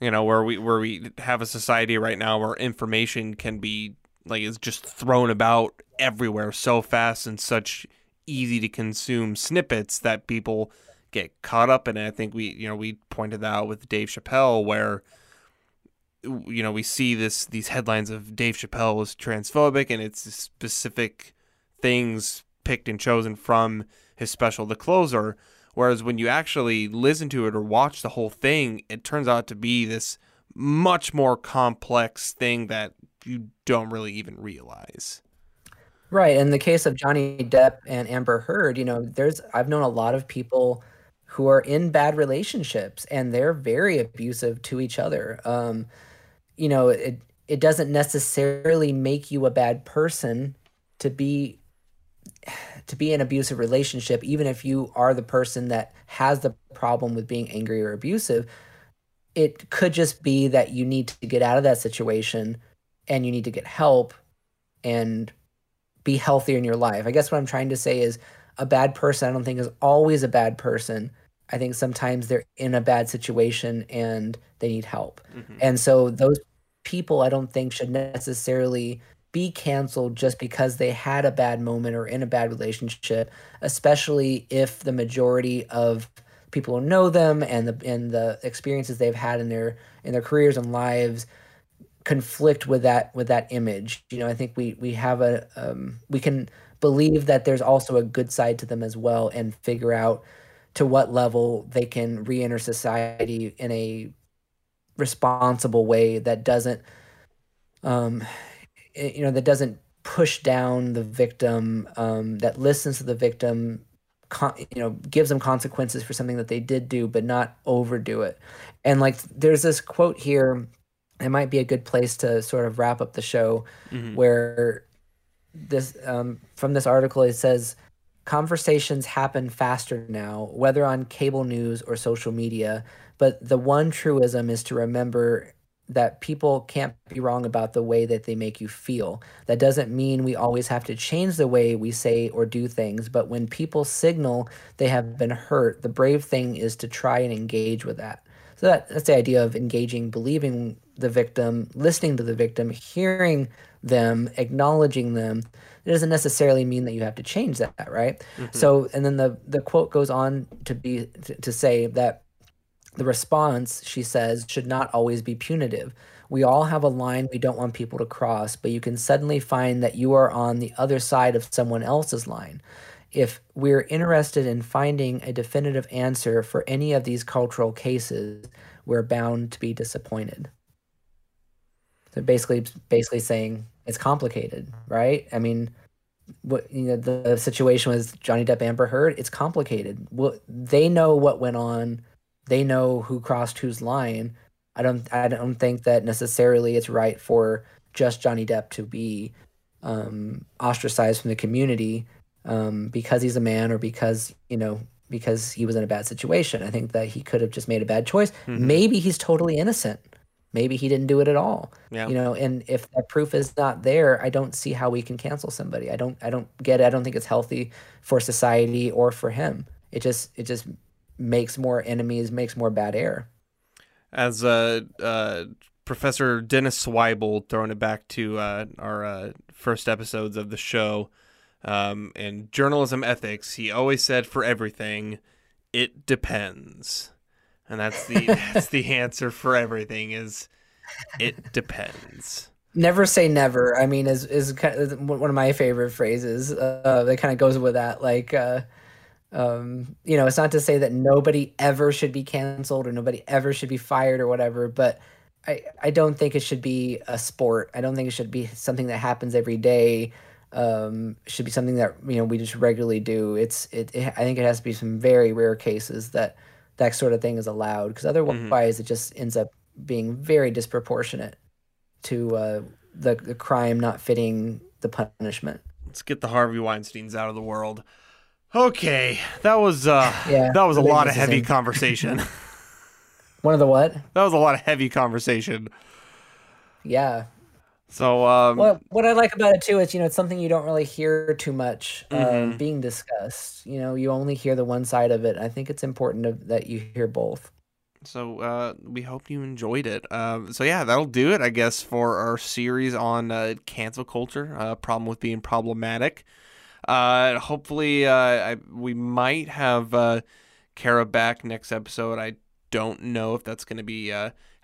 You know, where we where we have a society right now where information can be like is just thrown about everywhere so fast and such easy to consume snippets that people get caught up in it. I think we you know we pointed that out with Dave Chappelle where you know we see this these headlines of Dave Chappelle was transphobic and it's specific things picked and chosen from his special The Closer whereas when you actually listen to it or watch the whole thing it turns out to be this much more complex thing that you don't really even realize.
Right. In the case of Johnny Depp and Amber Heard, you know, there's I've known a lot of people who are in bad relationships and they're very abusive to each other. Um, you know, it it doesn't necessarily make you a bad person to be to be in an abusive relationship, even if you are the person that has the problem with being angry or abusive. It could just be that you need to get out of that situation and you need to get help and be healthier in your life. I guess what I'm trying to say is a bad person I don't think is always a bad person. I think sometimes they're in a bad situation and they need help. Mm-hmm. And so those people I don't think should necessarily be canceled just because they had a bad moment or in a bad relationship, especially if the majority of people who know them and the and the experiences they've had in their in their careers and lives conflict with that with that image. You know, I think we we have a um, we can believe that there's also a good side to them as well, and figure out to what level they can re-enter society in a responsible way that doesn't um you know that doesn't push down the victim um that listens to the victim con- you know gives them consequences for something that they did do but not overdo it and like there's this quote here it might be a good place to sort of wrap up the show mm-hmm. where this um, from this article it says conversations happen faster now whether on cable news or social media but the one truism is to remember that people can't be wrong about the way that they make you feel that doesn't mean we always have to change the way we say or do things but when people signal they have been hurt the brave thing is to try and engage with that so that, that's the idea of engaging believing the victim, listening to the victim, hearing them, acknowledging them. It doesn't necessarily mean that you have to change that, right? Mm-hmm. So, and then the the quote goes on to be to, to say that the response, she says, should not always be punitive. We all have a line we don't want people to cross, but you can suddenly find that you are on the other side of someone else's line. If we're interested in finding a definitive answer for any of these cultural cases, we're bound to be disappointed. Basically, basically saying it's complicated, right? I mean, what you know, the situation with Johnny Depp, Amber Heard, it's complicated. Well, they know what went on. They know who crossed whose line. I don't, I don't think that necessarily it's right for just Johnny Depp to be um, ostracized from the community um, because he's a man or because you know because he was in a bad situation. I think that he could have just made a bad choice. Mm-hmm. Maybe he's totally innocent maybe he didn't do it at all. Yeah. you know and if that proof is not there i don't see how we can cancel somebody. I don't i don't get it. I don't think it's healthy for society or for him. It just it just makes more enemies makes more bad air.
As uh, uh professor dennis Zweibel throwing it back to uh, our uh, first episodes of the show um, in journalism ethics he always said for everything it depends and that's the that's the answer for everything is it depends.
Never say never. I mean is is kind of one of my favorite phrases uh, that kind of goes with that like uh, um, you know it's not to say that nobody ever should be canceled or nobody ever should be fired or whatever but i i don't think it should be a sport. I don't think it should be something that happens every day um, should be something that you know we just regularly do. It's it, it i think it has to be some very rare cases that that sort of thing is allowed because otherwise mm-hmm. it just ends up being very disproportionate to uh, the the crime not fitting the punishment.
Let's get the Harvey Weinstein's out of the world. Okay, that was uh, yeah, that was a lot of heavy conversation.
One of the what?
That was a lot of heavy conversation.
Yeah,
so, um,
well, what I like about it too is you know it's something you don't really hear too much mm-hmm. being discussed. You know, you only hear the one side of it. I think it's important to, that you hear both.
So uh, we hope you enjoyed it. Uh, so yeah, that'll do it, I guess, for our series on uh, cancel culture. Uh, problem with being problematic. Uh, hopefully, uh, I, we might have Kara back next episode. I don't know if that's going to be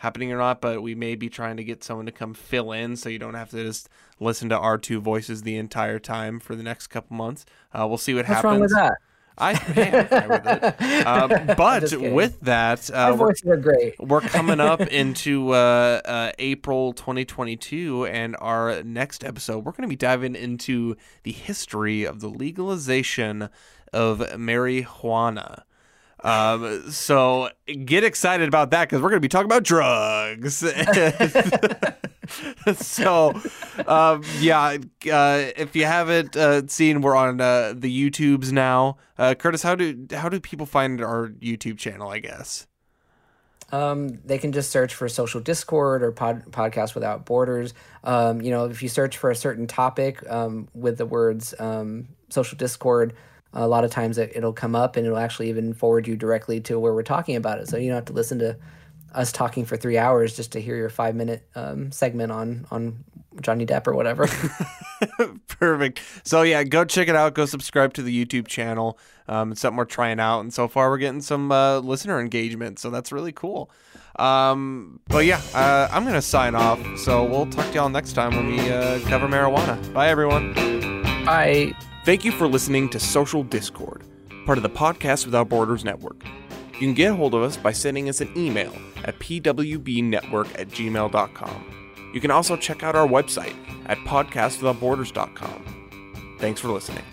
happening or not, but we may be trying to get someone to come fill in so you don't have to just listen to our two voices the entire time for the next couple months. Uh, we'll see what
What's
happens.
What's wrong with
I am fine with it. Um, but with that, uh, we're,
voices are great.
we're coming up into uh, uh, April 2022, and our next episode, we're going to be diving into the history of the legalization of marijuana. Um, so get excited about that because we're going to be talking about drugs. so, um, yeah, uh, if you haven't uh, seen, we're on uh, the YouTubes now. Uh, Curtis, how do how do people find our YouTube channel? I guess.
Um, they can just search for social discord or pod, podcast without borders. Um, you know, if you search for a certain topic um, with the words um, social discord, a lot of times it, it'll come up and it'll actually even forward you directly to where we're talking about it. So you don't have to listen to us talking for three hours just to hear your five minute um, segment on on Johnny Depp or whatever.
Perfect. So yeah, go check it out. Go subscribe to the YouTube channel. Um, it's something we're trying out, and so far we're getting some uh, listener engagement. So that's really cool. Um, but yeah, uh, I'm gonna sign off. So we'll talk to y'all next time when we uh, cover marijuana. Bye everyone.
Bye.
Thank you for listening to Social Discord, part of the Podcast Without Borders network. You can get a hold of us by sending us an email at pwbnetwork at gmail.com. You can also check out our website at podcastwithoutborders.com. Thanks for listening.